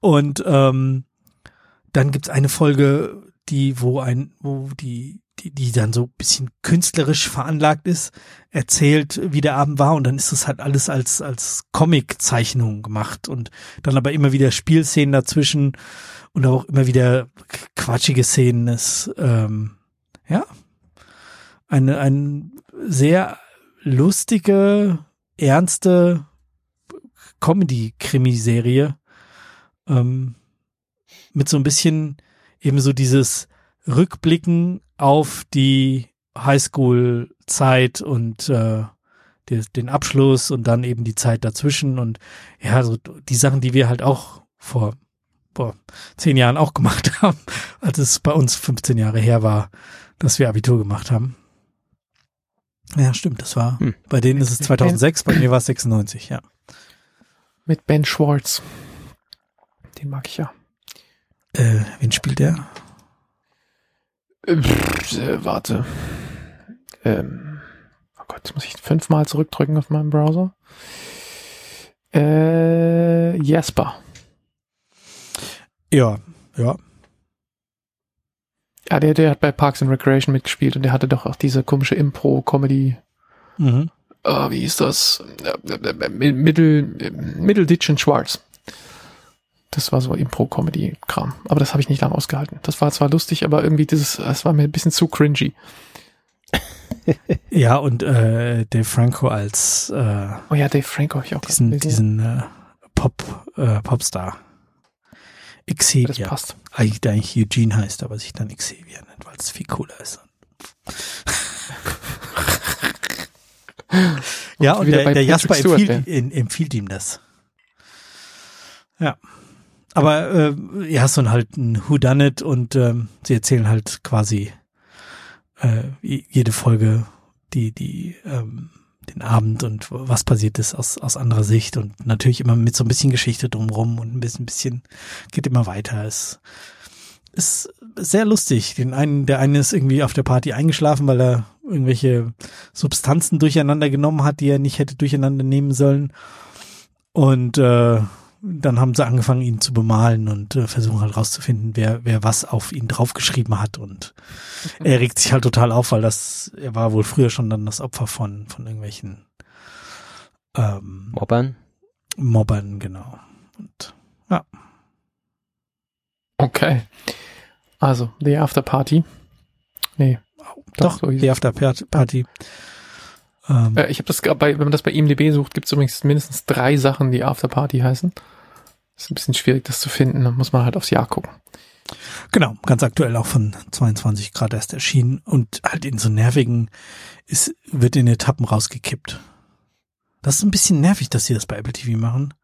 [SPEAKER 1] Und ähm, dann gibt's eine Folge, die, wo ein, wo die, die, die dann so ein bisschen künstlerisch veranlagt ist, erzählt, wie der Abend war und dann ist das halt alles als, als Comic-Zeichnung gemacht und dann aber immer wieder Spielszenen dazwischen und auch immer wieder quatschige Szenen. Ist, ähm, ja, eine, eine sehr lustige, ernste Comedy-Krimiserie, ähm, mit so ein bisschen eben so dieses Rückblicken auf die Highschool-Zeit und äh, die, den Abschluss und dann eben die Zeit dazwischen und ja, so die Sachen, die wir halt auch vor boah, zehn Jahren auch gemacht haben, als es bei uns 15 Jahre her war, dass wir Abitur gemacht haben. Ja, stimmt, das war,
[SPEAKER 2] Hm.
[SPEAKER 1] bei denen ist es 2006, bei mir war es 96, ja.
[SPEAKER 3] Mit Ben Schwartz. Den mag ich ja.
[SPEAKER 1] Äh, wen spielt der?
[SPEAKER 3] Pff, äh, warte. Ähm, oh Gott, jetzt muss ich fünfmal zurückdrücken auf meinem Browser. Äh, Jasper.
[SPEAKER 1] Ja, ja.
[SPEAKER 3] Ja, der, der hat bei Parks and Recreation mitgespielt und der hatte doch auch diese komische Impro-Comedy.
[SPEAKER 1] Mhm.
[SPEAKER 3] Äh, wie hieß das? Äh, äh, Mittel, äh, Mittelditch und Schwarz. Das war so Impro-Comedy-Kram. Aber das habe ich nicht lange ausgehalten. Das war zwar lustig, aber irgendwie dieses, das war mir ein bisschen zu cringy.
[SPEAKER 1] Ja, und äh, Dave Franco als äh,
[SPEAKER 3] Oh ja, Dave Franco habe ich auch
[SPEAKER 1] diesen, diesen äh, Pop, äh, Popstar.
[SPEAKER 3] Das
[SPEAKER 1] Xavier.
[SPEAKER 3] passt.
[SPEAKER 1] Eigentlich, der eigentlich Eugene heißt, aber sich dann Xavier nennt, weil es viel cooler ist. ja, und
[SPEAKER 3] wieder
[SPEAKER 1] der, der Jasper empfiehlt, empfiehlt ihm das. Ja. Aber äh, ja, so ein halt ein Whodunit und ähm, sie erzählen halt quasi äh, jede Folge die, die, ähm, den Abend und was passiert ist aus, aus anderer Sicht und natürlich immer mit so ein bisschen Geschichte drumrum und ein bisschen, bisschen geht immer weiter. Es ist sehr lustig. Den einen, der eine ist irgendwie auf der Party eingeschlafen, weil er irgendwelche Substanzen durcheinander genommen hat, die er nicht hätte durcheinander nehmen sollen. Und äh, dann haben sie angefangen, ihn zu bemalen und äh, versuchen halt rauszufinden, wer, wer was auf ihn draufgeschrieben hat. Und er regt sich halt total auf, weil das, er war wohl früher schon dann das Opfer von, von irgendwelchen ähm,
[SPEAKER 2] Mobbern.
[SPEAKER 1] Mobbern, genau. Und
[SPEAKER 3] Okay. Also, The After Party. Nee.
[SPEAKER 1] doch,
[SPEAKER 3] so hieß
[SPEAKER 1] die After Party. Ähm,
[SPEAKER 3] Äh, ich habe das gerade bei, wenn man das bei IMDb sucht, gibt es übrigens mindestens drei Sachen, die After Party heißen. Ist ein bisschen schwierig, das zu finden. Da muss man halt aufs Jahr gucken.
[SPEAKER 1] Genau, ganz aktuell auch von 22 Grad erst erschienen und halt in so nervigen, ist, wird in Etappen rausgekippt. Das ist ein bisschen nervig, dass sie das bei Apple TV machen.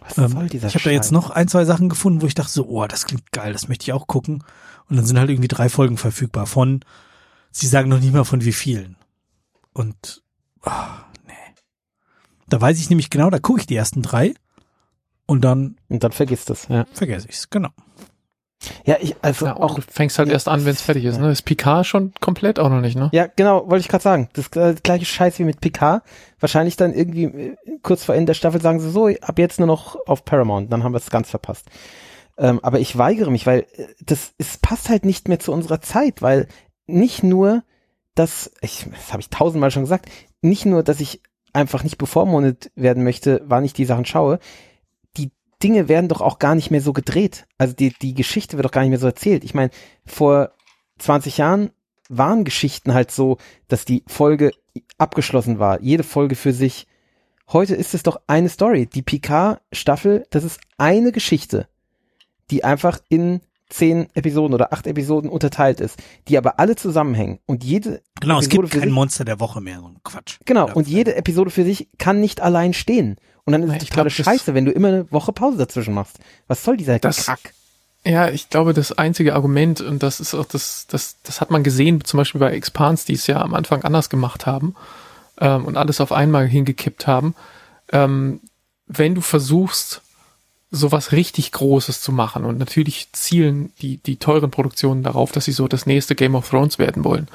[SPEAKER 2] Was
[SPEAKER 1] Ähm,
[SPEAKER 2] soll dieser
[SPEAKER 1] ich habe da jetzt noch ein, zwei Sachen gefunden, wo ich dachte so, oh, das klingt geil, das möchte ich auch gucken. Und dann sind halt irgendwie drei Folgen verfügbar von, sie sagen noch nicht mal von wie vielen. Und, ah, nee. Da weiß ich nämlich genau, da gucke ich die ersten drei und dann
[SPEAKER 2] Und dann vergisst es, ja.
[SPEAKER 1] vergesse ich's genau.
[SPEAKER 2] Ja, ich, also
[SPEAKER 3] Ja,
[SPEAKER 2] auch
[SPEAKER 3] du fängst halt
[SPEAKER 2] ja,
[SPEAKER 3] erst an, wenn es fertig ist. Ne? Ist Picard schon komplett auch noch nicht, ne?
[SPEAKER 2] Ja, genau, wollte ich gerade sagen. Das äh, gleiche Scheiß wie mit Picard. Wahrscheinlich dann irgendwie äh, kurz vor Ende der Staffel sagen sie so, ab jetzt nur noch auf Paramount. Dann haben wir es ganz verpasst. Ähm, aber ich weigere mich, weil äh, das, es passt halt nicht mehr zu unserer Zeit, weil nicht nur, dass, ich, das habe ich tausendmal schon gesagt, nicht nur, dass ich einfach nicht bevormundet werden möchte, wann ich die Sachen schaue, die Dinge werden doch auch gar nicht mehr so gedreht. Also die, die Geschichte wird doch gar nicht mehr so erzählt. Ich meine, vor 20 Jahren waren Geschichten halt so, dass die Folge abgeschlossen war. Jede Folge für sich. Heute ist es doch eine Story. Die Picard-Staffel, das ist eine Geschichte, die einfach in zehn Episoden oder acht Episoden unterteilt ist, die aber alle zusammenhängen und jede
[SPEAKER 1] Genau, es
[SPEAKER 2] Episode
[SPEAKER 1] gibt
[SPEAKER 2] für
[SPEAKER 1] kein
[SPEAKER 2] sich,
[SPEAKER 1] Monster der Woche mehr, so ein Quatsch.
[SPEAKER 2] Genau, und jede Episode für sich kann nicht allein stehen. Und dann ist es total
[SPEAKER 3] das-
[SPEAKER 2] scheiße, wenn du immer eine Woche Pause dazwischen machst. Was soll dieser
[SPEAKER 3] Das-
[SPEAKER 2] Kack?
[SPEAKER 3] Ja, ich glaube, das einzige Argument, und das ist auch das, das, das hat man gesehen, zum Beispiel bei Expans, die es ja am Anfang anders gemacht haben ähm, und alles auf einmal hingekippt haben. Ähm, wenn du versuchst, sowas richtig Großes zu machen, und natürlich zielen die, die teuren Produktionen darauf, dass sie so das nächste Game of Thrones werden wollen.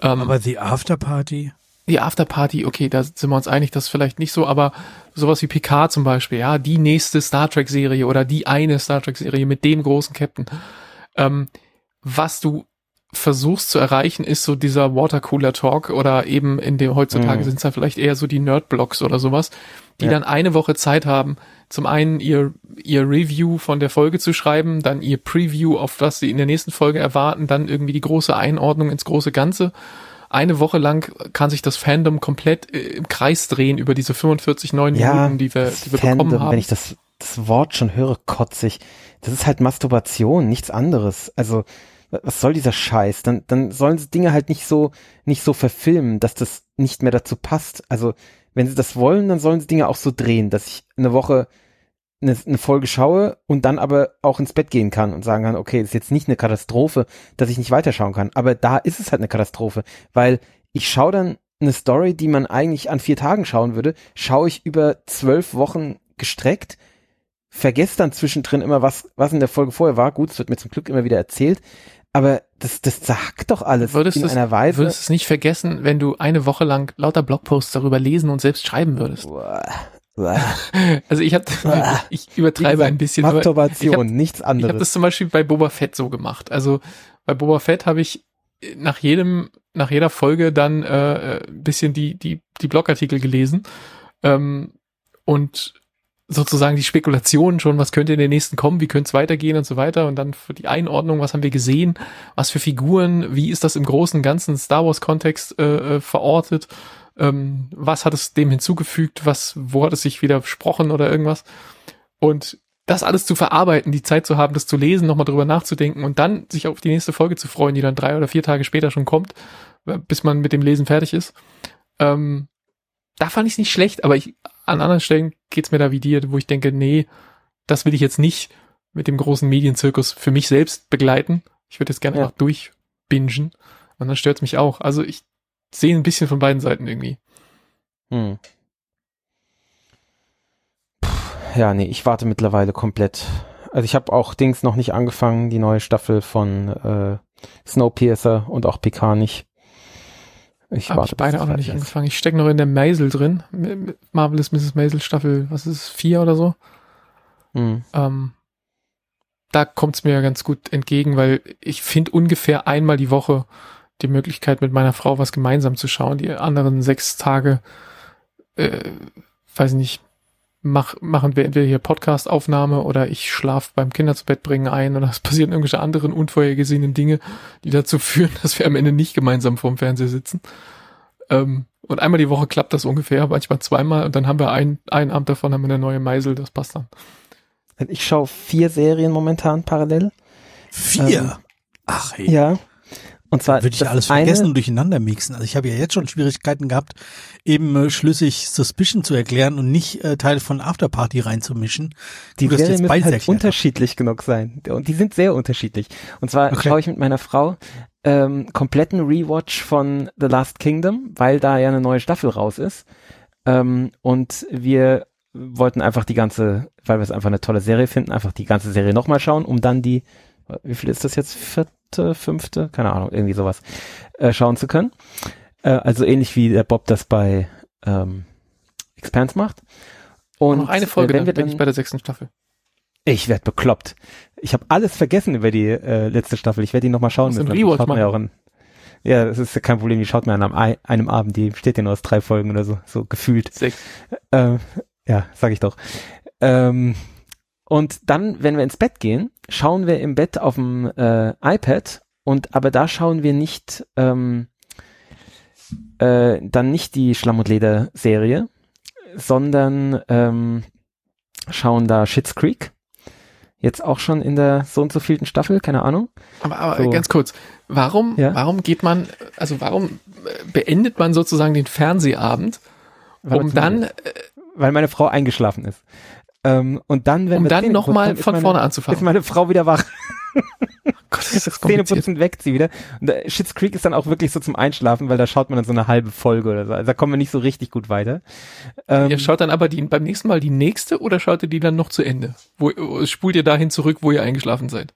[SPEAKER 3] Ähm,
[SPEAKER 1] Aber die Afterparty?
[SPEAKER 3] die Afterparty, okay, da sind wir uns einig, das ist vielleicht nicht so, aber sowas wie Picard zum Beispiel, ja, die nächste Star Trek Serie oder die eine Star Trek Serie mit dem großen Captain. Ähm, was du versuchst zu erreichen, ist so dieser Watercooler Talk oder eben in dem heutzutage
[SPEAKER 2] Mhm.
[SPEAKER 3] sind es dann vielleicht eher so die Nerdblocks oder sowas, die
[SPEAKER 2] Ja.
[SPEAKER 3] dann eine Woche Zeit haben, zum einen ihr, ihr Review von der Folge zu schreiben, dann ihr Preview, auf was sie in der nächsten Folge erwarten, dann irgendwie die große Einordnung ins große Ganze eine Woche lang kann sich das Fandom komplett äh, im Kreis drehen über diese 45 neuen
[SPEAKER 2] Ja,
[SPEAKER 3] Minuten, die wir, die wir
[SPEAKER 2] Fandom,
[SPEAKER 3] bekommen haben.
[SPEAKER 2] wenn ich das, das Wort schon höre, kotzig. Das ist halt Masturbation, nichts anderes. Also, wa- was soll dieser Scheiß? Dann, dann sollen sie Dinge halt nicht so, nicht so verfilmen, dass das nicht mehr dazu passt. Also, wenn sie das wollen, dann sollen sie Dinge auch so drehen, dass ich eine Woche eine, eine Folge schaue und dann aber auch ins Bett gehen kann und sagen kann, okay, ist jetzt nicht eine Katastrophe, dass ich nicht weiterschauen kann. Aber da ist es halt eine Katastrophe, weil ich schaue dann eine Story, die man eigentlich an vier Tagen schauen würde, schaue ich über zwölf Wochen gestreckt, vergesse dann zwischendrin immer, was, was in der Folge vorher war. Gut, es wird mir zum Glück immer wieder erzählt, aber das, das zerhackt doch alles
[SPEAKER 3] Würdest
[SPEAKER 2] in
[SPEAKER 3] du's-
[SPEAKER 2] einer Weise.
[SPEAKER 3] würdest es nicht vergessen, wenn du eine Woche lang lauter Blogposts darüber lesen und selbst schreiben würdest.
[SPEAKER 2] Uah.
[SPEAKER 3] Also ich hab, ich übertreibe ein bisschen,
[SPEAKER 2] Masturbation,
[SPEAKER 3] ich hab-
[SPEAKER 2] nichts
[SPEAKER 3] Ich habe
[SPEAKER 2] anderes.
[SPEAKER 3] das zum Beispiel bei Boba Fett so gemacht. Also bei Boba Fett habe ich nach jedem, nach jeder Folge dann äh, äh, ein bisschen die, die, die Blogartikel gelesen ähm, und sozusagen die Spekulationen schon, was könnte in den nächsten kommen, wie könnte es weitergehen und so weiter. Und dann für die Einordnung, was haben wir gesehen, was für Figuren, wie ist das im großen ganzen Star Wars Kontext äh, äh, verortet, ähm, was hat es dem hinzugefügt, was, wo hat es sich widersprochen oder irgendwas? Und das alles zu verarbeiten, die Zeit zu haben, das zu lesen, nochmal drüber nachzudenken und dann sich auf die nächste Folge zu freuen, die dann drei oder vier Tage später schon kommt, äh, bis man mit dem Lesen fertig ist. Ähm, da fand ich es nicht schlecht, aber ich, an anderen Stellen geht's mir da wie dir, wo ich denke, nee, das will ich jetzt nicht mit dem großen Medienzirkus für mich selbst begleiten. Ich würde jetzt gerne
[SPEAKER 2] Ja.
[SPEAKER 3] einfach durchbingen und dann stört's mich auch. Also ich sehe ein bisschen von beiden Seiten irgendwie.
[SPEAKER 2] Hm. Puh, ja, nee, ich warte mittlerweile komplett. Also ich habe auch Dings noch nicht angefangen, die neue Staffel von äh, Snowpiercer und auch PK nicht. Ich
[SPEAKER 3] Habe ich beide auch
[SPEAKER 2] es
[SPEAKER 3] noch nicht
[SPEAKER 2] ist.
[SPEAKER 3] angefangen. Ich stecke noch in der Maisel drin. Marvelous Mrs. Maisel Staffel, was ist es, vier oder so?
[SPEAKER 2] Hm.
[SPEAKER 3] Ähm, da kommt's mir ganz gut entgegen, weil ich finde ungefähr einmal die Woche die Möglichkeit, mit meiner Frau was gemeinsam zu schauen. Die anderen sechs Tage, äh, weiß ich nicht, mach, machen wir entweder hier Podcast-Aufnahme oder ich schlaf beim Kinder zu Bett bringen ein oder es passieren irgendwelche anderen unvorhergesehenen Dinge, die dazu führen, dass wir am Ende nicht gemeinsam vorm Fernseher sitzen. Ähm, und einmal die Woche klappt das ungefähr, manchmal zweimal und dann haben wir ein, einen Abend davon haben wir eine neue Meisel, das passt dann.
[SPEAKER 2] Ich schaue vier Serien momentan parallel.
[SPEAKER 1] Vier?
[SPEAKER 2] Ähm,
[SPEAKER 1] Ach, hey.
[SPEAKER 2] Ja. Und zwar
[SPEAKER 1] Würde ich alles
[SPEAKER 2] eine-
[SPEAKER 1] vergessen und durcheinander mixen. Also ich habe ja jetzt schon Schwierigkeiten gehabt, eben äh, schlüssig Suspicion zu erklären und nicht äh, Teile von Afterparty reinzumischen.
[SPEAKER 2] Die
[SPEAKER 1] du
[SPEAKER 2] Serien müssen halt
[SPEAKER 1] erklärt
[SPEAKER 2] unterschiedlich genug sein. Und die sind sehr unterschiedlich. Und zwar
[SPEAKER 1] Okay.
[SPEAKER 2] schaue ich mit meiner Frau ähm, kompletten Rewatch von The Last Kingdom, weil da ja eine neue Staffel raus ist. Ähm, und wir wollten einfach die ganze, weil wir es einfach eine tolle Serie finden, einfach die ganze Serie nochmal schauen, um dann die, wie viel ist das jetzt? Vierte, fünfte? Keine Ahnung, irgendwie sowas, äh, schauen zu können. Äh, also ähnlich wie der Bob das bei ähm, Expanse macht. Und
[SPEAKER 3] noch eine Folge, dann
[SPEAKER 2] wenn wir
[SPEAKER 3] bin
[SPEAKER 2] dann,
[SPEAKER 3] ich bei der sechsten Staffel.
[SPEAKER 2] Ich werd bekloppt. Ich habe alles vergessen über die äh, letzte Staffel. Ich werde die nochmal schauen müssen.
[SPEAKER 3] Rewatch
[SPEAKER 2] schaut ja, auch an. ja, das ist ja kein Problem. Die schaut man an einem, einem Abend. Die besteht ja nur aus drei Folgen oder so, so gefühlt.
[SPEAKER 3] Sechs.
[SPEAKER 2] Äh, ja, sag ich doch. Ähm, und dann, wenn wir ins Bett gehen, schauen wir im Bett auf dem äh, iPad und aber da schauen wir nicht ähm, äh, dann nicht die Schlamm und Leder Serie, sondern ähm, schauen da Schitt's Creek. Jetzt auch schon in der so und so vielten Staffel, keine Ahnung.
[SPEAKER 3] Aber, aber
[SPEAKER 2] So.
[SPEAKER 3] ganz kurz, warum,
[SPEAKER 2] Ja?
[SPEAKER 3] warum geht man, also warum äh, beendet man sozusagen den Fernsehabend,
[SPEAKER 2] Weil
[SPEAKER 3] um dann,
[SPEAKER 2] ist. weil meine Frau eingeschlafen ist. Ähm, und dann, wenn
[SPEAKER 3] um
[SPEAKER 2] wir
[SPEAKER 3] dann nochmal
[SPEAKER 2] ist
[SPEAKER 3] von
[SPEAKER 2] meine-
[SPEAKER 3] vorne
[SPEAKER 2] ist
[SPEAKER 3] anzufangen?
[SPEAKER 2] meine Frau wieder wach.
[SPEAKER 3] Gott, ist das
[SPEAKER 2] putzen, weckt sie wieder. Und da, Schitt's Creek ist dann auch wirklich so zum Einschlafen, weil da schaut man dann so eine halbe Folge oder so. Also da kommen wir nicht so richtig gut weiter. Ähm,
[SPEAKER 3] Ihr schaut dann aber die, beim nächsten Mal die nächste oder schaut ihr die dann noch zu Ende? Wo, wo- spult ihr dahin zurück, wo ihr eingeschlafen seid?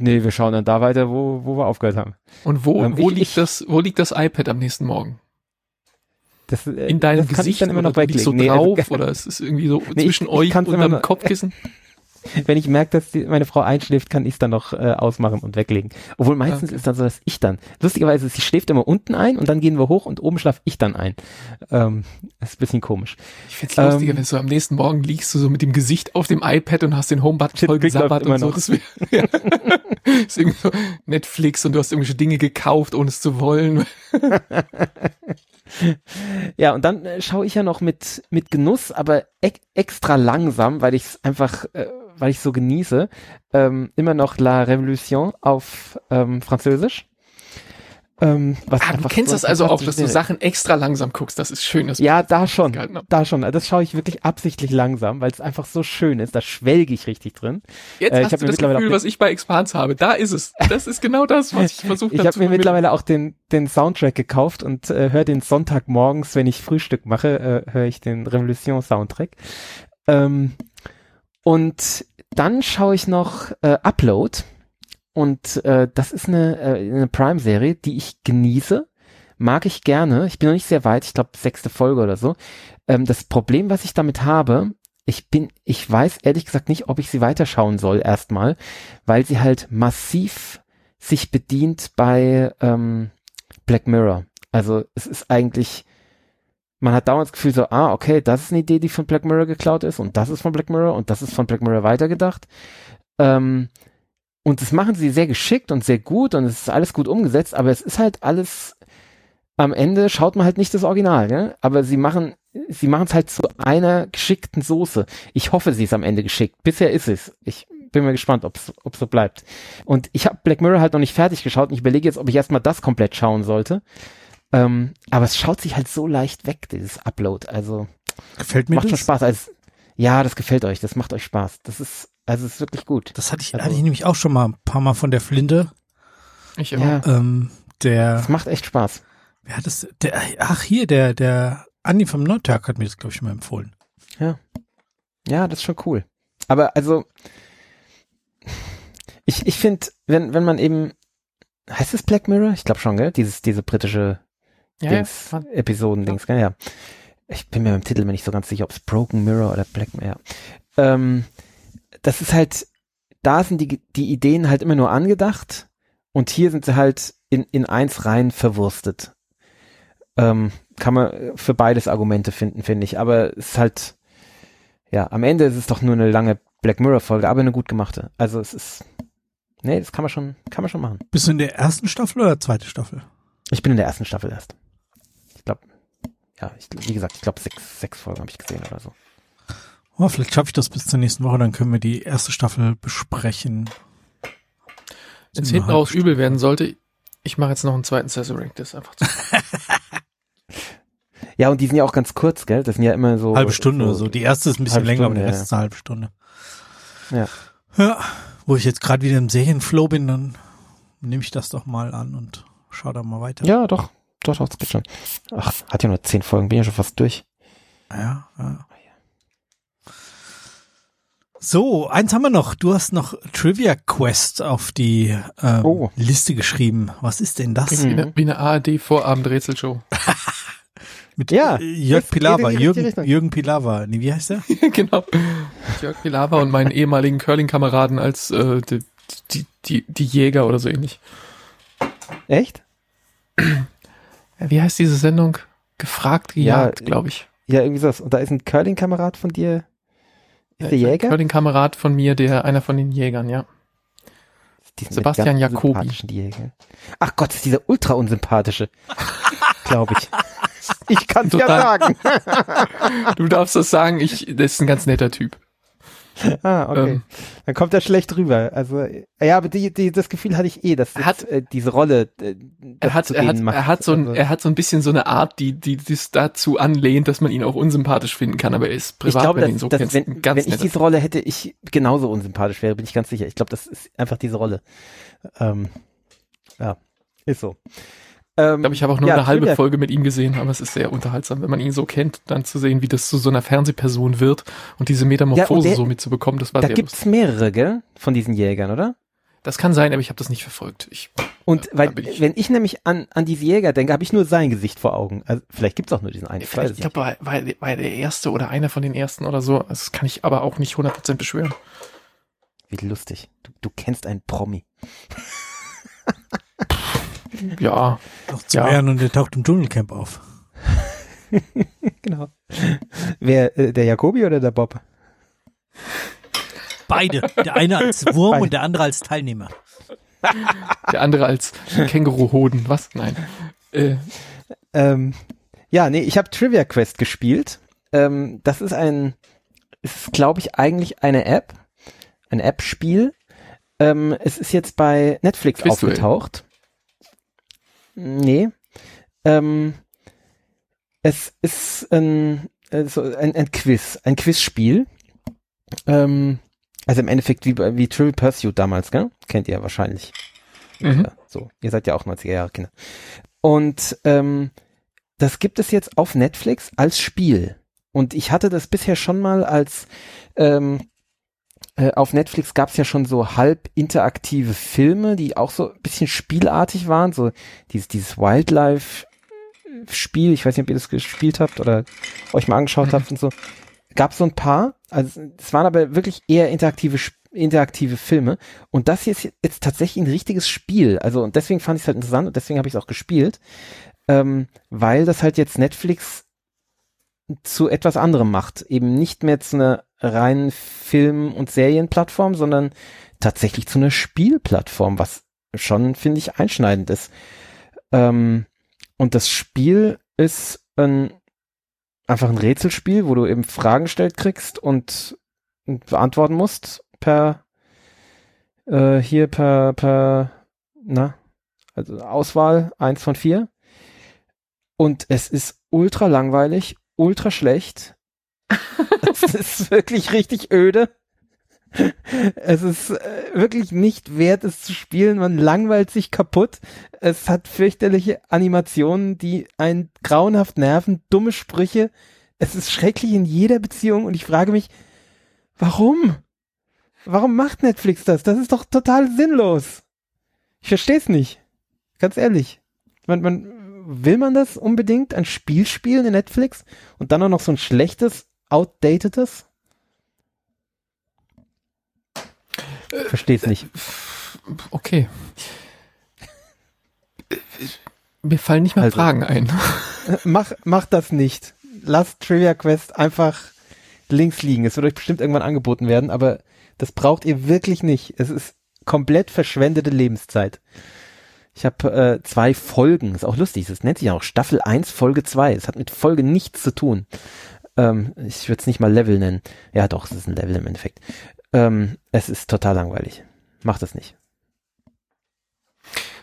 [SPEAKER 2] nee, wir schauen dann da weiter, wo, wo wir aufgehört haben.
[SPEAKER 3] Und wo,
[SPEAKER 2] Ähm,
[SPEAKER 3] wo
[SPEAKER 2] ich-
[SPEAKER 3] liegt
[SPEAKER 2] ich-
[SPEAKER 3] das, wo liegt das iPad am nächsten Morgen?
[SPEAKER 2] Das, äh,
[SPEAKER 3] In deinem
[SPEAKER 2] das kann
[SPEAKER 3] Gesicht
[SPEAKER 2] ich dann immer noch
[SPEAKER 3] liegt so
[SPEAKER 2] weglegen. Nee, also,
[SPEAKER 3] drauf oder es ist irgendwie so
[SPEAKER 2] Nee,
[SPEAKER 3] zwischen
[SPEAKER 2] ich-
[SPEAKER 3] euch und
[SPEAKER 2] noch-
[SPEAKER 3] Kopfkissen?
[SPEAKER 2] wenn ich merke, dass die, meine Frau einschläft, kann ich es dann noch äh, ausmachen und weglegen. Obwohl meistens
[SPEAKER 3] Okay.
[SPEAKER 2] ist dann so, dass ich dann, lustigerweise, sie schläft immer unten ein und dann gehen wir hoch und oben schlafe ich dann ein. Ähm, das ist ein bisschen komisch.
[SPEAKER 3] Ich find's lustiger,
[SPEAKER 2] Ähm,
[SPEAKER 3] wenn du so am nächsten Morgen liegst du so mit dem Gesicht auf dem iPad und hast den Homebutton voll gesabbert und so.
[SPEAKER 2] noch.
[SPEAKER 3] Das wär, ja. ist irgendwie so Netflix und du hast irgendwelche Dinge gekauft, ohne es zu wollen.
[SPEAKER 2] Ja, und dann äh, schaue ich ja noch mit, mit Genuss, aber ek extra langsam, weil ich es einfach, äh, weil ich so genieße, ähm, immer noch La Révolution auf ähm, Französisch. Ähm, was
[SPEAKER 3] Ah, du kennst
[SPEAKER 2] so
[SPEAKER 3] das also auch, dass du Sachen extra langsam guckst. Das ist schön. Das
[SPEAKER 2] Ja, da schon.
[SPEAKER 3] habe.
[SPEAKER 2] Da schon. Das schaue ich wirklich absichtlich langsam, weil es einfach so schön ist. Da schwelge ich richtig drin.
[SPEAKER 3] Jetzt
[SPEAKER 2] äh, ich
[SPEAKER 3] hast du das Gefühl, was ich bei Expans habe. Da ist es. Das ist genau das, was ich versucht
[SPEAKER 2] Ich
[SPEAKER 3] habe
[SPEAKER 2] habe
[SPEAKER 3] zu
[SPEAKER 2] mir mittlerweile auch den, den Soundtrack gekauft und äh, höre den Sonntagmorgens, wenn ich Frühstück mache, äh, höre ich den Revolution Soundtrack. Ähm, und dann schaue ich noch äh, Upload und äh, das ist eine, äh, eine Prime-Serie, die ich genieße, mag ich gerne. Ich bin noch nicht sehr weit, ich glaube sechste Folge oder so. Ähm, das Problem, was ich damit habe, ich bin, ich weiß ehrlich gesagt nicht, ob ich sie weiterschauen soll erstmal, weil sie halt massiv sich bedient bei ähm, Black Mirror. Also es ist eigentlich, man hat dauernd das Gefühl so, ah, okay, das ist eine Idee, die von Black Mirror geklaut ist und das ist von Black Mirror und das ist von Black Mirror weitergedacht. Ähm, und das machen sie sehr geschickt und sehr gut und es ist alles gut umgesetzt, aber es ist halt alles, am Ende schaut man halt nicht das Original, ne? aber sie machen sie machen es halt zu einer geschickten Soße. Ich hoffe, sie ist am Ende geschickt. Bisher ist es. Ich bin mal gespannt, ob es so bleibt. Und ich habe Black Mirror halt noch nicht fertig geschaut und ich überlege jetzt, ob ich erstmal das komplett schauen sollte. Ähm, aber es schaut sich halt so leicht weg, dieses Upload. Also
[SPEAKER 1] Gefällt mir
[SPEAKER 2] macht schon
[SPEAKER 1] das?
[SPEAKER 2] Spaß. Also, ja, das gefällt euch. Das macht euch Spaß. Das ist, also es ist wirklich gut.
[SPEAKER 1] Das hatte ich,
[SPEAKER 2] Also-
[SPEAKER 1] hatte ich nämlich auch schon mal ein paar Mal von der Flinte.
[SPEAKER 3] Ich
[SPEAKER 2] Ja,
[SPEAKER 3] auch.
[SPEAKER 1] Ähm, der,
[SPEAKER 2] das macht echt Spaß.
[SPEAKER 1] wer hat das, der, ach hier, der, der Andi vom Nordtag hat mir das, glaube ich, schon mal empfohlen.
[SPEAKER 2] Ja, das ist schon cool. Aber also, ich, ich finde, wenn, wenn man eben, heißt es Black Mirror? Ich glaube schon, gell? Dieses, diese britische
[SPEAKER 3] Ja, ja.
[SPEAKER 2] Dings, Episoden-Dings, gell? Ja. Ich bin mir beim Titel mir nicht so ganz sicher, ob es Broken Mirror oder Black Mirror. Ja. Ähm, das ist halt, da sind die, die Ideen halt immer nur angedacht und hier sind sie halt in, in eins rein verwurstet. Ähm, kann man für beides Argumente finden, finde ich. Aber es ist halt, ja, am Ende ist es doch nur eine lange Black Mirror Folge, aber eine gut gemachte. Also es ist, nee, das kann man schon, kann man schon machen.
[SPEAKER 1] Bist du in der ersten Staffel oder zweite Staffel?
[SPEAKER 2] Ich bin in der ersten Staffel erst. Ich glaube, ja, ich, wie gesagt, ich glaube sechs, sechs Folgen habe ich gesehen oder so.
[SPEAKER 1] Oh, vielleicht schaffe ich das bis zur nächsten Woche, dann können wir die erste Staffel besprechen.
[SPEAKER 3] Wenn es hinten raus übel werden sollte, ich mache jetzt noch einen zweiten Sazerac. Das ist einfach zu.
[SPEAKER 2] Ja, und die sind ja auch ganz kurz, gell? Das sind ja immer so.
[SPEAKER 1] halbe Stunde oder so. Die erste ist ein bisschen länger, aber
[SPEAKER 2] Stunde,
[SPEAKER 1] der Rest
[SPEAKER 2] ja.
[SPEAKER 1] ist eine halbe Stunde.
[SPEAKER 2] Ja.
[SPEAKER 1] Ja, wo ich jetzt gerade wieder im Serienflow bin, dann nehme ich das doch mal an und schau da mal weiter.
[SPEAKER 2] Ja, doch, doch, doch, das geht schon. Ach, hat ja nur zehn Folgen, bin ja schon fast durch.
[SPEAKER 1] Ja, ja. So, eins haben wir noch. Du hast noch Trivia Quest auf die ähm,
[SPEAKER 2] Oh.
[SPEAKER 1] Liste geschrieben. Was ist denn das?
[SPEAKER 3] Wie eine, wie eine ARD-Vorabend-Rätselshow.
[SPEAKER 1] Mit
[SPEAKER 2] Ja,
[SPEAKER 1] äh, Jörg Pilawa, Jürgen. Jürgen Pilawa. Nee, wie heißt der?
[SPEAKER 3] genau. Jörg Pilawa und meinen ehemaligen Curling-Kameraden als äh, die, die, die, die Jäger oder so ähnlich.
[SPEAKER 2] Echt?
[SPEAKER 3] Wie heißt diese Sendung? Gefragt, gejagt,
[SPEAKER 2] Ja,
[SPEAKER 3] glaube ich.
[SPEAKER 2] Ja, irgendwie sowas. Und da ist ein Curling-Kamerad von dir. Ist der
[SPEAKER 3] Ein
[SPEAKER 2] Jäger?
[SPEAKER 3] Curling-Kamerad von mir, der einer von den Jägern, ja. Sebastian Jacobi.
[SPEAKER 2] unsympathischen Jäger. Ach Gott, ist dieser ultra unsympathische. Glaube ich. Ich kann's ja
[SPEAKER 3] Total.
[SPEAKER 2] sagen.
[SPEAKER 3] Du darfst das sagen, ich, das ist ein ganz netter Typ.
[SPEAKER 2] Ah, okay.
[SPEAKER 3] Ähm,
[SPEAKER 2] Dann kommt er schlecht rüber. Also, ja, aber die, die, das Gefühl hatte ich eh, dass
[SPEAKER 3] Er hat-
[SPEAKER 2] äh, diese Rolle, äh,
[SPEAKER 3] Er hat,
[SPEAKER 2] zu
[SPEAKER 3] er hat,
[SPEAKER 2] macht.
[SPEAKER 3] er hat so ein,
[SPEAKER 2] Also,
[SPEAKER 3] er hat so ein bisschen so eine Art, die, die, das dazu anlehnt, dass man ihn auch unsympathisch finden kann, aber er ist privat,
[SPEAKER 2] ich glaube,
[SPEAKER 3] wenn
[SPEAKER 2] dass,
[SPEAKER 3] so
[SPEAKER 2] dass,
[SPEAKER 3] kennst,
[SPEAKER 2] wenn,
[SPEAKER 3] ganz
[SPEAKER 2] wenn ich diese Rolle hätte, ich genauso unsympathisch wäre, bin ich ganz sicher. Ich glaube, das ist einfach diese Rolle. Ähm, ja, ist so. Ähm,
[SPEAKER 3] Ich glaube, ich habe auch nur
[SPEAKER 2] ja,
[SPEAKER 3] eine halbe Folge mit ihm gesehen, aber es ist sehr unterhaltsam, wenn man ihn so kennt, dann zu sehen, wie das zu so einer Fernsehperson wird und diese Metamorphose
[SPEAKER 2] Ja, der-
[SPEAKER 3] so mitzubekommen, das war
[SPEAKER 2] Da
[SPEAKER 3] sehr
[SPEAKER 2] gibt's
[SPEAKER 3] lustig.
[SPEAKER 2] mehrere, gell? Von diesen Jägern, oder?
[SPEAKER 3] Das kann sein, aber ich habe das nicht verfolgt. Ich,
[SPEAKER 2] Und
[SPEAKER 3] Ja,
[SPEAKER 2] weil,
[SPEAKER 3] da ich-
[SPEAKER 2] wenn ich nämlich an, an diese Jäger denke, habe ich nur sein Gesicht vor Augen. Also vielleicht gibt's auch nur diesen einen.
[SPEAKER 3] Vielleicht, ich glaube, war, war der erste oder einer von den ersten oder so. Das kann ich aber auch nicht 100% beschwören.
[SPEAKER 2] Wie lustig. Du, du kennst einen Promi.
[SPEAKER 3] Ja,
[SPEAKER 1] Noch zu
[SPEAKER 3] Ja.
[SPEAKER 1] Bären und der taucht im Dschungelcamp auf.
[SPEAKER 2] Genau. Wer, äh, der Jakobi oder der Bob?
[SPEAKER 1] Beide. Der eine als Wurm
[SPEAKER 2] Beide.
[SPEAKER 1] und der andere als Teilnehmer.
[SPEAKER 3] der andere als Känguruhoden. Was? Nein. Äh,
[SPEAKER 2] Ähm, ja, nee, ich habe Trivia Quest gespielt. Ähm, das ist ein, ist glaube ich eigentlich eine App, ein App-Spiel. Ähm, es ist jetzt bei Netflix
[SPEAKER 3] Quizduell.
[SPEAKER 2] aufgetaucht. Nee. Ähm, es ist ein, äh, so ein, ein Quiz, ein Quizspiel. Ähm, also im Endeffekt wie, wie Trivial Pursuit damals, gell? Kennt ihr wahrscheinlich.
[SPEAKER 3] mhm.
[SPEAKER 2] Ja, so, ihr seid ja auch 90er Jahre Kinder. Und ähm, das gibt es jetzt auf Netflix als Spiel. Und ich hatte das bisher schon mal als ähm, äh, auf Netflix gab es ja schon so halb interaktive Filme, die auch so ein bisschen spielartig waren, so dieses, dieses Wildlife-Spiel, ich weiß nicht, ob ihr das gespielt habt oder euch mal angeschaut habt und so. Gab so ein paar, also es waren aber wirklich eher interaktive interaktive Filme und das hier ist jetzt tatsächlich ein richtiges Spiel. Also und deswegen fand ich es halt interessant und deswegen habe ich es auch gespielt, ähm, weil das halt jetzt Netflix zu etwas anderem macht. Eben nicht mehr zu einer reinen Film- und Serienplattform, sondern tatsächlich zu einer Spielplattform, was schon, finde ich, einschneidend ist. Ähm, und das Spiel ist ein, einfach ein Rätselspiel, wo du eben Fragen gestellt kriegst und, und beantworten musst per äh, hier per per na also Auswahl eins von vier und es ist ultra langweilig, ultra schlecht. es ist wirklich richtig öde. Es ist äh, wirklich nicht wert, es zu spielen. Man langweilt sich kaputt. Es hat fürchterliche Animationen, die einen grauenhaft nerven, dumme Sprüche. Es ist schrecklich in jeder Beziehung und ich frage mich, warum? Warum macht Netflix das? Das ist doch total sinnlos. Ich verstehe es nicht. Ganz ehrlich. Man, man, will man das unbedingt? Ein Spiel spielen in Netflix? Und dann auch noch so ein schlechtes, outdatedes? Verstehe es nicht.
[SPEAKER 3] Okay. Mir fallen nicht mehr
[SPEAKER 2] Also-
[SPEAKER 3] Fragen ein.
[SPEAKER 2] Mach, mach das nicht. Lass Trivia Quest einfach links liegen. Es wird euch bestimmt irgendwann angeboten werden, aber das braucht ihr wirklich nicht. Es ist komplett verschwendete Lebenszeit. Ich habe äh, zwei Folgen, ist auch lustig, das nennt sich ja auch Staffel 1, Folge 2. Es hat mit Folge nichts zu tun. Ähm, ich würde es nicht mal Level nennen. Ja doch, es ist ein Level im Endeffekt. Ähm, es ist total langweilig. Macht das nicht.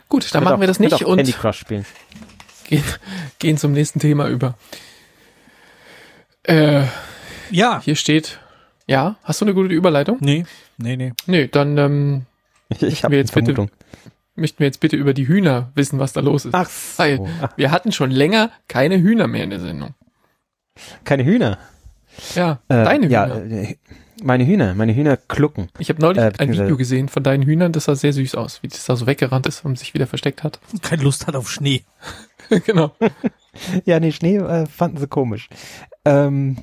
[SPEAKER 3] Gut, dann machen
[SPEAKER 2] auch-
[SPEAKER 3] wir das nicht
[SPEAKER 2] auch Candy
[SPEAKER 3] und
[SPEAKER 2] Crush spielen.
[SPEAKER 3] gehen, gehen zum nächsten Thema über. Äh,
[SPEAKER 1] Ja.
[SPEAKER 3] hier steht, ja, hast du eine gute Überleitung?
[SPEAKER 1] Nee, nee, nee.
[SPEAKER 3] Nee, dann ähm,
[SPEAKER 2] Ich, ich habe
[SPEAKER 3] jetzt bitte-
[SPEAKER 2] Vermutung.
[SPEAKER 3] Möchten wir jetzt bitte über die Hühner wissen, was da los ist.
[SPEAKER 2] Ach so. Ach,
[SPEAKER 3] wir hatten schon länger keine Hühner mehr in der Sendung.
[SPEAKER 2] keine Hühner.
[SPEAKER 3] Ja,
[SPEAKER 2] Äh,
[SPEAKER 3] deine
[SPEAKER 2] ja,
[SPEAKER 3] Hühner.
[SPEAKER 2] äh, meine Hühner, meine Hühner klucken.
[SPEAKER 3] Ich habe neulich
[SPEAKER 2] äh,
[SPEAKER 3] ein Video gesehen von deinen Hühnern, das sah sehr süß aus, wie das da so weggerannt ist und sich wieder versteckt hat.
[SPEAKER 1] Keine Lust hat auf Schnee.
[SPEAKER 3] genau.
[SPEAKER 2] ja, nee, Schnee äh, fanden sie komisch. Ähm,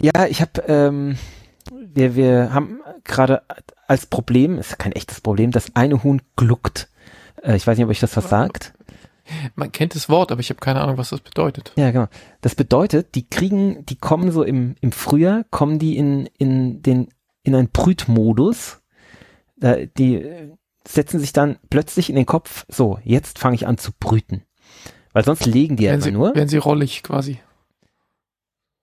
[SPEAKER 2] ja, ich habe, ähm, wir, wir haben gerade als Problem, ist kein echtes Problem, das eine Huhn gluckt. Äh, ich weiß nicht, ob euch das was sagt.
[SPEAKER 3] Man kennt das Wort, aber ich habe keine Ahnung, was das bedeutet.
[SPEAKER 2] Ja, genau. Das bedeutet, die kriegen, die kommen so im, im Frühjahr, kommen die in, in den, in einen Brütmodus. Da, die äh, setzen sich dann plötzlich in den Kopf, so, jetzt fange ich an zu brüten. Weil sonst legen die ja immer
[SPEAKER 3] sie,
[SPEAKER 2] nur.
[SPEAKER 3] werden sie rollig quasi.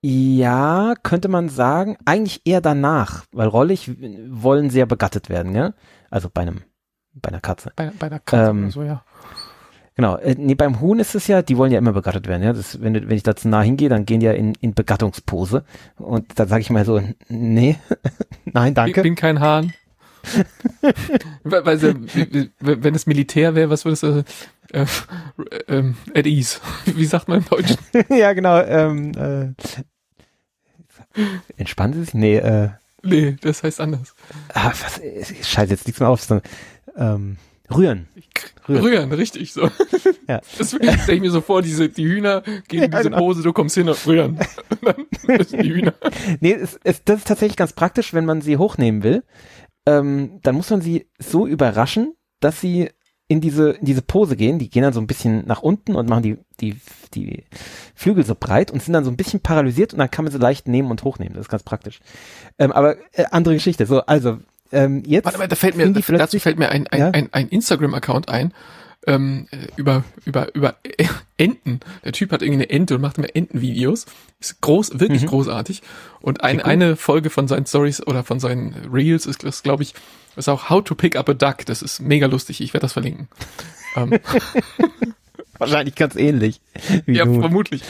[SPEAKER 2] Ja, könnte man sagen, eigentlich eher danach, weil rollig wollen ja begattet werden, ja? Also bei einem, bei einer Katze.
[SPEAKER 3] Bei, bei der Katze
[SPEAKER 2] Ähm,
[SPEAKER 3] so, ja.
[SPEAKER 2] Genau, äh, nee, beim Huhn ist es ja, die wollen ja immer begattet werden, ja. Das, wenn, wenn ich da zu nah hingehe, dann gehen die ja in, in Begattungspose. Und dann sage ich mal so, nee, nein,
[SPEAKER 3] Ich
[SPEAKER 2] danke.
[SPEAKER 3] bin kein Hahn. Weil, weil, wenn es Militär wäre, was würdest du, äh, ähm, at ease. Wie sagt man im Deutschen?
[SPEAKER 2] ja, genau, ähm, äh, entspannen Sie sich? Nee, äh,
[SPEAKER 3] Nee, das heißt anders.
[SPEAKER 2] ah, was, äh, scheiße, jetzt liegt's mir auf, ähm, rühren. Rühren.
[SPEAKER 3] Rühren, richtig so.
[SPEAKER 2] Ja.
[SPEAKER 3] Das stelle ich mir so vor, diese, die Hühner gehen in
[SPEAKER 2] Ja,
[SPEAKER 3] diese
[SPEAKER 2] genau.
[SPEAKER 3] Pose, du kommst hin und rühren. Und dann müssen die Hühner.
[SPEAKER 2] Nee, es, es, das ist tatsächlich ganz praktisch, wenn man sie hochnehmen will. Ähm, dann muss man sie so überraschen, dass sie in diese, in diese Pose gehen. Die gehen dann so ein bisschen nach unten und machen die, die, die Flügel so breit und sind dann so ein bisschen paralysiert und dann kann man sie leicht nehmen und hochnehmen. Das ist ganz praktisch. Ähm, aber äh, andere Geschichte. So, also, ähm, jetzt.
[SPEAKER 3] Warte mal, da fällt mir, dazu fällt mir ein, ein,
[SPEAKER 2] Ja?
[SPEAKER 3] ein, ein Instagram-Account ein, ähm, äh, über, über, über äh, Enten. Der Typ hat irgendwie eine Ente und macht immer Entenvideos. Ist groß, wirklich
[SPEAKER 2] Mhm.
[SPEAKER 3] großartig. Und ein, eine Folge von seinen Stories oder von seinen Reels ist, das glaube ich, ist auch How to Pick Up a Duck. Das ist mega lustig. Ich werde das verlinken. ähm,
[SPEAKER 2] wahrscheinlich ganz ähnlich.
[SPEAKER 3] Ja,
[SPEAKER 2] du.
[SPEAKER 3] vermutlich.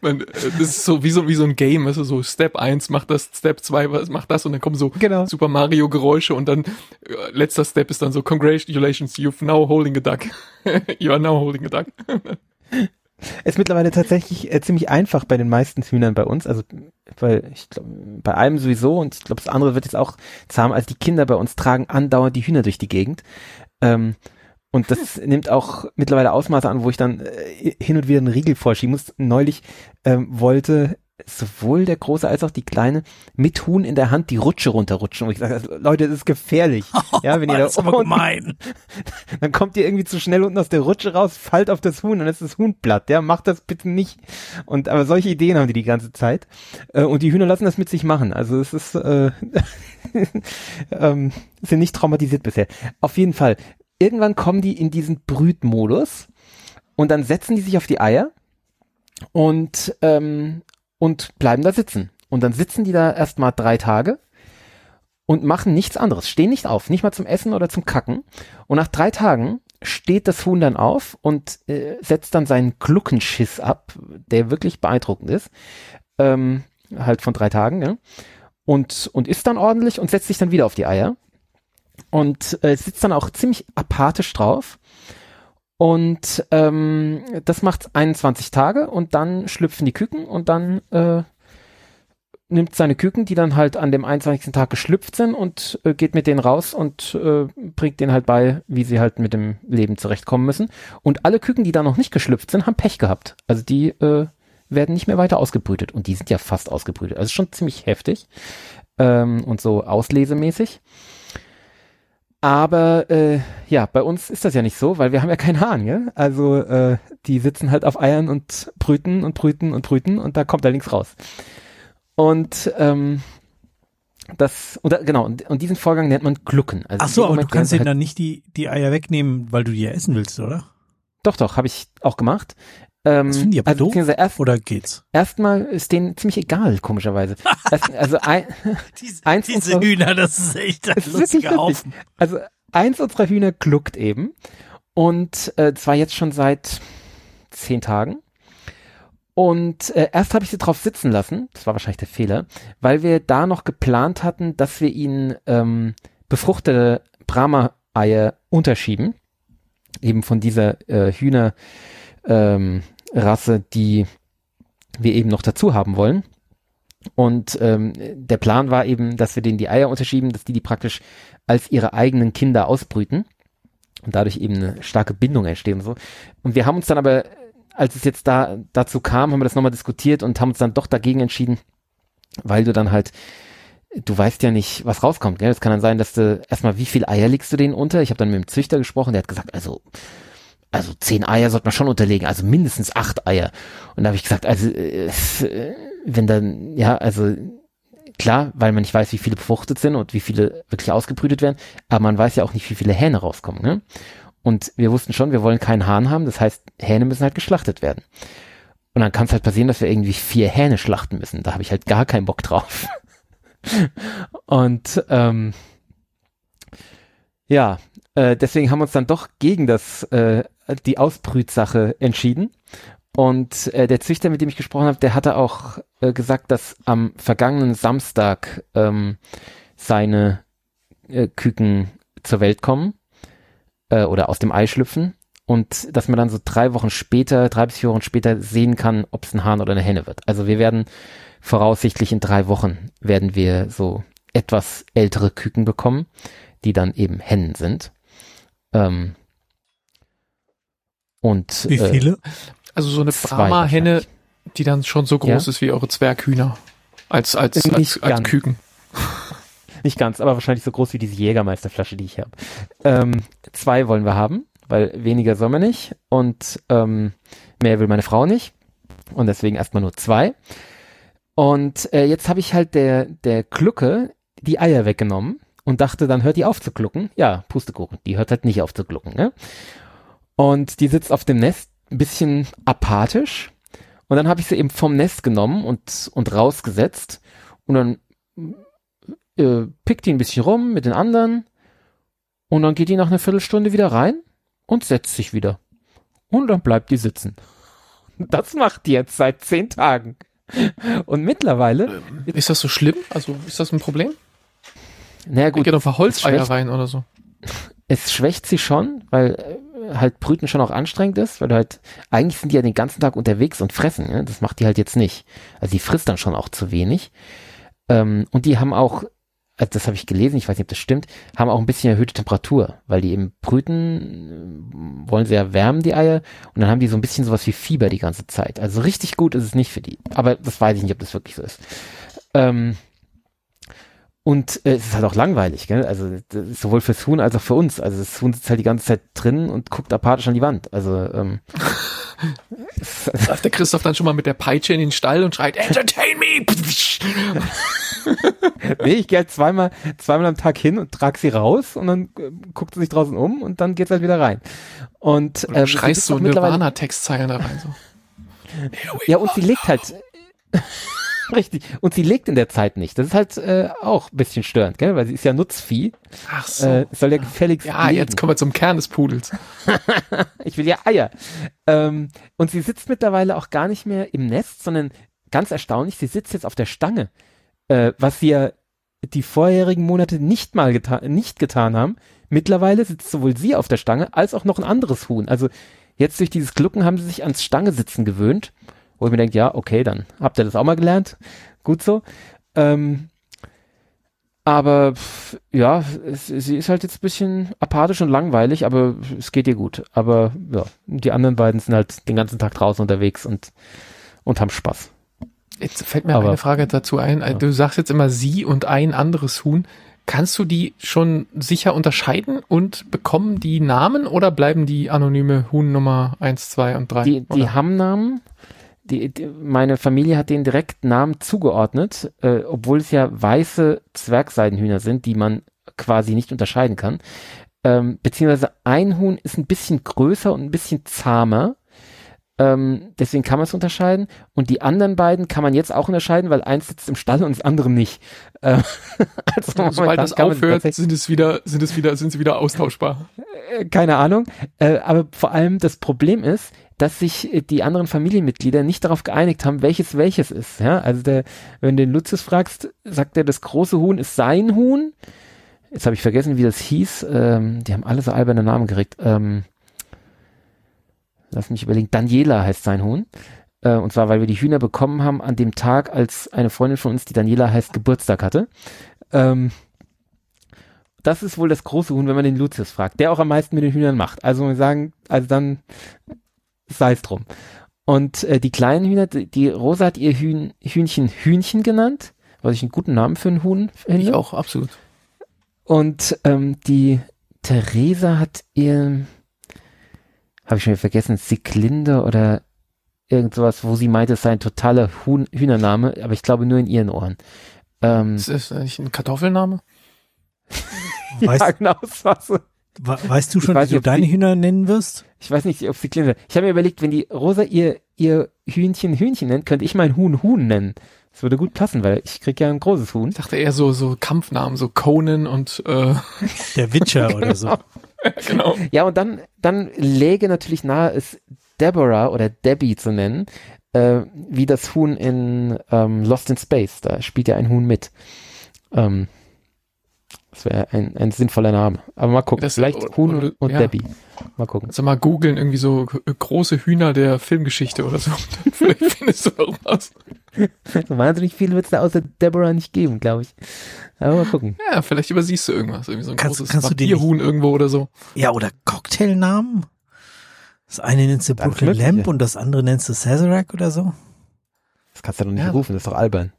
[SPEAKER 3] Man, äh, das ist so wie so wie so ein Game, also so Step 1 macht das, Step 2 was macht das und dann kommen so
[SPEAKER 2] Genau.
[SPEAKER 3] Super Mario Geräusche und dann äh, letzter Step ist dann so Congratulations, you've now holding a duck. you are now holding a duck.
[SPEAKER 2] Ist mittlerweile tatsächlich äh, ziemlich einfach bei den meisten Hühnern bei uns. Also, weil ich glaube, bei einem sowieso und ich glaube, das andere wird jetzt auch zahm. Also die Kinder bei uns tragen andauernd die Hühner durch die Gegend. Ähm, und das nimmt auch mittlerweile Ausmaße an, wo ich dann äh, hin und wieder einen Riegel vorschieben muss. Neulich ähm, wollte sowohl der Große als auch die Kleine mit Huhn in der Hand die Rutsche runterrutschen. Und ich sage, also, Leute, das ist gefährlich. ja, wenn ihr da
[SPEAKER 1] das ist aber gemein.
[SPEAKER 2] dann kommt ihr irgendwie zu schnell unten aus der Rutsche raus, fallt auf das Huhn und dann ist das Huhn platt. Ja, macht das bitte nicht. Und aber solche Ideen haben die die ganze Zeit. Äh, und die Hühner lassen das mit sich machen. Also es ist äh, ähm, sind nicht traumatisiert bisher. Auf jeden Fall. Irgendwann kommen die in diesen Brütmodus und dann setzen die sich auf die Eier und ähm, und bleiben da sitzen. Und dann sitzen die da erstmal drei Tage und machen nichts anderes, stehen nicht auf, nicht mal zum Essen oder zum Kacken. Und nach drei Tagen steht das Huhn dann auf und äh, setzt dann seinen Gluckenschiss ab, der wirklich beeindruckend ist, ähm, halt von drei Tagen, ja? und, und isst dann ordentlich und setzt sich dann wieder auf die Eier und äh, sitzt dann auch ziemlich apathisch drauf. Und ähm, das macht 21 Tage und dann schlüpfen die Küken und dann äh, nimmt seine Küken, die dann halt an dem 21. Tag geschlüpft sind und äh, geht mit denen raus und äh, bringt denen halt bei, wie sie halt mit dem Leben zurechtkommen müssen. Und alle Küken, die da noch nicht geschlüpft sind, haben Pech gehabt. Also die äh, werden nicht mehr weiter ausgebrütet. Und die sind ja fast ausgebrütet. Also schon ziemlich heftig ähm, und so auslesemäßig. Aber äh, ja, bei uns ist das ja nicht so, weil wir haben ja keinen Hahn, ja? Also äh, die sitzen halt auf Eiern und brüten und brüten und brüten und da kommt da nichts raus. Und ähm, das, oder genau, und, und diesen Vorgang nennt man Glucken. Also
[SPEAKER 1] Ach so, aber du kannst denen
[SPEAKER 2] halt,
[SPEAKER 1] dann nicht die, die Eier wegnehmen, weil du die ja essen willst, oder?
[SPEAKER 2] Doch, doch, habe ich auch gemacht. Ähm,
[SPEAKER 1] Das finden die aber
[SPEAKER 2] also
[SPEAKER 1] doof.
[SPEAKER 2] erst,
[SPEAKER 1] Oder geht's?
[SPEAKER 2] erstmal ist denen ziemlich egal, komischerweise. Erst, also ein,
[SPEAKER 1] Diese,
[SPEAKER 2] Eins
[SPEAKER 1] diese
[SPEAKER 2] unserer-
[SPEAKER 1] Hühner, das ist echt ein lustiger
[SPEAKER 2] lustig.
[SPEAKER 1] Haufen.
[SPEAKER 2] Also eins unserer Hühner gluckt eben und äh, zwar jetzt schon seit zehn Tagen. Und äh, erst habe ich sie drauf sitzen lassen, das war wahrscheinlich der Fehler, weil wir da noch geplant hatten, dass wir ihnen ähm, befruchtete Brahma-Eier unterschieben, eben von dieser äh, Hühner ähm, Rasse, die wir eben noch dazu haben wollen. Und ähm, der Plan war eben, dass wir denen die Eier unterschieben, dass die die praktisch als ihre eigenen Kinder ausbrüten und dadurch eben eine starke Bindung entsteht und so. Und wir haben uns dann aber als es jetzt da dazu kam, haben wir das nochmal diskutiert und haben uns dann doch dagegen entschieden, weil du dann halt du weißt ja nicht, was rauskommt. Gell? Es kann dann sein, dass du erstmal, wie viel Eier legst du denen unter? Ich habe dann mit dem Züchter gesprochen, der hat gesagt, also also zehn Eier sollte man schon unterlegen, also mindestens acht Eier. Und da habe ich gesagt, also äh, wenn dann, ja, also klar, weil man nicht weiß, wie viele befruchtet sind und wie viele wirklich ausgebrütet werden, aber man weiß ja auch nicht, wie viele Hähne rauskommen. Ne? Und wir wussten schon, wir wollen keinen Hahn haben, das heißt, Hähne müssen halt geschlachtet werden. Und dann kann es halt passieren, dass wir irgendwie vier Hähne schlachten müssen. Da habe ich halt gar keinen Bock drauf. und ähm, ja, äh, deswegen haben wir uns dann doch gegen das äh, die Ausbrütsache entschieden. Und äh, der Züchter, mit dem ich gesprochen habe, der hatte auch äh, gesagt, dass am vergangenen Samstag ähm, seine äh, Küken zur Welt kommen äh, oder aus dem Ei schlüpfen und dass man dann so drei Wochen später, drei bis vier Wochen später sehen kann, ob es ein Hahn oder eine Henne wird. Also wir werden voraussichtlich in drei Wochen werden wir so etwas ältere Küken bekommen, die dann eben Hennen sind. Ähm, und
[SPEAKER 1] Wie
[SPEAKER 2] äh,
[SPEAKER 1] viele?
[SPEAKER 3] Also so eine Brahma-Henne, die dann schon so groß
[SPEAKER 2] Ja?
[SPEAKER 3] ist wie eure Zwerghühner. Als, als,
[SPEAKER 2] Nicht
[SPEAKER 3] als, als
[SPEAKER 2] ganz.
[SPEAKER 3] Küken.
[SPEAKER 2] Nicht ganz, aber wahrscheinlich so groß wie diese Jägermeisterflasche, die ich habe. Ähm, zwei wollen wir haben, weil weniger soll man nicht und ähm, mehr will meine Frau nicht und deswegen erstmal nur zwei. Und äh, jetzt habe ich halt der der Glucke die Eier weggenommen und dachte, dann hört die auf zu glucken. Ja, Pustekuchen, die hört halt nicht auf zu glucken. Ne? Und die sitzt auf dem Nest ein bisschen apathisch. Und dann habe ich sie eben vom Nest genommen und und rausgesetzt und dann äh, pickt die ein bisschen rum mit den anderen und dann geht die nach einer Viertelstunde wieder rein und setzt sich wieder. Und dann bleibt die sitzen. Das macht die jetzt seit zehn Tagen. Und mittlerweile,
[SPEAKER 3] Ist das so schlimm? Also ist das ein Problem?
[SPEAKER 2] Naja
[SPEAKER 3] Gut, geht auf Holzeier rein oder so.
[SPEAKER 2] es schwächt sie schon, weil äh, halt Brüten schon auch anstrengend ist, weil halt, eigentlich sind die ja den ganzen Tag unterwegs und fressen, ne? das macht die halt jetzt nicht. Also die frisst dann schon auch zu wenig. Ähm, und die haben auch, also das habe ich gelesen, ich weiß nicht, ob das stimmt, haben auch ein bisschen erhöhte Temperatur, weil die eben brüten, äh, wollen sie ja wärmen, die Eier, und dann haben die so ein bisschen sowas wie Fieber die ganze Zeit. Also richtig gut ist es nicht für die. Aber das weiß ich nicht, ob das wirklich so ist. Ähm, und äh, es ist halt auch langweilig, gell? Also sowohl fürs Huhn als auch für uns. Also das Huhn sitzt halt die ganze Zeit drin und guckt apathisch an die Wand. Also ähm,
[SPEAKER 3] Läuft der Christoph dann schon mal mit der Peitsche in den Stall und schreit, Entertain me!
[SPEAKER 2] nee, ich gehe halt zweimal, zweimal am Tag hin und trage sie raus und dann äh, guckt sie sich draußen um und dann geht's halt wieder rein. Und ähm,
[SPEAKER 3] schreist so Nirvana-Textzeilen da rein. So.
[SPEAKER 2] Ja, und sie legt halt. Richtig. Und sie legt in der Zeit nicht. Das ist halt äh, auch ein bisschen störend, gell? Weil sie ist ja Nutzvieh.
[SPEAKER 3] Ach so.
[SPEAKER 2] Äh, soll ja gefälligst
[SPEAKER 3] ja,
[SPEAKER 2] legen.
[SPEAKER 3] jetzt kommen wir zum Kern des Pudels.
[SPEAKER 2] Ich will ja Eier. Ähm, und sie sitzt mittlerweile auch gar nicht mehr im Nest, sondern ganz erstaunlich, sie sitzt jetzt auf der Stange. Äh, was sie ja die vorherigen Monate nicht mal getan, nicht getan haben. Mittlerweile sitzt sowohl sie auf der Stange als auch noch ein anderes Huhn. Also jetzt durch dieses Glucken haben sie sich ans Stange sitzen gewöhnt. Wo ich mir denke, ja, okay, dann habt ihr das auch mal gelernt. Gut so. Ähm, aber ja, es, sie ist halt jetzt ein bisschen apathisch und langweilig, aber es geht ihr gut. Aber ja, die anderen beiden sind halt den ganzen Tag draußen unterwegs und, und haben Spaß.
[SPEAKER 3] Jetzt fällt mir
[SPEAKER 2] Aber-
[SPEAKER 3] eine Frage dazu ein.
[SPEAKER 2] Ja.
[SPEAKER 3] Du sagst jetzt immer sie und ein anderes Huhn. Kannst du die schon sicher unterscheiden und bekommen die Namen oder bleiben die anonyme Huhn Nummer 1, 2 und 3?
[SPEAKER 2] Die, die haben Namen. Die, die, meine Familie hat denen direkt Namen zugeordnet, äh, obwohl es ja weiße Zwergseidenhühner sind, die man quasi nicht unterscheiden kann. Ähm, beziehungsweise ein Huhn ist ein bisschen größer und ein bisschen zahmer. Ähm, deswegen kann man es unterscheiden. Und die anderen beiden kann man jetzt auch unterscheiden, weil eins sitzt im Stall und das andere nicht. Ähm, also
[SPEAKER 3] Sobald das aufhört, sind es wieder, sind es wieder, sind sie wieder austauschbar.
[SPEAKER 2] äh, keine Ahnung. Äh, aber vor allem das Problem ist, dass sich äh, die anderen Familienmitglieder nicht darauf geeinigt haben, welches welches ist. Ja, also der, wenn du den Lucius fragst, sagt er, das große Huhn ist sein Huhn. Jetzt habe ich vergessen, wie das hieß. Ähm, die haben alle so alberne Namen gekriegt. Ähm, lass mich überlegen. Daniela heißt sein Huhn. Äh, und zwar, weil wir die Hühner bekommen haben an dem Tag, als eine Freundin von uns, die Daniela heißt, Geburtstag hatte. Ähm, das ist wohl das große Huhn, wenn man den Lucius fragt, der auch am meisten mit den Hühnern macht. Also wir sagen, also dann sei es drum. Und äh, die kleinen Hühner, die, Rosa hat ihr Hühn, Hühnchen Hühnchen genannt, was ich einen guten Namen für ein Huhn finde.
[SPEAKER 3] Ich auch, absolut.
[SPEAKER 2] Und ähm, die Theresa hat ihr, habe ich schon wieder vergessen, Siglinde oder irgend sowas, wo sie meinte, es sei ein totaler Huhn, Hühnername, aber ich glaube nur in ihren Ohren. Ähm,
[SPEAKER 3] Ist das nicht ein Kartoffelname?
[SPEAKER 1] Weißt,
[SPEAKER 2] ja, genau, das war so.
[SPEAKER 1] We- weißt du schon,
[SPEAKER 2] weiß
[SPEAKER 1] wie
[SPEAKER 2] nicht,
[SPEAKER 1] du deine
[SPEAKER 2] die-
[SPEAKER 1] Hühner nennen wirst?
[SPEAKER 2] Ich weiß nicht, ob sie Klinde. Ich habe mir überlegt, wenn die Rosa ihr, ihr Hühnchen Hühnchen nennt, könnte ich mein Huhn Huhn nennen. Das würde gut passen, weil ich krieg ja ein großes Huhn.
[SPEAKER 3] Ich dachte eher so, so Kampfnamen, so Conan und, äh,
[SPEAKER 1] Der Witcher oder so.
[SPEAKER 3] genau.
[SPEAKER 2] Ja, und dann, dann läge natürlich nahe, es Deborah oder Debbie zu nennen, äh, wie das Huhn in ähm, Lost in Space. Da spielt ja ein Huhn mit. Ähm, das wäre ein, ein sinnvoller Name. Aber mal gucken.
[SPEAKER 3] Das-
[SPEAKER 2] Vielleicht
[SPEAKER 3] oder-
[SPEAKER 2] Huhn
[SPEAKER 3] oder-
[SPEAKER 2] und
[SPEAKER 3] ja.
[SPEAKER 2] Debbie. Mal gucken.
[SPEAKER 3] Also mal googeln, irgendwie so große Hühner der Filmgeschichte oder so. Vielleicht findest du irgendwas.
[SPEAKER 2] So wahnsinnig viel wird es da außer Deborah nicht geben, glaube ich. Aber mal gucken.
[SPEAKER 3] Ja, vielleicht übersiehst du irgendwas. Irgendwie so ein
[SPEAKER 1] Kannst-
[SPEAKER 3] großes
[SPEAKER 1] kannst du den
[SPEAKER 3] Vampirhuhn irgendwo oder so.
[SPEAKER 1] Ja, oder Cocktailnamen? Das eine nennst du Brooklyn. Lamp und das andere nennst du Sazerac oder so?
[SPEAKER 2] Das kannst du doch nicht
[SPEAKER 3] Ja.
[SPEAKER 2] rufen, das ist doch albern.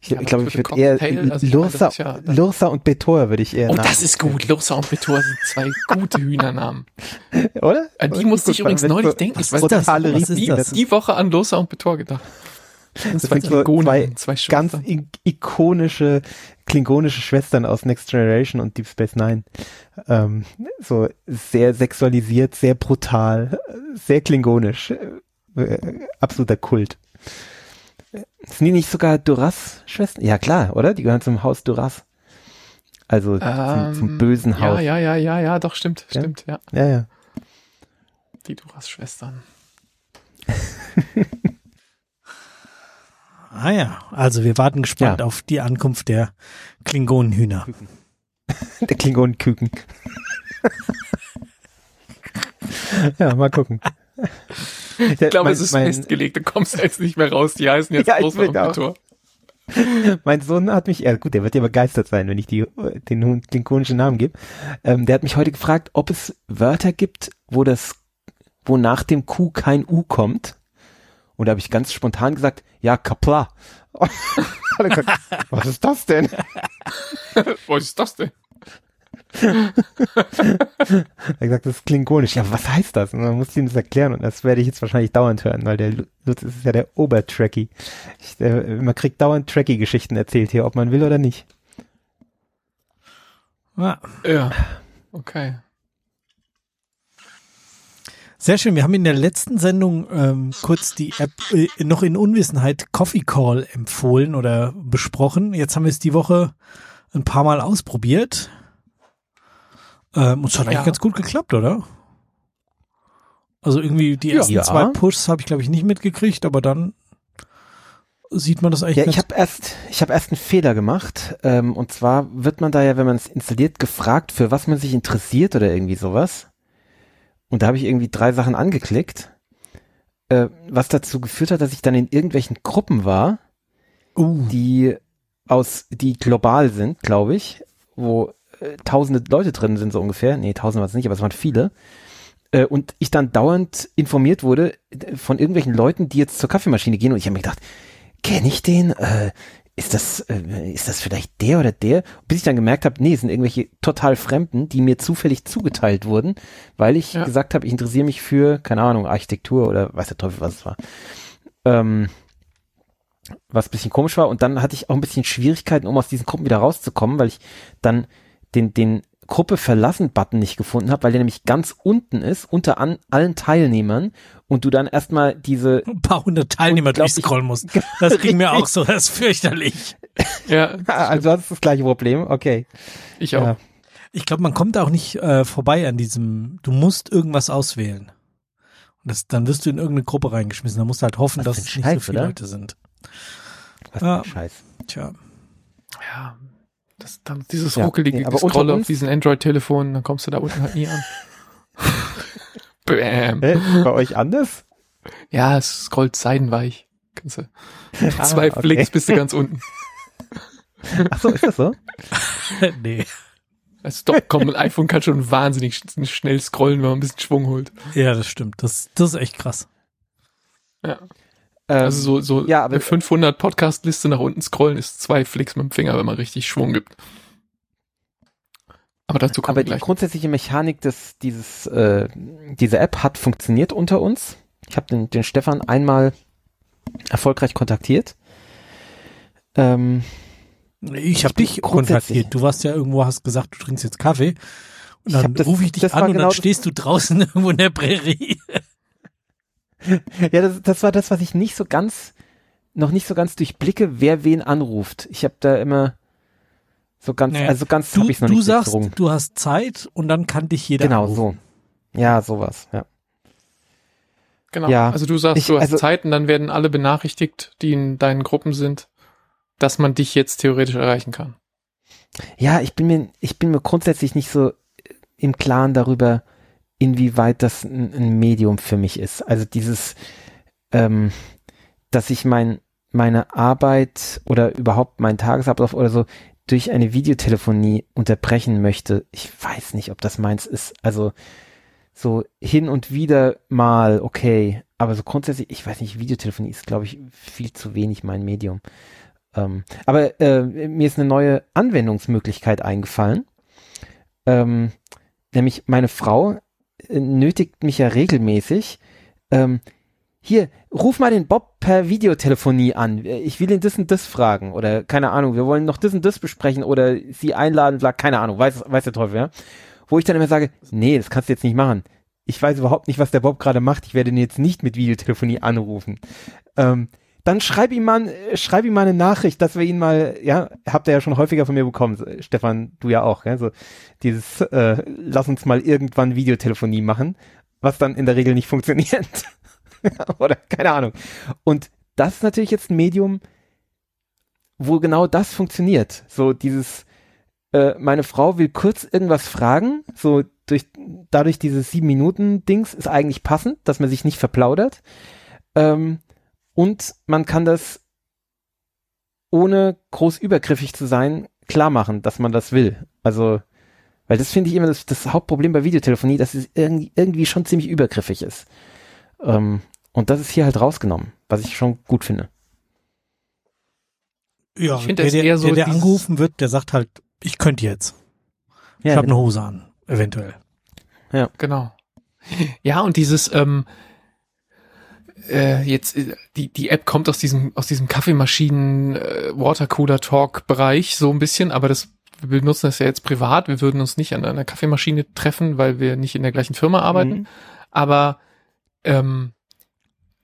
[SPEAKER 2] Ich,
[SPEAKER 3] Ja,
[SPEAKER 2] ich glaube,
[SPEAKER 3] aber
[SPEAKER 2] ich würde eher
[SPEAKER 3] also ich
[SPEAKER 2] Lursa,
[SPEAKER 3] das ja-
[SPEAKER 2] Lursa und Betor würde ich eher
[SPEAKER 3] Oh, das ist gut. Lursa und Betor sind zwei gute Hühnernamen.
[SPEAKER 2] Oder?
[SPEAKER 3] An die musste ich übrigens neulich
[SPEAKER 2] so
[SPEAKER 3] denken. Ich
[SPEAKER 1] was
[SPEAKER 3] weiß
[SPEAKER 1] ist das? Was ist
[SPEAKER 3] die,
[SPEAKER 1] das?
[SPEAKER 3] die Woche an Lursa und Betor gedacht.
[SPEAKER 2] Das
[SPEAKER 3] zwei
[SPEAKER 2] sind so
[SPEAKER 3] Klingonen,
[SPEAKER 2] zwei
[SPEAKER 3] zwei
[SPEAKER 2] ganz ikonische klingonische Schwestern aus Next Generation und Deep Space Nine. Ähm, so sehr sexualisiert, sehr brutal, sehr klingonisch. Äh, äh, absoluter Kult. Sind die nicht sogar Duras-Schwestern? Ja klar, oder? Die gehören zum Haus Duras. Also zum, zum
[SPEAKER 3] Ähm,
[SPEAKER 2] bösen Haus.
[SPEAKER 3] Ja, ja, ja, ja, ja, doch, stimmt,
[SPEAKER 2] Ja?
[SPEAKER 3] stimmt, ja.
[SPEAKER 2] ja. ja.
[SPEAKER 3] Die Duras-Schwestern.
[SPEAKER 1] Ah ja, also wir warten gespannt
[SPEAKER 2] Ja.
[SPEAKER 1] auf die Ankunft der Klingonenhühner.
[SPEAKER 2] Der Klingonenküken. ja, mal gucken.
[SPEAKER 3] Ich glaube, es ist festgelegt, du kommst jetzt nicht mehr raus. Die heißen jetzt
[SPEAKER 2] Ja, auch.
[SPEAKER 3] Betor.
[SPEAKER 2] Mein Sohn hat mich, ja gut, der wird ja begeistert sein, wenn ich die, den Hund klingonischen Namen gebe. Ähm, der hat mich heute gefragt, ob es Wörter gibt, wo das, wo nach dem Q kein U kommt. Und da habe ich ganz spontan gesagt, ja, Kapla. Gesagt, Was ist das denn?
[SPEAKER 3] Was ist das denn?
[SPEAKER 2] Er hat gesagt, das ist klingonisch. Ja, was heißt das? Und dann musste ich ihm das erklären und das werde ich jetzt wahrscheinlich dauernd hören, weil der Lutz ist ja der Obertracky. Ich, der, man kriegt dauernd Tracky-Geschichten erzählt hier, ob man will oder nicht.
[SPEAKER 1] Ja,
[SPEAKER 3] Ja. Okay.
[SPEAKER 1] sehr schön. Wir haben in der letzten Sendung ähm, kurz die App äh, noch in Unwissenheit Coffee Call empfohlen oder besprochen. Jetzt haben wir es die Woche ein paar Mal ausprobiert. Ähm, und es hat eigentlich
[SPEAKER 3] Ja.
[SPEAKER 1] ganz gut geklappt, oder? Also irgendwie die ersten
[SPEAKER 2] Ja.
[SPEAKER 1] zwei Pushs habe ich glaube ich nicht mitgekriegt, aber dann sieht man das eigentlich
[SPEAKER 2] Ja,
[SPEAKER 1] ganz
[SPEAKER 2] ich habe erst, ich habe erst einen Fehler gemacht. Ähm, und zwar wird man da ja, wenn man es installiert, gefragt, für was man sich interessiert oder irgendwie sowas. Und da habe ich irgendwie drei Sachen angeklickt, äh, was dazu geführt hat, dass ich dann in irgendwelchen Gruppen war,
[SPEAKER 1] uh,
[SPEAKER 2] die aus, die global sind, glaube ich, wo äh, tausende Leute drin sind so ungefähr. Nee, tausende war es nicht, aber es waren viele. Äh, und ich dann dauernd informiert wurde äh, von irgendwelchen Leuten, die jetzt zur Kaffeemaschine gehen und ich habe mir gedacht, kenne ich den? Äh, ist das, äh, ist das vielleicht der oder der? Bis ich dann gemerkt habe, nee, es sind irgendwelche total Fremden, die mir zufällig zugeteilt wurden, weil ich
[SPEAKER 3] Ja.
[SPEAKER 2] gesagt habe, ich interessiere mich für, keine Ahnung, Architektur oder weiß der Teufel, was es war. Ähm, was ein bisschen komisch war. Und dann hatte ich auch ein bisschen Schwierigkeiten, um aus diesen Gruppen wieder rauszukommen, weil ich dann den, den Gruppe verlassen Button nicht gefunden habe, weil der nämlich ganz unten ist, unter an, allen Teilnehmern und du dann erstmal diese,
[SPEAKER 1] ein paar hundert Teilnehmer durchscrollen musst. Das ging mir auch so, das ist fürchterlich.
[SPEAKER 3] Ja,
[SPEAKER 2] also hast du das gleiche Problem, okay.
[SPEAKER 3] ich auch.
[SPEAKER 2] Ja.
[SPEAKER 1] Ich glaube, man kommt auch nicht äh, vorbei an diesem, du musst irgendwas auswählen. Und das, dann wirst du in irgendeine Gruppe reingeschmissen. Da musst du halt hoffen,
[SPEAKER 2] Was
[SPEAKER 1] dass es nicht so
[SPEAKER 2] Scheiß,
[SPEAKER 1] viele
[SPEAKER 2] oder?
[SPEAKER 1] Leute sind.
[SPEAKER 2] Was
[SPEAKER 1] Ja.
[SPEAKER 2] Scheiß.
[SPEAKER 1] Tja.
[SPEAKER 3] Ja. Das, dann dieses
[SPEAKER 2] Ja,
[SPEAKER 3] ruckelige
[SPEAKER 2] nee, aber unter
[SPEAKER 3] Scroll auf diesen Android-Telefonen, dann kommst du da unten halt nie an. Bam.
[SPEAKER 2] Hä? Bei euch anders?
[SPEAKER 3] Ja, es scrollt seidenweich. Kannst du zwei
[SPEAKER 2] Ah, okay.
[SPEAKER 3] Flicks bist du ganz unten.
[SPEAKER 2] Ach so, ist das so?
[SPEAKER 1] nee.
[SPEAKER 3] Also doch, komm, ein iPhone kann schon wahnsinnig sch- schnell scrollen, wenn man ein bisschen Schwung holt.
[SPEAKER 1] Ja, das stimmt. Das, das ist echt krass.
[SPEAKER 3] Ja.
[SPEAKER 2] Ähm,
[SPEAKER 3] Also so, so
[SPEAKER 2] ja, aber-
[SPEAKER 3] eine 500 Podcast-Liste nach unten scrollen ist zwei Flicks mit dem Finger, wenn man richtig Schwung gibt. Aber dazu kommen
[SPEAKER 2] aber die
[SPEAKER 3] gleich.
[SPEAKER 2] grundsätzliche Mechanik des, dieses, äh, diese App hat funktioniert unter uns. Ich habe den, den Stefan einmal erfolgreich kontaktiert. Ähm,
[SPEAKER 1] Ich habe dich kontaktiert. Du warst ja irgendwo, hast gesagt, du trinkst jetzt Kaffee. Und dann rufe ich dich an und
[SPEAKER 2] genau
[SPEAKER 1] dann
[SPEAKER 2] das-
[SPEAKER 1] stehst du draußen irgendwo in der Prärie.
[SPEAKER 2] ja, das, das war das, was ich nicht so ganz, noch nicht so ganz durchblicke, wer wen anruft. Ich habe da immer so ganz,
[SPEAKER 1] Nee.
[SPEAKER 2] also ganz
[SPEAKER 1] Du,
[SPEAKER 2] habe ich noch
[SPEAKER 1] du
[SPEAKER 2] nicht
[SPEAKER 1] sagst,
[SPEAKER 2] durchdrungen.
[SPEAKER 1] du hast Zeit und dann kann dich jeder
[SPEAKER 2] Genau
[SPEAKER 1] anrufen.
[SPEAKER 2] so. Ja, sowas, ja.
[SPEAKER 3] Genau.
[SPEAKER 2] Ja.
[SPEAKER 3] Also du sagst,
[SPEAKER 2] Ich-
[SPEAKER 3] du hast
[SPEAKER 2] also-
[SPEAKER 3] Zeit und dann werden alle benachrichtigt, die in deinen Gruppen sind, dass man dich jetzt theoretisch erreichen kann.
[SPEAKER 2] Ja, ich bin mir, ich bin mir grundsätzlich nicht so im Klaren darüber, inwieweit das ein, Medium für mich ist. Also dieses, ähm, dass ich mein, meine Arbeit oder überhaupt meinen Tagesablauf oder so durch eine Videotelefonie unterbrechen möchte. Ich weiß nicht, ob das meins ist. Also so hin und wieder mal okay, aber so grundsätzlich, ich weiß nicht, Videotelefonie ist, glaube ich, viel zu wenig mein Medium. Ähm, aber äh, mir ist eine neue Anwendungsmöglichkeit eingefallen. Ähm, nämlich meine Frau nötigt mich ja regelmäßig. Ähm, hier, ruf mal den Bob per Videotelefonie an. Ich will ihn das und das fragen. Oder keine Ahnung, wir wollen noch das und das besprechen oder sie einladen, bla, keine Ahnung, weiß, weiß der Teufel, ja. Wo ich dann immer sage, nee, das kannst du jetzt nicht machen. Ich weiß überhaupt nicht, was der Bob gerade macht. Ich werde ihn jetzt nicht mit Videotelefonie anrufen. Ähm, dann schreib ihm mal, äh, schreib ihm mal eine Nachricht, dass wir ihn mal, ja, habt ihr ja schon häufiger von mir bekommen, Stefan, du ja auch, ja, so dieses, äh, lass uns mal irgendwann Videotelefonie machen, was dann in der Regel nicht funktioniert. Oder keine Ahnung. Und das ist natürlich jetzt ein Medium, wo genau das funktioniert. So dieses, äh, meine Frau will kurz irgendwas fragen, so durch, dadurch dieses sieben Minuten Dings ist eigentlich passend, dass man sich nicht verplaudert. Ähm, und man kann das ohne groß übergriffig zu sein klar machen, dass man das will. Also, weil das finde ich immer das, das Hauptproblem bei Videotelefonie, dass es irgendwie, irgendwie schon ziemlich übergriffig ist. Ähm, und das ist hier halt rausgenommen, was ich schon gut finde.
[SPEAKER 1] Ja,
[SPEAKER 3] Ich finde,
[SPEAKER 1] der,
[SPEAKER 3] das
[SPEAKER 1] der,
[SPEAKER 3] eher so
[SPEAKER 1] der, der angerufen wird, der sagt halt, ich könnte jetzt.
[SPEAKER 2] Ja,
[SPEAKER 1] ich habe eine Hose an, eventuell.
[SPEAKER 3] Genau. Ja, und dieses, ähm, äh, jetzt, äh, die, die App kommt aus diesem, aus diesem Kaffeemaschinen, äh, Watercooler Talk Bereich so ein bisschen, aber das, wir benutzen das ja jetzt privat. Wir würden uns nicht an einer Kaffeemaschine treffen, weil wir nicht in der gleichen Firma arbeiten.
[SPEAKER 2] Mhm.
[SPEAKER 3] Aber ähm,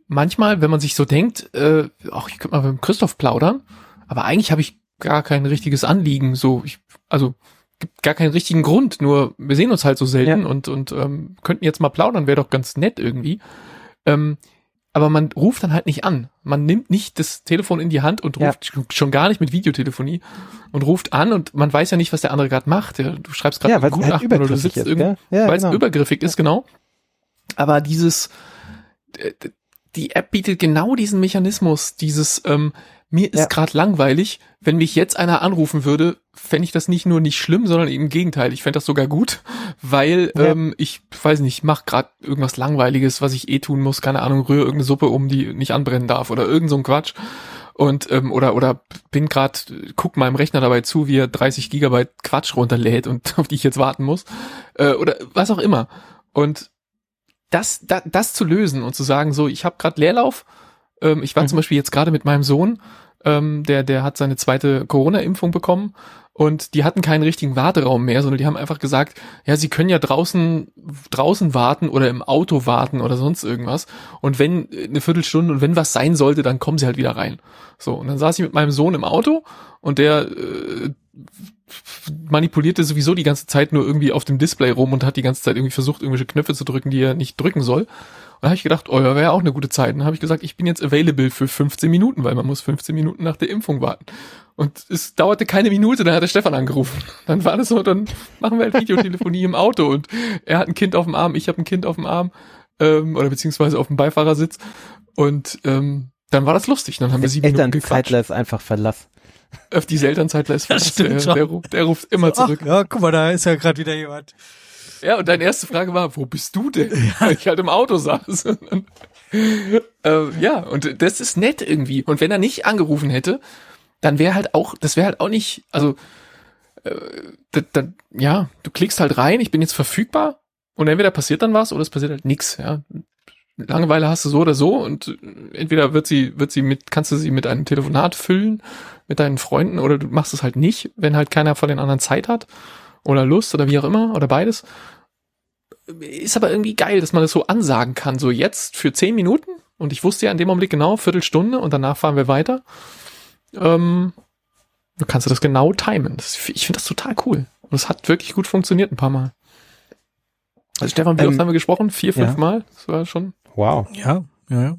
[SPEAKER 3] manchmal, wenn man sich so denkt, äh, auch ich könnte mal mit dem Christoph plaudern, aber eigentlich habe ich gar kein richtiges Anliegen. So, ich, also gibt gar keinen richtigen Grund. Nur wir sehen uns halt so selten
[SPEAKER 2] Ja.
[SPEAKER 3] und und ähm, könnten jetzt mal plaudern, wäre doch ganz nett irgendwie. Ähm, aber man ruft dann halt nicht an. Man nimmt nicht das Telefon in die Hand und
[SPEAKER 2] Ja.
[SPEAKER 3] ruft sch- schon gar nicht mit Videotelefonie und ruft an und man weiß ja nicht, was der andere gerade macht. Ja, Du schreibst gerade
[SPEAKER 2] Ja,
[SPEAKER 3] ein
[SPEAKER 2] weil es halt
[SPEAKER 3] Gutachten oder du sitzt
[SPEAKER 2] ist,
[SPEAKER 3] irgendwo?
[SPEAKER 2] Ja,
[SPEAKER 3] weil es
[SPEAKER 2] genau.
[SPEAKER 3] übergriffig ist, genau. Aber dieses, äh, die App bietet genau diesen Mechanismus, dieses, ähm, mir ist
[SPEAKER 2] Ja.
[SPEAKER 3] gerade langweilig, wenn mich jetzt einer anrufen würde, fände ich das nicht nur nicht schlimm, sondern im Gegenteil, ich fände das sogar gut, weil
[SPEAKER 2] Ja.
[SPEAKER 3] ähm, ich weiß nicht, mach gerade irgendwas Langweiliges, was ich eh tun muss, keine Ahnung, rühre irgendeine Suppe um, die nicht anbrennen darf oder irgend so ein Quatsch und ähm, oder oder bin gerade guck meinem Rechner dabei zu, wie er 30 Gigabyte Quatsch runterlädt und auf die ich jetzt warten muss äh, oder was auch immer und das da, das zu lösen und zu sagen so ich habe gerade Leerlauf ähm, ich war
[SPEAKER 2] Mhm.
[SPEAKER 3] zum Beispiel jetzt gerade mit meinem Sohn ähm, der der hat seine zweite Corona-Impfung bekommen und die hatten keinen richtigen Warteraum mehr, sondern die haben einfach gesagt, ja, sie können ja draußen draußen warten oder im Auto warten oder sonst irgendwas. Und wenn äh, eine Viertelstunde und wenn was sein sollte, dann kommen sie halt wieder rein. So und dann saß ich mit meinem Sohn im Auto und der äh, manipulierte sowieso die ganze Zeit nur irgendwie auf dem Display rum und hat die ganze Zeit irgendwie versucht, irgendwelche Knöpfe zu drücken, die er nicht drücken soll. Und da habe ich gedacht, oh ja, wäre auch eine gute Zeit. Und dann habe ich gesagt, ich bin jetzt available für 15 Minuten, weil man muss 15 Minuten nach der Impfung warten. Und es dauerte keine Minute, dann hat der Stefan angerufen. Dann war das so, dann machen wir halt Videotelefonie im Auto und er hat ein Kind auf dem Arm, ich habe ein Kind auf dem Arm ähm, oder beziehungsweise auf dem Beifahrersitz. Und ähm, dann war das lustig. Dann haben wir sieben Minuten gequatscht.
[SPEAKER 2] Ist einfach Verlass.
[SPEAKER 3] Auf die Elternzeitler ist
[SPEAKER 1] Das
[SPEAKER 3] fast,
[SPEAKER 1] stimmt
[SPEAKER 3] der, der, ruft, der ruft immer
[SPEAKER 1] Ach,
[SPEAKER 3] zurück.
[SPEAKER 1] ja, guck mal, da ist ja gerade wieder jemand.
[SPEAKER 3] Ja, und deine erste Frage war, wo bist du denn? Weil ich halt im Auto saß. Und dann äh, ja, und das ist nett irgendwie. Und wenn er nicht angerufen hätte, dann wäre halt auch, das wäre halt auch nicht, also, äh, dann, ja, du klickst halt rein, ich bin jetzt verfügbar und entweder passiert dann was oder es passiert halt nix, ja. Langeweile hast du so oder so und entweder wird sie, wird sie mit, kannst du sie mit einem Telefonat füllen mit deinen Freunden oder du machst es halt nicht, wenn halt keiner von den anderen Zeit hat oder Lust oder wie auch immer oder beides. Ist aber irgendwie geil, dass man das so ansagen kann, so jetzt für zehn Minuten und ich wusste ja in dem Augenblick genau, Viertelstunde und danach fahren wir weiter. Ähm, du kannst du das genau timen. Das, ich finde das total cool. Und es hat wirklich gut funktioniert ein paar Mal. Also Stefan, wie ähm, oft haben wir gesprochen? Vier, fünf ja. Mal? Das war schon.
[SPEAKER 2] Wow.
[SPEAKER 1] Ja, ja, ja.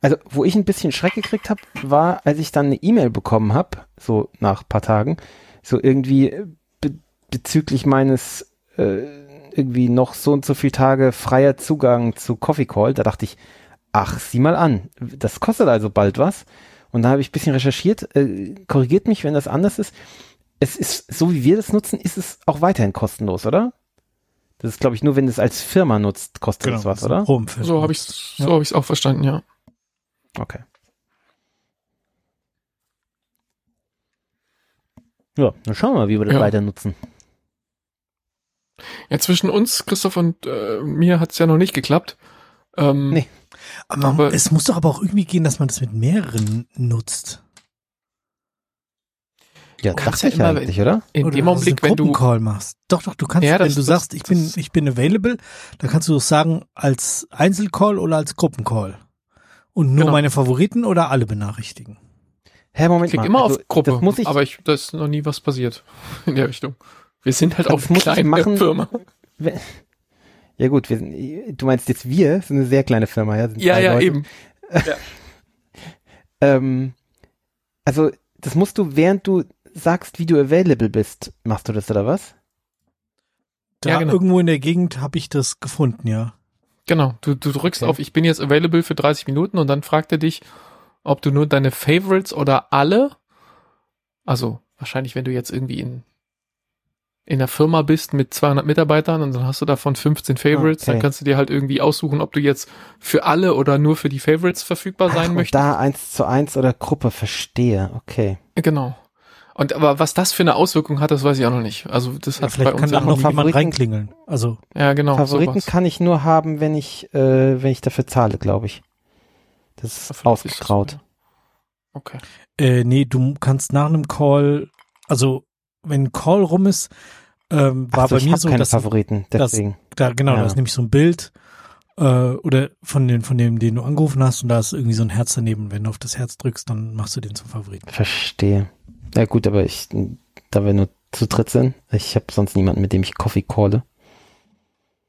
[SPEAKER 2] Also, wo ich ein bisschen Schreck gekriegt habe, war, als ich dann eine E-Mail bekommen habe, so nach paar Tagen, so irgendwie be bezüglich meines äh, irgendwie noch so und so viele Tage freier Zugang zu Coffee Call. Da dachte ich, ach, sieh mal an, das kostet also bald was. Und da habe ich ein bisschen recherchiert, äh, korrigiert mich, wenn das anders ist. Es ist, so wie wir das nutzen, ist es auch weiterhin kostenlos, oder? Das ist, glaube ich, nur wenn du es als Firma nutzt, kostet genau, es was, oder?
[SPEAKER 3] So habe ich es so ja. hab ich's auch verstanden, ja.
[SPEAKER 2] Okay. Ja, dann schauen wir mal, wie wir das ja. weiter nutzen.
[SPEAKER 3] Ja, zwischen uns, Christoph und äh, mir hat es ja noch nicht geklappt. Ähm,
[SPEAKER 1] nee. Aber, aber, es muss doch aber auch irgendwie gehen, dass man das mit mehreren nutzt.
[SPEAKER 2] Ja, dachte ja ich immer, eigentlich, oder?
[SPEAKER 3] In oder dem Augenblick, wenn du
[SPEAKER 1] Call machst. Doch, doch, du kannst, ja, das, wenn du das, sagst, ich bin, ich bin available, dann kannst du doch sagen, als Einzelcall oder als Gruppencall. Und nur genau. meine Favoriten oder alle benachrichtigen?
[SPEAKER 3] Hä, Moment ich klick mal. immer also, auf Gruppe, muss ich, aber ich, da ist noch nie was passiert in der Richtung. Wir sind halt auf eine kleine machen, Firma.
[SPEAKER 2] Ja gut, wir sind, du meinst jetzt wir, sind eine sehr kleine Firma, ja?
[SPEAKER 3] ja, ja, Leute. eben. Ja.
[SPEAKER 2] ähm, also, das musst du, während du sagst, wie du available bist, machst du das oder was?
[SPEAKER 1] Da ja, genau. irgendwo in der Gegend habe ich das gefunden, ja.
[SPEAKER 3] Genau, du, du drückst okay. auf, ich bin jetzt available für 30 Minuten und dann fragt er dich, ob du nur deine Favorites oder alle, also wahrscheinlich, wenn du jetzt irgendwie in in der Firma bist mit 200 Mitarbeitern und dann hast du davon 15 Favorites, okay. dann kannst du dir halt irgendwie aussuchen, ob du jetzt für alle oder nur für die Favorites verfügbar sein Ach, möchtest.
[SPEAKER 2] Da eins zu eins oder Gruppe verstehe, okay.
[SPEAKER 3] Genau. Und aber was das für eine Auswirkung hat, das weiß ich auch noch nicht. Also das ja, hat
[SPEAKER 1] vielleicht bei uns kann ja noch jemand reinklingeln. Also
[SPEAKER 3] ja, genau.
[SPEAKER 2] Favoriten sowas. kann ich nur haben, wenn ich äh, wenn ich dafür zahle, glaube ich. Das ist ausgegraut.
[SPEAKER 3] Okay.
[SPEAKER 1] Äh, nee, du kannst nach einem Call, also wenn ein Call rum ist, ähm, war so, bei mir so,
[SPEAKER 2] keine dass Favoriten, deswegen.
[SPEAKER 1] Das, da, genau, ja. da ist nämlich so ein Bild äh, oder von den von dem, den du angerufen hast und da ist irgendwie so ein Herz daneben. Wenn du auf das Herz drückst, dann machst du den zum Favoriten.
[SPEAKER 2] Verstehe. Ja gut, aber ich, da wir nur zu dritt sind, ich habe sonst niemanden, mit dem ich Coffee calle.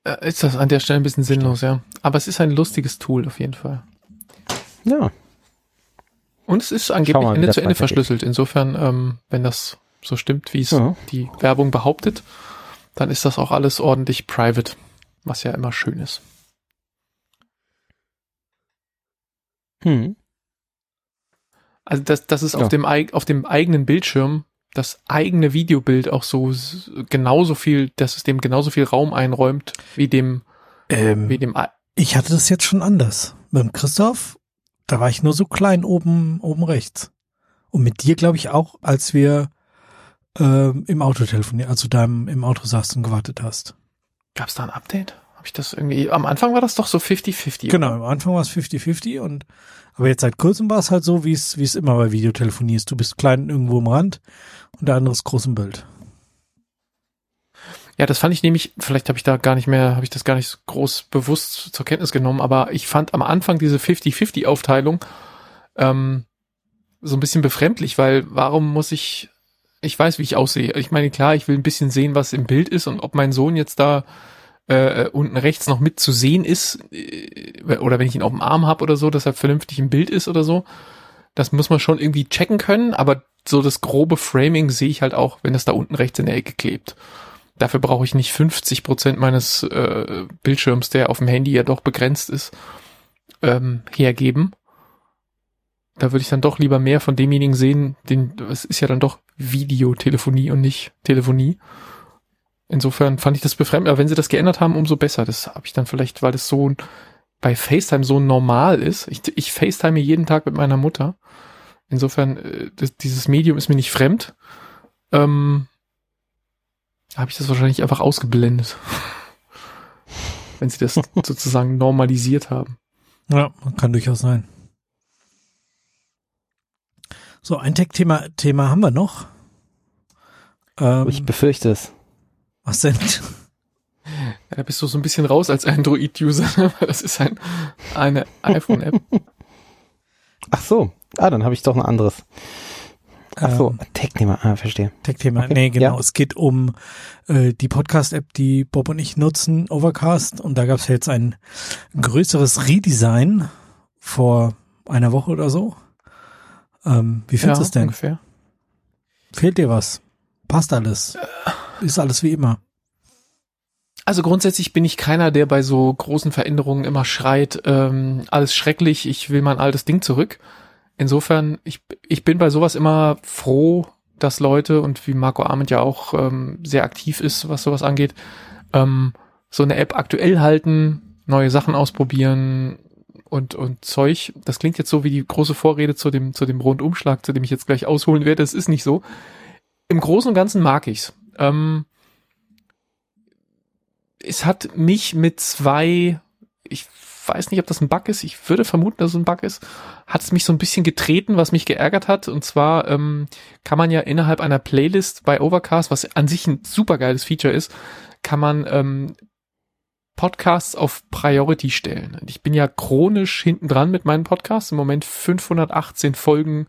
[SPEAKER 3] Äh, ist das an der Stelle ein bisschen sinnlos, ja. Aber es ist ein lustiges Tool auf jeden Fall.
[SPEAKER 2] Ja.
[SPEAKER 3] Und es ist angeblich mal, Ende zu Ende verschlüsselt. Insofern, ähm, wenn das so stimmt, wie es ja. die Werbung behauptet, dann ist das auch alles ordentlich private, was ja immer schön ist.
[SPEAKER 2] Hm.
[SPEAKER 3] Also dass, dass es ja. auf, dem, auf dem eigenen Bildschirm das eigene Videobild auch so genauso viel, dass es dem genauso viel Raum einräumt wie dem,
[SPEAKER 1] ähm, wie dem. Ich hatte das jetzt schon anders. Mit dem Christoph, da war ich nur so klein oben, oben rechts. Und mit dir, glaube ich, auch, als wir ähm, im Auto telefoniert, also da im, im Auto saßt und gewartet hast.
[SPEAKER 3] Gab es da ein Update? Habe ich das irgendwie? Am Anfang war das doch so 50-50.
[SPEAKER 1] Genau, am Anfang war es 50-50 und aber jetzt seit kurzem war es halt so, wie es wie es immer bei Videotelefonie ist. Du bist klein irgendwo im Rand und der andere ist groß im Bild.
[SPEAKER 3] Ja, das fand ich nämlich, vielleicht habe ich da gar nicht mehr, habe ich das gar nicht so groß bewusst zur Kenntnis genommen, aber ich fand am Anfang diese 50-50-Aufteilung ähm, so ein bisschen befremdlich, weil warum muss ich ich weiß, wie ich aussehe. Ich meine, klar, ich will ein bisschen sehen, was im Bild ist und ob mein Sohn jetzt da äh, unten rechts noch mit zu sehen ist äh, oder wenn ich ihn auf dem Arm habe oder so, dass er vernünftig im Bild ist oder so. Das muss man schon irgendwie checken können, aber so das grobe Framing sehe ich halt auch, wenn das da unten rechts in der Ecke klebt. Dafür brauche ich nicht 50 Prozent meines äh, Bildschirms, der auf dem Handy ja doch begrenzt ist, ähm, hergeben da würde ich dann doch lieber mehr von demjenigen sehen, den, es ist ja dann doch Videotelefonie und nicht Telefonie. Insofern fand ich das befremdend, aber wenn sie das geändert haben, umso besser. Das habe ich dann vielleicht, weil das so bei FaceTime so normal ist. Ich, ich FaceTime jeden Tag mit meiner Mutter. Insofern, äh, das, dieses Medium ist mir nicht fremd. Ähm, habe ich das wahrscheinlich einfach ausgeblendet. wenn sie das sozusagen normalisiert haben.
[SPEAKER 1] Ja, kann durchaus sein. So, ein Tech-Thema Thema haben wir noch.
[SPEAKER 2] Ähm, ich befürchte es.
[SPEAKER 1] Was denn?
[SPEAKER 3] Ja, da bist du so ein bisschen raus als Android-User. Das ist ein, eine iPhone-App.
[SPEAKER 2] Ach so. Ah, dann habe ich doch ein anderes. Ach so, ähm, Tech-Thema, ah, verstehe.
[SPEAKER 1] Tech-Thema, okay. nee, genau. Ja. Es geht um äh, die Podcast-App, die Bob und ich nutzen, Overcast. Und da gab es jetzt ein größeres Redesign vor einer Woche oder so. Ähm, wie findest du es denn? Ungefähr. Fehlt dir was? Passt alles? Ist alles wie immer?
[SPEAKER 3] Also grundsätzlich bin ich keiner, der bei so großen Veränderungen immer schreit, ähm, alles schrecklich, ich will mein altes Ding zurück. Insofern, ich, ich bin bei sowas immer froh, dass Leute und wie Marco Arment ja auch ähm, sehr aktiv ist, was sowas angeht, ähm, so eine App aktuell halten, neue Sachen ausprobieren und, und Zeug. Das klingt jetzt so wie die große Vorrede zu dem, zu dem Rundumschlag, zu dem ich jetzt gleich ausholen werde. Das ist nicht so. Im Großen und Ganzen mag ich's. Ähm, es hat mich mit zwei, ich weiß nicht, ob das ein Bug ist, ich würde vermuten, dass es ein Bug ist, hat es mich so ein bisschen getreten, was mich geärgert hat. Und zwar ähm, kann man ja innerhalb einer Playlist bei Overcast, was an sich ein super geiles Feature ist, kann man ähm, Podcasts auf Priority stellen. Ich bin ja chronisch hinten dran mit meinen Podcasts. Im Moment 518 Folgen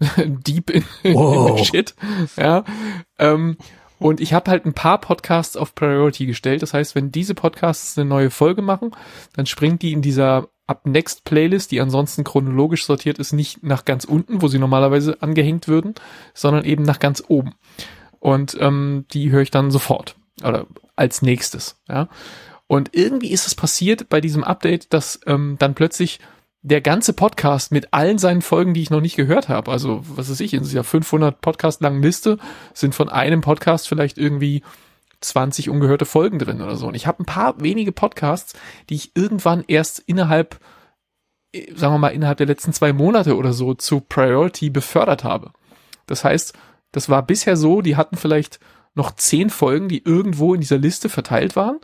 [SPEAKER 3] deep in, wow. in Shit. Ja. Ähm, und ich habe halt ein paar Podcasts auf Priority gestellt. Das heißt, wenn diese Podcasts eine neue Folge machen, dann springt die in dieser Up Next Playlist, die ansonsten chronologisch sortiert ist, nicht nach ganz unten, wo sie normalerweise angehängt würden, sondern eben nach ganz oben. Und ähm, die höre ich dann sofort oder als nächstes. Ja. Und irgendwie ist es passiert bei diesem Update, dass ähm, dann plötzlich der ganze Podcast mit allen seinen Folgen, die ich noch nicht gehört habe, also was weiß ich, in dieser 500 Podcast langen Liste sind von einem Podcast vielleicht irgendwie 20 ungehörte Folgen drin oder so. Und ich habe ein paar wenige Podcasts, die ich irgendwann erst innerhalb, äh, sagen wir mal, innerhalb der letzten zwei Monate oder so zu Priority befördert habe. Das heißt, das war bisher so, die hatten vielleicht noch zehn Folgen, die irgendwo in dieser Liste verteilt waren.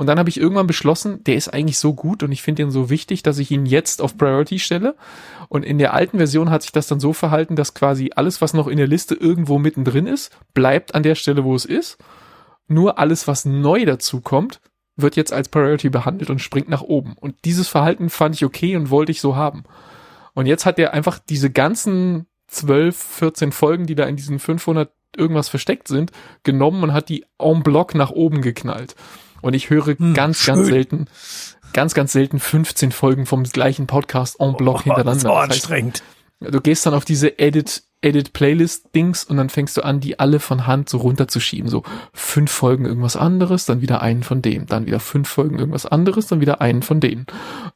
[SPEAKER 3] Und dann habe ich irgendwann beschlossen, der ist eigentlich so gut und ich finde ihn so wichtig, dass ich ihn jetzt auf Priority stelle. Und in der alten Version hat sich das dann so verhalten, dass quasi alles, was noch in der Liste irgendwo mittendrin ist, bleibt an der Stelle, wo es ist. Nur alles, was neu dazu kommt, wird jetzt als Priority behandelt und springt nach oben. Und dieses Verhalten fand ich okay und wollte ich so haben. Und jetzt hat er einfach diese ganzen 12, 14 Folgen, die da in diesen 500 irgendwas versteckt sind, genommen und hat die en bloc nach oben geknallt. Und ich höre hm, ganz, schön. ganz selten, ganz, ganz selten 15 Folgen vom gleichen Podcast en bloc oh, hintereinander. Das
[SPEAKER 1] war anstrengend.
[SPEAKER 3] Heißt, du gehst dann auf diese Edit, Edit Playlist Dings und dann fängst du an, die alle von Hand so runterzuschieben. So fünf Folgen irgendwas anderes, dann wieder einen von dem, dann wieder fünf Folgen irgendwas anderes, dann wieder einen von denen.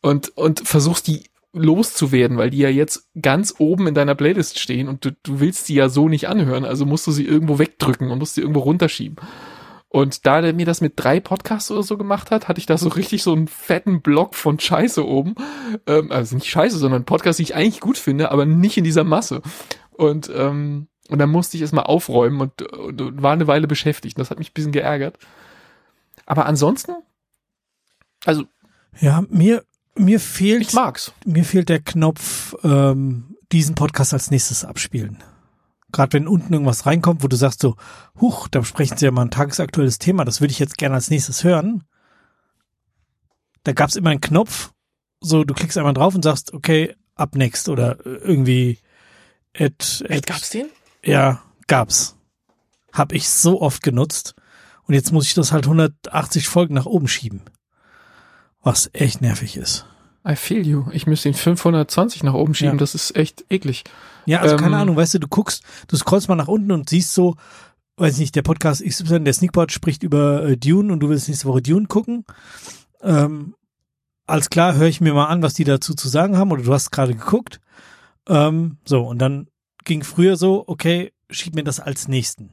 [SPEAKER 3] Und, und versuchst die loszuwerden, weil die ja jetzt ganz oben in deiner Playlist stehen und du, du willst die ja so nicht anhören, also musst du sie irgendwo wegdrücken und musst sie irgendwo runterschieben. Und da der mir das mit drei Podcasts oder so gemacht hat, hatte ich da so richtig so einen fetten Block von Scheiße oben. Ähm, also nicht Scheiße, sondern Podcasts, die ich eigentlich gut finde, aber nicht in dieser Masse. Und, ähm, und dann musste ich es mal aufräumen und, und, und war eine Weile beschäftigt. Das hat mich ein bisschen geärgert. Aber ansonsten, also.
[SPEAKER 1] Ja, mir, mir fehlt.
[SPEAKER 3] Ich mag's.
[SPEAKER 1] Mir fehlt der Knopf, ähm, diesen Podcast als nächstes abspielen gerade wenn unten irgendwas reinkommt, wo du sagst so, huch, da sprechen sie ja mal ein tagesaktuelles Thema, das würde ich jetzt gerne als nächstes hören. Da gab es immer einen Knopf, so du klickst einmal drauf und sagst, okay, up next oder irgendwie
[SPEAKER 3] at, at gab's den?
[SPEAKER 1] Ja, gab's. Hab ich so oft genutzt und jetzt muss ich das halt 180 Folgen nach oben schieben. Was echt nervig ist.
[SPEAKER 3] I feel you. Ich müsste ihn 520 nach oben schieben, ja. das ist echt eklig.
[SPEAKER 1] Ja, also ähm, keine Ahnung, weißt du, du guckst, du scrollst mal nach unten und siehst so, weiß nicht, der Podcast XY, der Sneakpot spricht über äh, Dune und du willst nächste Woche Dune gucken. Ähm, alles klar, höre ich mir mal an, was die dazu zu sagen haben oder du hast gerade geguckt. Ähm, so, und dann ging früher so, okay, schieb mir das als nächsten.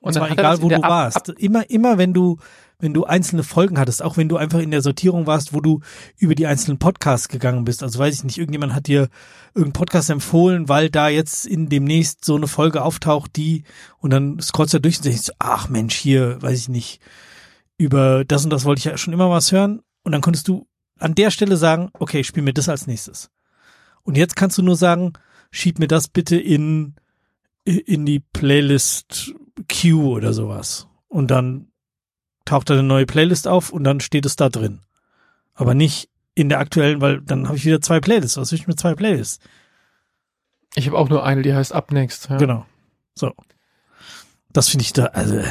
[SPEAKER 1] Und
[SPEAKER 3] dann
[SPEAKER 1] zwar egal, wo du
[SPEAKER 3] Ab-
[SPEAKER 1] warst. Immer, immer, wenn du, wenn du einzelne Folgen hattest, auch wenn du einfach in der Sortierung warst, wo du über die einzelnen Podcasts gegangen bist. Also weiß ich nicht, irgendjemand hat dir irgendeinen Podcast empfohlen, weil da jetzt in demnächst so eine Folge auftaucht, die, und dann scrollst du durch und denkst, ach Mensch, hier, weiß ich nicht, über das und das wollte ich ja schon immer was hören. Und dann konntest du an der Stelle sagen, okay, spiel mir das als nächstes. Und jetzt kannst du nur sagen, schieb mir das bitte in, in die Playlist Q oder sowas. Und dann taucht da eine neue Playlist auf und dann steht es da drin. Aber nicht in der aktuellen, weil dann habe ich wieder zwei Playlists. Was will ich mit zwei Playlists?
[SPEAKER 3] Ich habe auch nur eine, die heißt Up Next. Ja.
[SPEAKER 1] Genau. So. Das finde ich da, also, äh,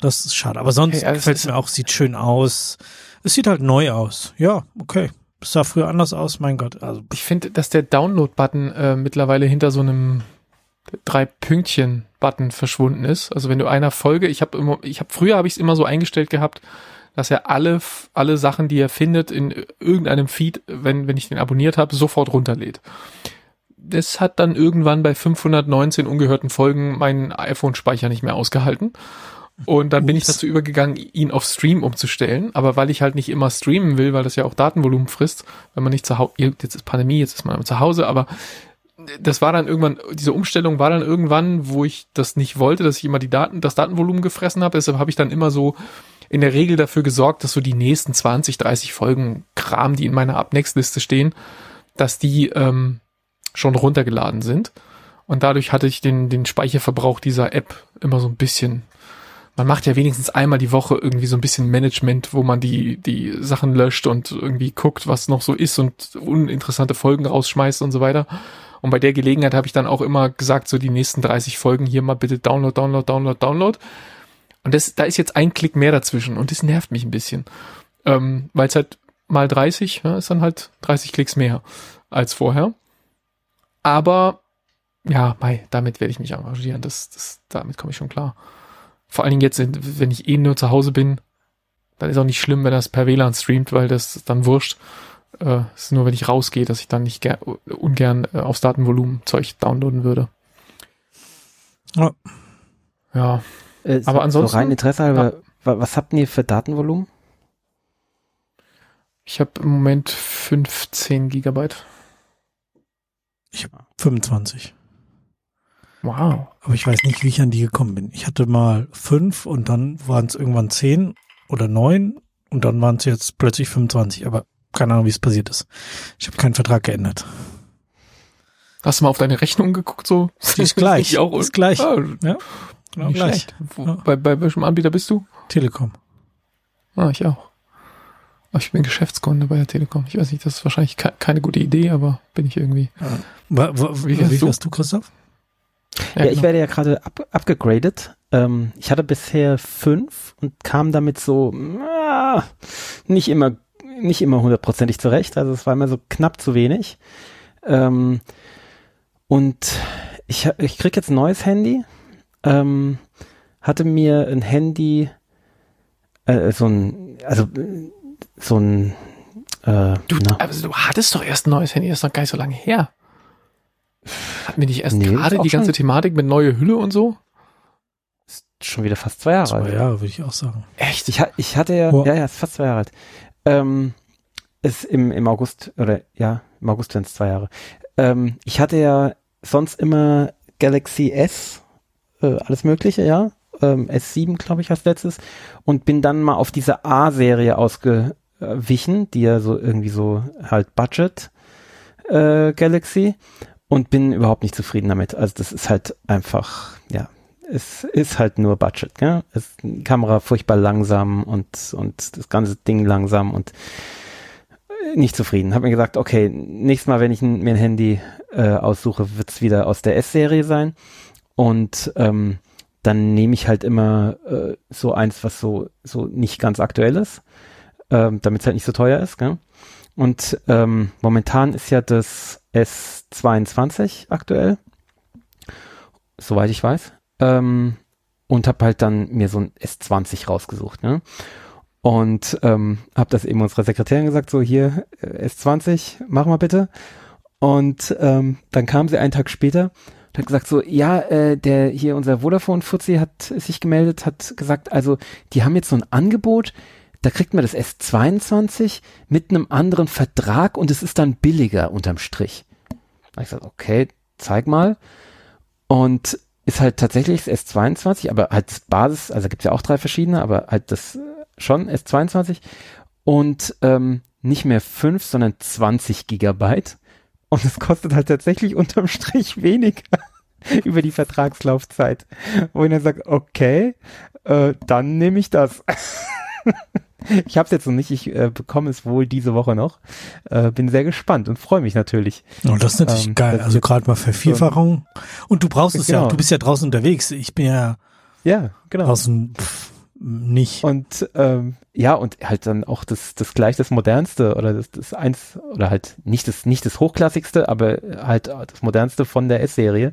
[SPEAKER 1] das ist schade. Aber sonst
[SPEAKER 3] Hey, also es
[SPEAKER 1] gefällt es mir auch, sieht schön aus. Es sieht halt neu aus. Ja, okay. Es sah früher anders aus, mein Gott. Also,
[SPEAKER 3] Ich finde, dass der Download-Button äh, mittlerweile hinter so einem drei Pünktchen-Button verschwunden ist. Also wenn du einer Folge, ich habe immer, ich habe früher habe ich es immer so eingestellt gehabt, dass er alle alle Sachen, die er findet in irgendeinem Feed, wenn wenn ich den abonniert habe, sofort runterlädt. Das hat dann irgendwann bei 519 ungehörten Folgen meinen iPhone-Speicher nicht mehr ausgehalten. Und dann bin ich
[SPEAKER 1] Ups.
[SPEAKER 3] dazu übergegangen, ihn auf Stream umzustellen. Aber weil ich halt nicht immer streamen will, weil das ja auch Datenvolumen frisst, wenn man nicht zu Hause, jetzt ist Pandemie, jetzt ist man zu Hause, aber das war dann irgendwann, diese Umstellung war dann irgendwann, wo ich das nicht wollte, dass ich immer die Daten, das Datenvolumen gefressen habe. Deshalb habe ich dann immer so in der Regel dafür gesorgt, dass so die nächsten 20, 30 Folgen Kram, die in meiner Up-Next-Liste stehen, dass die ähm, schon runtergeladen sind. Und dadurch hatte ich den, den Speicherverbrauch dieser App immer so ein bisschen. Man macht ja wenigstens einmal die Woche irgendwie so ein bisschen Management, wo man die, die Sachen löscht und irgendwie guckt, was noch so ist und uninteressante Folgen rausschmeißt und so weiter. Und bei der Gelegenheit habe ich dann auch immer gesagt, so die nächsten 30 Folgen hier mal bitte Download, Download, Download, Download. Und das, da ist jetzt ein Klick mehr dazwischen und das nervt mich ein bisschen. Ähm, Weil es halt mal 30, ja, ist dann halt 30 Klicks mehr als vorher. Aber ja, mei, damit werde ich mich arrangieren. Das, das, damit komme ich schon klar. Vor allen Dingen jetzt, wenn ich eh nur zu Hause bin, dann ist auch nicht schlimm, wenn das per WLAN streamt, weil das dann wurscht. Äh, es ist nur, wenn ich rausgehe, dass ich dann nicht ger ungern äh, aufs Datenvolumen Zeug downloaden würde.
[SPEAKER 1] Ja.
[SPEAKER 3] Ja,
[SPEAKER 2] Äh, so,
[SPEAKER 3] Aber ansonsten-
[SPEAKER 2] So rein Interesse halber, wa- was habt ihr für Datenvolumen?
[SPEAKER 3] ich habe im Moment 15 Gigabyte.
[SPEAKER 1] 25.
[SPEAKER 3] Wow.
[SPEAKER 1] Aber ich weiß nicht, wie ich an die gekommen bin. Ich hatte mal fünf und dann waren es irgendwann zehn oder neun und dann waren es jetzt plötzlich 25. Aber keine Ahnung, wie es passiert ist. Ich habe keinen Vertrag geändert.
[SPEAKER 3] Hast du mal auf deine Rechnung geguckt so?
[SPEAKER 1] Die ist gleich.
[SPEAKER 3] Ich auch.
[SPEAKER 1] Ist gleich.
[SPEAKER 3] Ah,
[SPEAKER 1] Ja, genau
[SPEAKER 3] nicht
[SPEAKER 1] gleich.
[SPEAKER 3] schlecht. Wo,
[SPEAKER 1] Ja.
[SPEAKER 3] bei, bei welchem Anbieter bist du?
[SPEAKER 1] Telekom.
[SPEAKER 3] Ah, ich auch. Aber ich bin Geschäftskunde bei der Telekom. Ich weiß nicht, das ist wahrscheinlich ke keine gute Idee, aber bin ich irgendwie.
[SPEAKER 1] Wa-
[SPEAKER 3] Wie
[SPEAKER 1] Wie,
[SPEAKER 3] viel hast
[SPEAKER 1] wie
[SPEAKER 3] du?
[SPEAKER 1] hast du, Christoph?
[SPEAKER 2] Ja, ich
[SPEAKER 3] genau.
[SPEAKER 2] werde ja gerade up, abgegradet. Ähm, ich hatte bisher fünf und kam damit so ah, nicht immer nicht immer hundertprozentig zurecht. Also es war immer so knapp zu wenig. Ähm, und ich, ich krieg jetzt ein neues Handy. Ähm, hatte mir ein Handy, äh, so ein, also äh, so ein äh,
[SPEAKER 3] Du,
[SPEAKER 2] na,
[SPEAKER 3] also du hattest doch erst ein neues Handy, das ist noch gar nicht so lange her. Hatten wir nicht erst
[SPEAKER 2] Nee,
[SPEAKER 3] gerade
[SPEAKER 2] ist
[SPEAKER 3] die ganze
[SPEAKER 2] schon-
[SPEAKER 3] Thematik mit neue Hülle und so?
[SPEAKER 2] schon wieder fast zwei Jahre
[SPEAKER 1] Zwei
[SPEAKER 2] alt.
[SPEAKER 1] Jahre, würde ich auch sagen.
[SPEAKER 3] Echt?
[SPEAKER 2] Ich, ich hatte ja,
[SPEAKER 1] Boah.
[SPEAKER 2] ja, ja, ist fast zwei Jahre alt. Ähm, ist im, im August, oder ja, im August werden es zwei Jahre. Ähm, ich hatte ja sonst immer Galaxy S, äh, alles Mögliche, ja. Ähm, S7, glaube ich, als letztes. Und bin dann mal auf diese A-Serie ausgewichen, die ja so irgendwie so halt Budget äh, Galaxy und bin überhaupt nicht zufrieden damit. Also das ist halt einfach, ja, es ist halt nur Budget, gell? Es, Kamera furchtbar langsam und, und das ganze Ding langsam und äh, nicht zufrieden. Hab mir gesagt, okay, nächstes Mal, wenn ich ein, mir ein Handy äh, aussuche, wird's wieder aus der S-Serie sein. Und ähm, dann nehme ich halt immer äh, so eins, was so, so nicht ganz aktuell ist, ähm, damit es halt nicht so teuer ist. Gell? Und ähm, momentan ist ja das S22 aktuell, soweit ich weiß. Ähm, und habe halt dann mir so ein S20 rausgesucht. Ne? Und ähm, habe das eben unserer Sekretärin gesagt, so hier äh, S20, mach mal bitte. Und ähm, dann kam sie einen Tag später und hat gesagt so, ja, äh, der hier unser Vodafone-Fuzzi hat sich gemeldet, hat gesagt, also die haben jetzt so ein Angebot, da kriegt man das S22 mit einem anderen Vertrag und es ist dann billiger unterm Strich. Da ich gesagt, okay, zeig mal. Und ist halt tatsächlich das S22, aber halt das Basis, also gibt's ja auch drei verschiedene, aber halt das schon S22 und ähm, nicht mehr fünf, sondern 20 Gigabyte. Und es kostet halt tatsächlich unterm Strich weniger über die Vertragslaufzeit. Wo ich dann sage, okay, äh, dann nehme ich das. ich habe es jetzt noch nicht, ich äh, bekomme es wohl diese Woche noch. Äh, bin sehr gespannt und freue mich natürlich.
[SPEAKER 1] Oh, das ist natürlich
[SPEAKER 2] Ähm,
[SPEAKER 1] geil. Also gerade mal Vervierfachung. Und du brauchst es ja,
[SPEAKER 2] Genau.
[SPEAKER 1] du bist ja draußen unterwegs. Ich bin ja
[SPEAKER 2] Ja, genau.
[SPEAKER 1] draußen pff, nicht.
[SPEAKER 2] Und ähm, ja, und halt dann auch das, das gleich das modernste oder das, das eins oder halt nicht das, nicht das hochklassigste, aber halt das modernste von der S-Serie.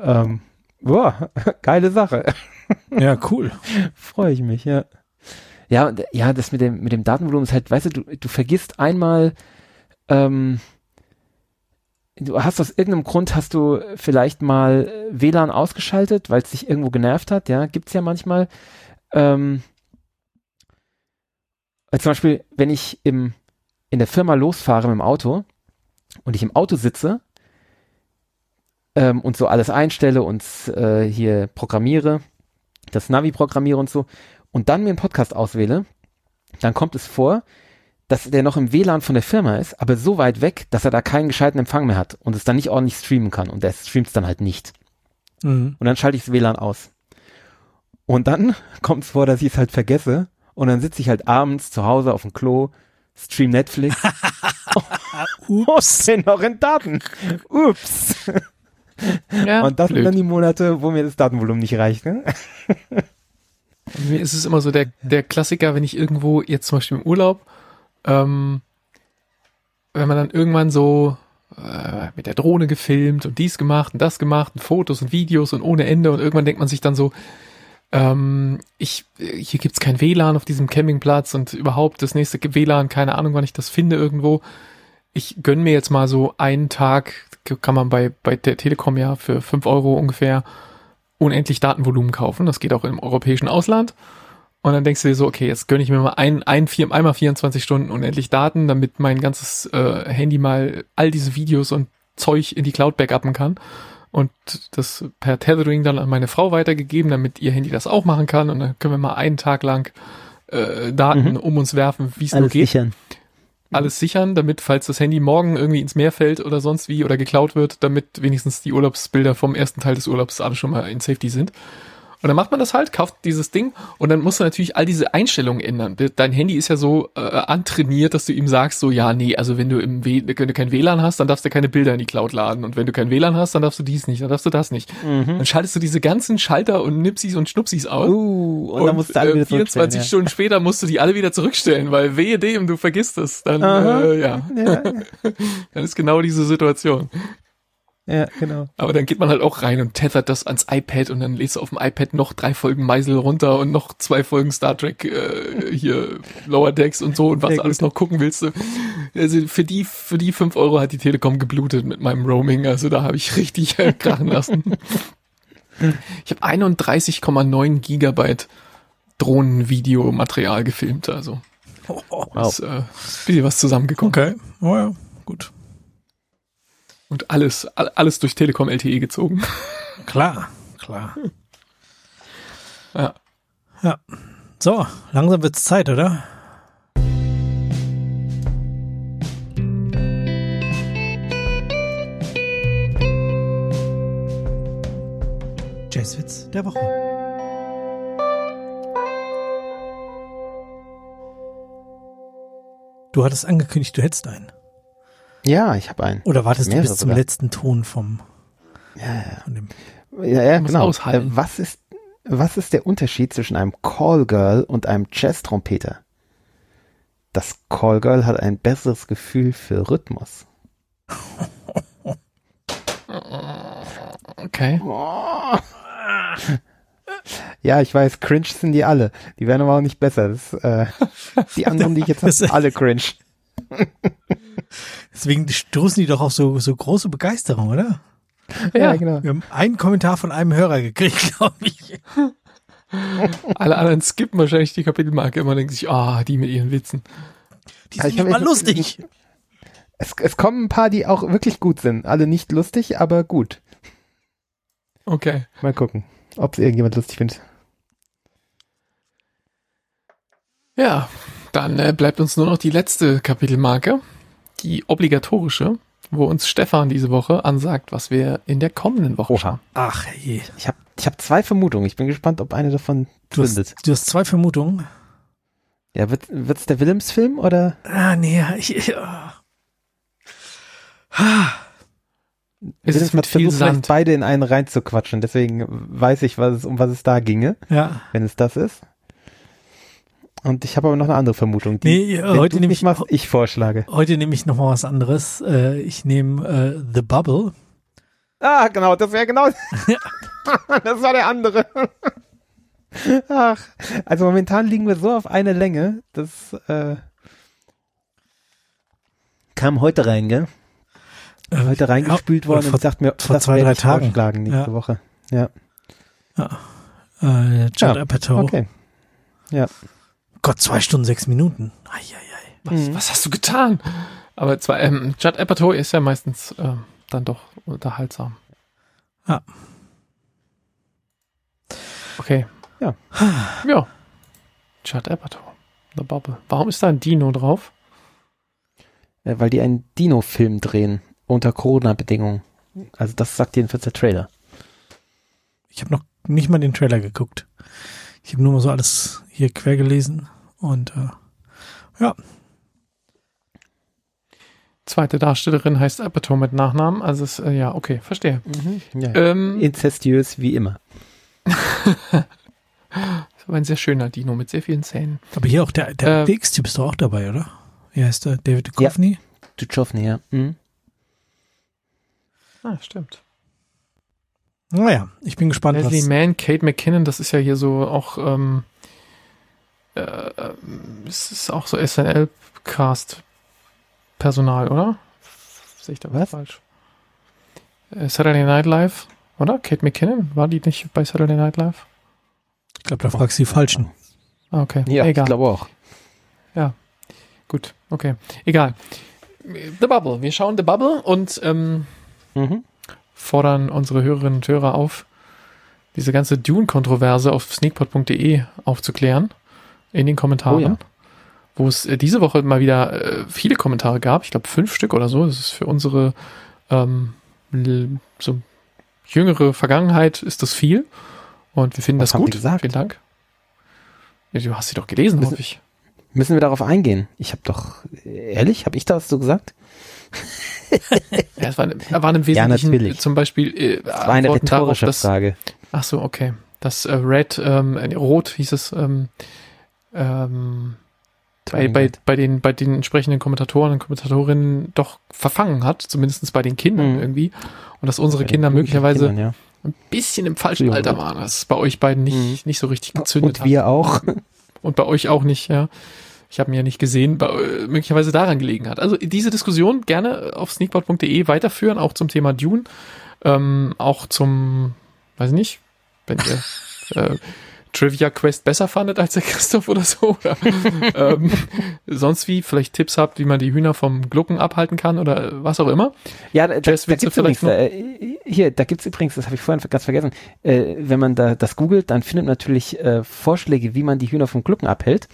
[SPEAKER 2] Ähm, boah, geile Sache.
[SPEAKER 1] Ja, cool.
[SPEAKER 2] Freue ich mich, ja. Ja, ja, das mit dem, mit dem Datenvolumen ist halt, weißt du, du, du vergisst einmal, ähm, du hast aus irgendeinem Grund hast du vielleicht mal äh, WLAN ausgeschaltet, weil es dich irgendwo genervt hat, ja, gibt's ja manchmal. Ähm, äh, zum Beispiel, wenn ich im, in der Firma losfahre mit dem Auto und ich im Auto sitze ähm, und so alles einstelle und äh, hier programmiere, das Navi programmiere und so, und dann mir einen Podcast auswähle, dann kommt es vor, dass der noch im WLAN von der Firma ist, aber so weit weg, dass er da keinen gescheiten Empfang mehr hat und es dann nicht ordentlich streamen kann und der streamt es dann halt nicht.
[SPEAKER 1] Mhm.
[SPEAKER 2] Und dann schalte ich das WLAN aus. Und dann kommt es vor, dass ich es halt vergesse und dann sitze ich halt abends zu Hause auf dem Klo, stream Netflix und bin noch in Daten. Ups.
[SPEAKER 3] Ja,
[SPEAKER 2] und das sind
[SPEAKER 3] blöd.
[SPEAKER 2] dann die Monate, wo mir das Datenvolumen nicht reicht. Ne?
[SPEAKER 3] Mir ist es immer so der, der Klassiker, wenn ich irgendwo, jetzt zum Beispiel im Urlaub, ähm, wenn man dann irgendwann so äh, mit der Drohne gefilmt und dies gemacht und das gemacht und Fotos und Videos und ohne Ende und irgendwann denkt man sich dann so, ähm, ich, hier gibt's kein WLAN auf diesem Campingplatz und überhaupt das nächste WLAN, keine Ahnung, wann ich das finde irgendwo. Ich gönn mir jetzt mal so einen Tag, kann man bei, bei der Telekom ja für fünf Euro ungefähr unendlich Datenvolumen kaufen. Das geht auch im europäischen Ausland. Und dann denkst du dir so, okay, jetzt gönne ich mir mal ein, ein vier, einmal 24 Stunden unendlich Daten, damit mein ganzes äh, Handy mal all diese Videos und Zeug in die Cloud backuppen kann. Und das per Tethering dann an meine Frau weitergegeben, damit ihr Handy das auch machen kann. Und dann können wir mal einen Tag lang äh, Daten
[SPEAKER 2] Mhm.
[SPEAKER 3] um uns werfen, wie es nur geht
[SPEAKER 2] sichern.
[SPEAKER 3] Alles sichern, damit, falls das Handy morgen irgendwie ins Meer fällt oder sonst wie oder geklaut wird, damit wenigstens die Urlaubsbilder vom ersten Teil des Urlaubs alle schon mal in Safety sind. Und dann macht man das halt, kauft dieses Ding und dann musst du natürlich all diese Einstellungen ändern. Dein Handy ist ja so äh, antrainiert, dass du ihm sagst, so, ja, nee, also wenn du im w wenn du kein WLAN hast, dann darfst du keine Bilder in die Cloud laden. Und wenn du kein WLAN hast, dann darfst du dies nicht, dann darfst du das nicht.
[SPEAKER 2] Mhm.
[SPEAKER 3] Dann schaltest du diese ganzen Schalter und Nipsis und Schnupsis aus.
[SPEAKER 2] Uh, und, dann musst du alle
[SPEAKER 3] äh,
[SPEAKER 2] wieder
[SPEAKER 3] 24
[SPEAKER 2] zurückstellen,
[SPEAKER 3] Stunden später musst du die alle wieder zurückstellen, weil wehe dem, du vergisst es. Dann,
[SPEAKER 2] Aha.
[SPEAKER 3] äh, ja,
[SPEAKER 2] Ja,
[SPEAKER 3] dann ist genau diese Situation.
[SPEAKER 2] Ja, genau.
[SPEAKER 3] Aber dann geht man halt auch rein und tethert das ans iPad und dann lädst du auf dem iPad noch drei Folgen Meisel runter und noch zwei Folgen Star Trek äh, hier Lower Decks und so und was
[SPEAKER 2] Sehr
[SPEAKER 3] alles
[SPEAKER 2] gut.
[SPEAKER 3] noch gucken willst du. Also für die für die fünf Euro hat die Telekom geblutet mit meinem Roaming. Also da habe ich richtig äh, krachen lassen. Ich habe 31,9 Gigabyte Drohnenvideomaterial gefilmt. Also ist äh, bisschen was zusammengekommen.
[SPEAKER 1] Okay. Oh ja, gut.
[SPEAKER 3] Und alles, all- alles durch Telekom LTE gezogen.
[SPEAKER 1] Klar, klar.
[SPEAKER 3] Ja.
[SPEAKER 1] Ja. So, langsam wird's Zeit, oder? Jazzwitz der Woche. Du hattest angekündigt, du hättest einen.
[SPEAKER 2] Ja, ich habe einen.
[SPEAKER 1] Oder wartest du bis zum
[SPEAKER 2] sogar.
[SPEAKER 1] letzten Ton vom,
[SPEAKER 2] Ja, ja.
[SPEAKER 1] von dem
[SPEAKER 2] Ja, ja
[SPEAKER 3] Muss
[SPEAKER 2] genau.
[SPEAKER 3] aushalten.
[SPEAKER 2] Äh, was ist was ist der Unterschied zwischen einem Callgirl und einem Jazz-Trompeter? Das Callgirl hat ein besseres Gefühl für Rhythmus.
[SPEAKER 3] Okay.
[SPEAKER 2] Ja, ich weiß, cringe sind die alle. Die werden aber auch nicht besser. Das, äh, die anderen, die ich jetzt habe,
[SPEAKER 1] Das-
[SPEAKER 2] sind alle cringe.
[SPEAKER 1] Deswegen stoßen die doch auf so, so große Begeisterung, oder?
[SPEAKER 2] Ja,
[SPEAKER 3] Ja.
[SPEAKER 2] genau.
[SPEAKER 1] Wir haben einen Kommentar von einem Hörer gekriegt, glaube ich.
[SPEAKER 3] Alle anderen skippen wahrscheinlich die Kapitelmarke immer und denken sich, ah, die mit ihren Witzen.
[SPEAKER 1] Die sind nicht mal
[SPEAKER 2] echt-
[SPEAKER 1] lustig.
[SPEAKER 2] Es, es kommen ein paar, die auch wirklich gut sind. Alle nicht lustig, aber gut.
[SPEAKER 3] Okay.
[SPEAKER 2] Mal gucken, ob es irgendjemand lustig findet.
[SPEAKER 3] Ja, dann äh, bleibt uns nur noch die letzte Kapitelmarke, die obligatorische, wo uns Stefan diese Woche ansagt, was wir in der kommenden Woche
[SPEAKER 2] Oha.
[SPEAKER 3] schauen.
[SPEAKER 1] Ach je.
[SPEAKER 2] Ich habe ich hab zwei Vermutungen. Ich bin gespannt, ob eine davon
[SPEAKER 1] Du hast,
[SPEAKER 2] zündet.
[SPEAKER 1] du hast zwei Vermutungen.
[SPEAKER 2] Ja, wird wird's der Willems-Film oder?
[SPEAKER 1] Ah, nee, ich, ich, ah. Ah,
[SPEAKER 3] Es ist mit
[SPEAKER 2] hat
[SPEAKER 3] viel Sand.
[SPEAKER 2] beide in einen reinzuquatschen. Deswegen weiß ich, was es, um was es da ginge,
[SPEAKER 1] Ja.
[SPEAKER 2] wenn es das ist. Und ich habe aber noch eine andere Vermutung, die
[SPEAKER 1] Nee, äh, heute nehme ich,
[SPEAKER 2] machst, ich vorschlage.
[SPEAKER 1] heute nehme ich noch mal was anderes. Äh, ich nehme äh, The Bubble.
[SPEAKER 2] Ah, genau, das wäre genau. das war der andere. Ach, also momentan liegen wir so auf eine Länge, das äh, kam heute rein, gell?
[SPEAKER 1] Äh,
[SPEAKER 2] Heute reingespült
[SPEAKER 1] ja,
[SPEAKER 2] worden
[SPEAKER 1] vor-
[SPEAKER 2] und sagt mir,
[SPEAKER 1] vor
[SPEAKER 2] das
[SPEAKER 1] zwei, drei
[SPEAKER 2] ich
[SPEAKER 1] Tagen.
[SPEAKER 2] vorschlagen nächste
[SPEAKER 1] Ja.
[SPEAKER 2] Woche. Ja,
[SPEAKER 1] Äh, Judd
[SPEAKER 2] Ja,
[SPEAKER 1] Apatow.
[SPEAKER 2] okay.
[SPEAKER 1] Gott, zwei Stunden, sechs Minuten. Eieiei.
[SPEAKER 3] Was,
[SPEAKER 2] Mhm.
[SPEAKER 3] was hast du getan? Aber zwar, ähm, Judd Apatow ist ja meistens ähm, dann doch unterhaltsam.
[SPEAKER 1] Ja.
[SPEAKER 3] Okay.
[SPEAKER 2] Ja.
[SPEAKER 3] Ja. Judd Apatow. The Bubble. Warum ist da ein Dino drauf?
[SPEAKER 2] Äh, weil die einen Dino-Film drehen unter Corona-Bedingungen. Also das sagt jedenfalls der Trailer.
[SPEAKER 1] Ich habe noch nicht mal den Trailer geguckt. Ich habe nur mal so alles hier quer gelesen und äh, ja,
[SPEAKER 3] Zweite Darstellerin heißt Apatow mit Nachnamen. Also es, äh, ja, okay, verstehe.
[SPEAKER 2] Ja.
[SPEAKER 3] Ähm,
[SPEAKER 2] Inzestiös wie immer.
[SPEAKER 3] das war ein sehr schöner Dino mit sehr vielen Zähnen.
[SPEAKER 1] aber hier auch der, der
[SPEAKER 3] Äh,
[SPEAKER 1] DX-Typ ist doch auch dabei, oder? Wie heißt der? David Duchovny?
[SPEAKER 2] Duchovny, ja. Mhm.
[SPEAKER 3] Ah, stimmt.
[SPEAKER 1] Naja, ich bin gespannt,
[SPEAKER 3] Leslie
[SPEAKER 1] was.
[SPEAKER 3] Mann, Kate McKinnon, das ist ja hier so auch, ähm, äh, ähm, es ist auch so SNL-Cast-Personal, oder? Sehe ich da was, falsch? Äh, Saturday Night Live, oder? Kate McKinnon, war die nicht bei Saturday Night Live?
[SPEAKER 1] Ich glaube, da fragst du die Falschen.
[SPEAKER 3] Ah, okay.
[SPEAKER 2] Ja,
[SPEAKER 3] Egal.
[SPEAKER 2] ich glaube auch.
[SPEAKER 3] Gut, okay. Egal. The Bubble. Wir schauen The Bubble und ähm,
[SPEAKER 2] Mhm.
[SPEAKER 3] fordern unsere Hörerinnen und Hörer auf, diese ganze Dune-Kontroverse auf sneakpot.de aufzuklären in den Kommentaren.
[SPEAKER 2] Oh ja.
[SPEAKER 3] Wo es äh, diese Woche mal wieder äh, viele Kommentare gab, ich glaube fünf Stück oder so. Das ist für unsere ähm, so jüngere Vergangenheit ist das viel. Und wir finden
[SPEAKER 2] Was
[SPEAKER 3] das gut. Vielen Dank. Ja, du hast sie doch gelesen,
[SPEAKER 2] Müssen-
[SPEAKER 3] hoffe ich.
[SPEAKER 2] Müssen wir darauf eingehen? Ich habe doch, ehrlich, habe ich das so gesagt?
[SPEAKER 3] Ja, es waren, waren im
[SPEAKER 2] Ja,
[SPEAKER 3] Wesentlichen
[SPEAKER 2] natürlich.
[SPEAKER 3] zum Beispiel äh,
[SPEAKER 2] Das war eine
[SPEAKER 3] Antworten darauf,
[SPEAKER 2] rhetorische
[SPEAKER 3] dass,
[SPEAKER 2] Frage.
[SPEAKER 3] Ach so, okay. Das äh, Red, ähm, äh, Rot hieß es, ähm, ähm, bei, bei, bei, den, bei den entsprechenden Kommentatoren und Kommentatorinnen doch verfangen hat, zumindest bei den Kindern
[SPEAKER 2] Mhm.
[SPEAKER 3] irgendwie. Und dass unsere
[SPEAKER 2] Bei
[SPEAKER 3] Kinder möglicherweise
[SPEAKER 2] Kindern,
[SPEAKER 3] ein bisschen im falschen Alter waren, dass es bei euch beiden nicht,
[SPEAKER 2] Mhm.
[SPEAKER 3] nicht so richtig
[SPEAKER 2] ja.
[SPEAKER 3] gezündet
[SPEAKER 2] Und wir auch.
[SPEAKER 3] hat. Und bei euch auch nicht, ja. Ich habe ihn ja nicht gesehen, bei, äh, möglicherweise daran gelegen hat. Also diese Diskussion gerne auf sneakbot.de weiterführen, auch zum Thema Dune, ähm, auch zum, weiß ich nicht, wenn ihr äh, Trivia Quest besser fandet als der Christoph oder so, oder ähm, sonst wie, vielleicht Tipps habt, wie man die Hühner vom Glucken abhalten kann oder was auch immer.
[SPEAKER 2] Ja, da, da, da
[SPEAKER 3] Jazzwitze
[SPEAKER 2] gibt's übrigens, äh, hier, da gibt's übrigens, das habe ich vorhin ganz vergessen, äh, wenn man da das googelt, dann findet man natürlich äh, Vorschläge, wie man die Hühner vom Glucken abhält.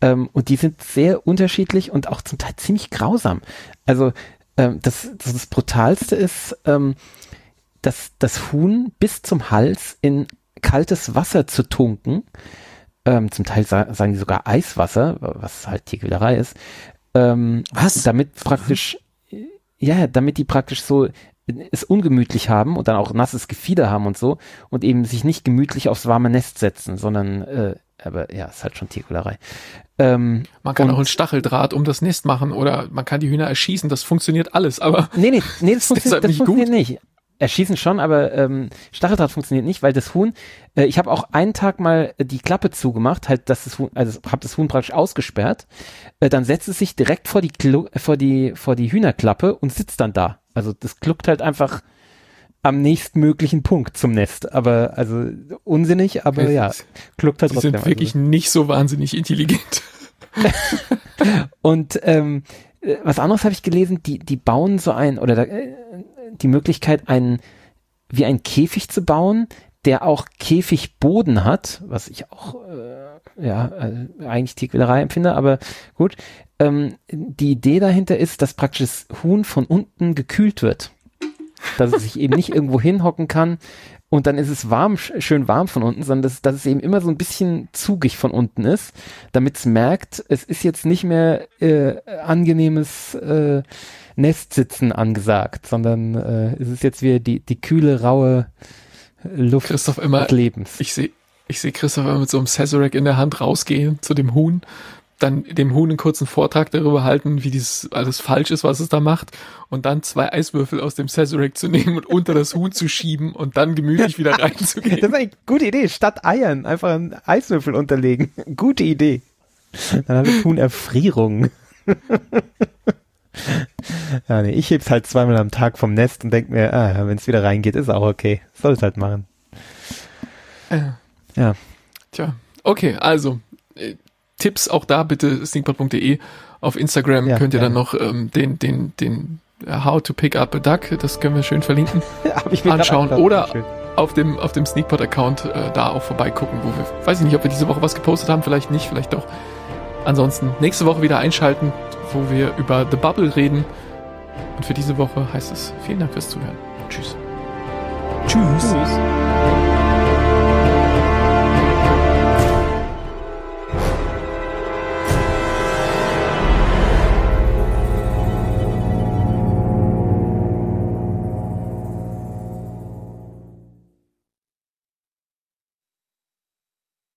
[SPEAKER 2] Ähm, und die sind sehr unterschiedlich und auch zum Teil ziemlich grausam. Also ähm, das, das, das Brutalste ist, ähm, dass das Huhn bis zum Hals in kaltes Wasser zu tunken. Ähm, zum Teil sa sagen die sogar Eiswasser, was halt Tierquälerei ist. Ähm,
[SPEAKER 1] Was?
[SPEAKER 2] damit praktisch, ja, damit die praktisch so es ungemütlich haben und dann auch nasses Gefieder haben und so und eben sich nicht gemütlich aufs warme Nest setzen, sondern, äh, aber ja, ist halt schon Tierquälerei. Ähm,
[SPEAKER 3] Man kann auch ein Stacheldraht um das Nest machen oder man kann die Hühner erschießen, das funktioniert alles, aber
[SPEAKER 2] nee, nee, nee, das funktioniert,
[SPEAKER 3] deshalb
[SPEAKER 2] das
[SPEAKER 3] nicht
[SPEAKER 2] funktioniert nicht. Erschießen schon, aber ähm, Stacheldraht funktioniert nicht, weil das Huhn, äh, ich habe auch einen Tag mal äh, die Klappe zugemacht, halt, dass das Huhn, also habe das Huhn praktisch ausgesperrt, äh, dann setzt es sich direkt vor die, Klu äh, vor die, vor die Hühnerklappe und sitzt dann da. Also das gluckt halt einfach am nächstmöglichen Punkt zum Nest. Aber also unsinnig, aber ja, kluckt halt
[SPEAKER 3] Die
[SPEAKER 2] trotzdem.
[SPEAKER 3] sind wirklich nicht so wahnsinnig intelligent.
[SPEAKER 2] Also. Und ähm, äh, was anderes habe ich gelesen, die, die bauen so ein, oder da, äh, die Möglichkeit, einen, wie ein Käfig zu bauen, der auch Käfigboden hat, was ich auch äh, ja äh, eigentlich Tierquälerei empfinde, aber gut. Ähm, die Idee dahinter ist, dass praktisch das Huhn von unten gekühlt wird. Dass es sich eben nicht irgendwo hinhocken kann und dann ist es warm, sch- schön warm von unten, sondern dass, dass es eben immer so ein bisschen zugig von unten ist, damit es merkt, es ist jetzt nicht mehr äh, angenehmes äh, Nestsitzen angesagt, sondern äh, es ist jetzt wieder die, die kühle, raue Luft
[SPEAKER 3] Christoph immer,
[SPEAKER 2] des Lebens.
[SPEAKER 3] ich sehe ich seh Christoph immer mit so einem Sazerac in der Hand rausgehen zu dem Huhn, dann dem Huhn einen kurzen Vortrag darüber halten, wie dieses alles falsch ist, was es da macht, und dann zwei Eiswürfel aus dem Sazerac zu nehmen und unter das Huhn zu schieben und dann gemütlich wieder
[SPEAKER 2] Das
[SPEAKER 3] reinzugehen.
[SPEAKER 2] ist eine gute Idee. Statt Eiern einfach einen Eiswürfel unterlegen. Gute Idee. Dann hat das Huhn Erfrierung. ja, nee, ich heb's halt zweimal am Tag vom Nest und denk mir, ah, wenn es wieder reingeht, ist auch okay. Soll es halt machen.
[SPEAKER 3] Äh,
[SPEAKER 2] Ja.
[SPEAKER 3] Tja, okay, also Tipps auch da bitte sneakpot.de. Auf Instagram
[SPEAKER 2] Ja,
[SPEAKER 3] könnt ihr dann
[SPEAKER 2] gerne.
[SPEAKER 3] noch ähm, den, den, den äh, How to Pick Up a Duck, das können wir schön verlinken. Anschauen oder- auf dem, auf dem Sneakpot-Account äh, da auch vorbeigucken, wo wir, weiß ich nicht, ob wir diese Woche was gepostet haben, vielleicht nicht, vielleicht doch. Ansonsten nächste Woche wieder einschalten, wo wir über The Bubble reden. Und für diese Woche heißt es vielen Dank fürs Zuhören. Tschüss.
[SPEAKER 1] Tschüss.
[SPEAKER 2] Tschüss.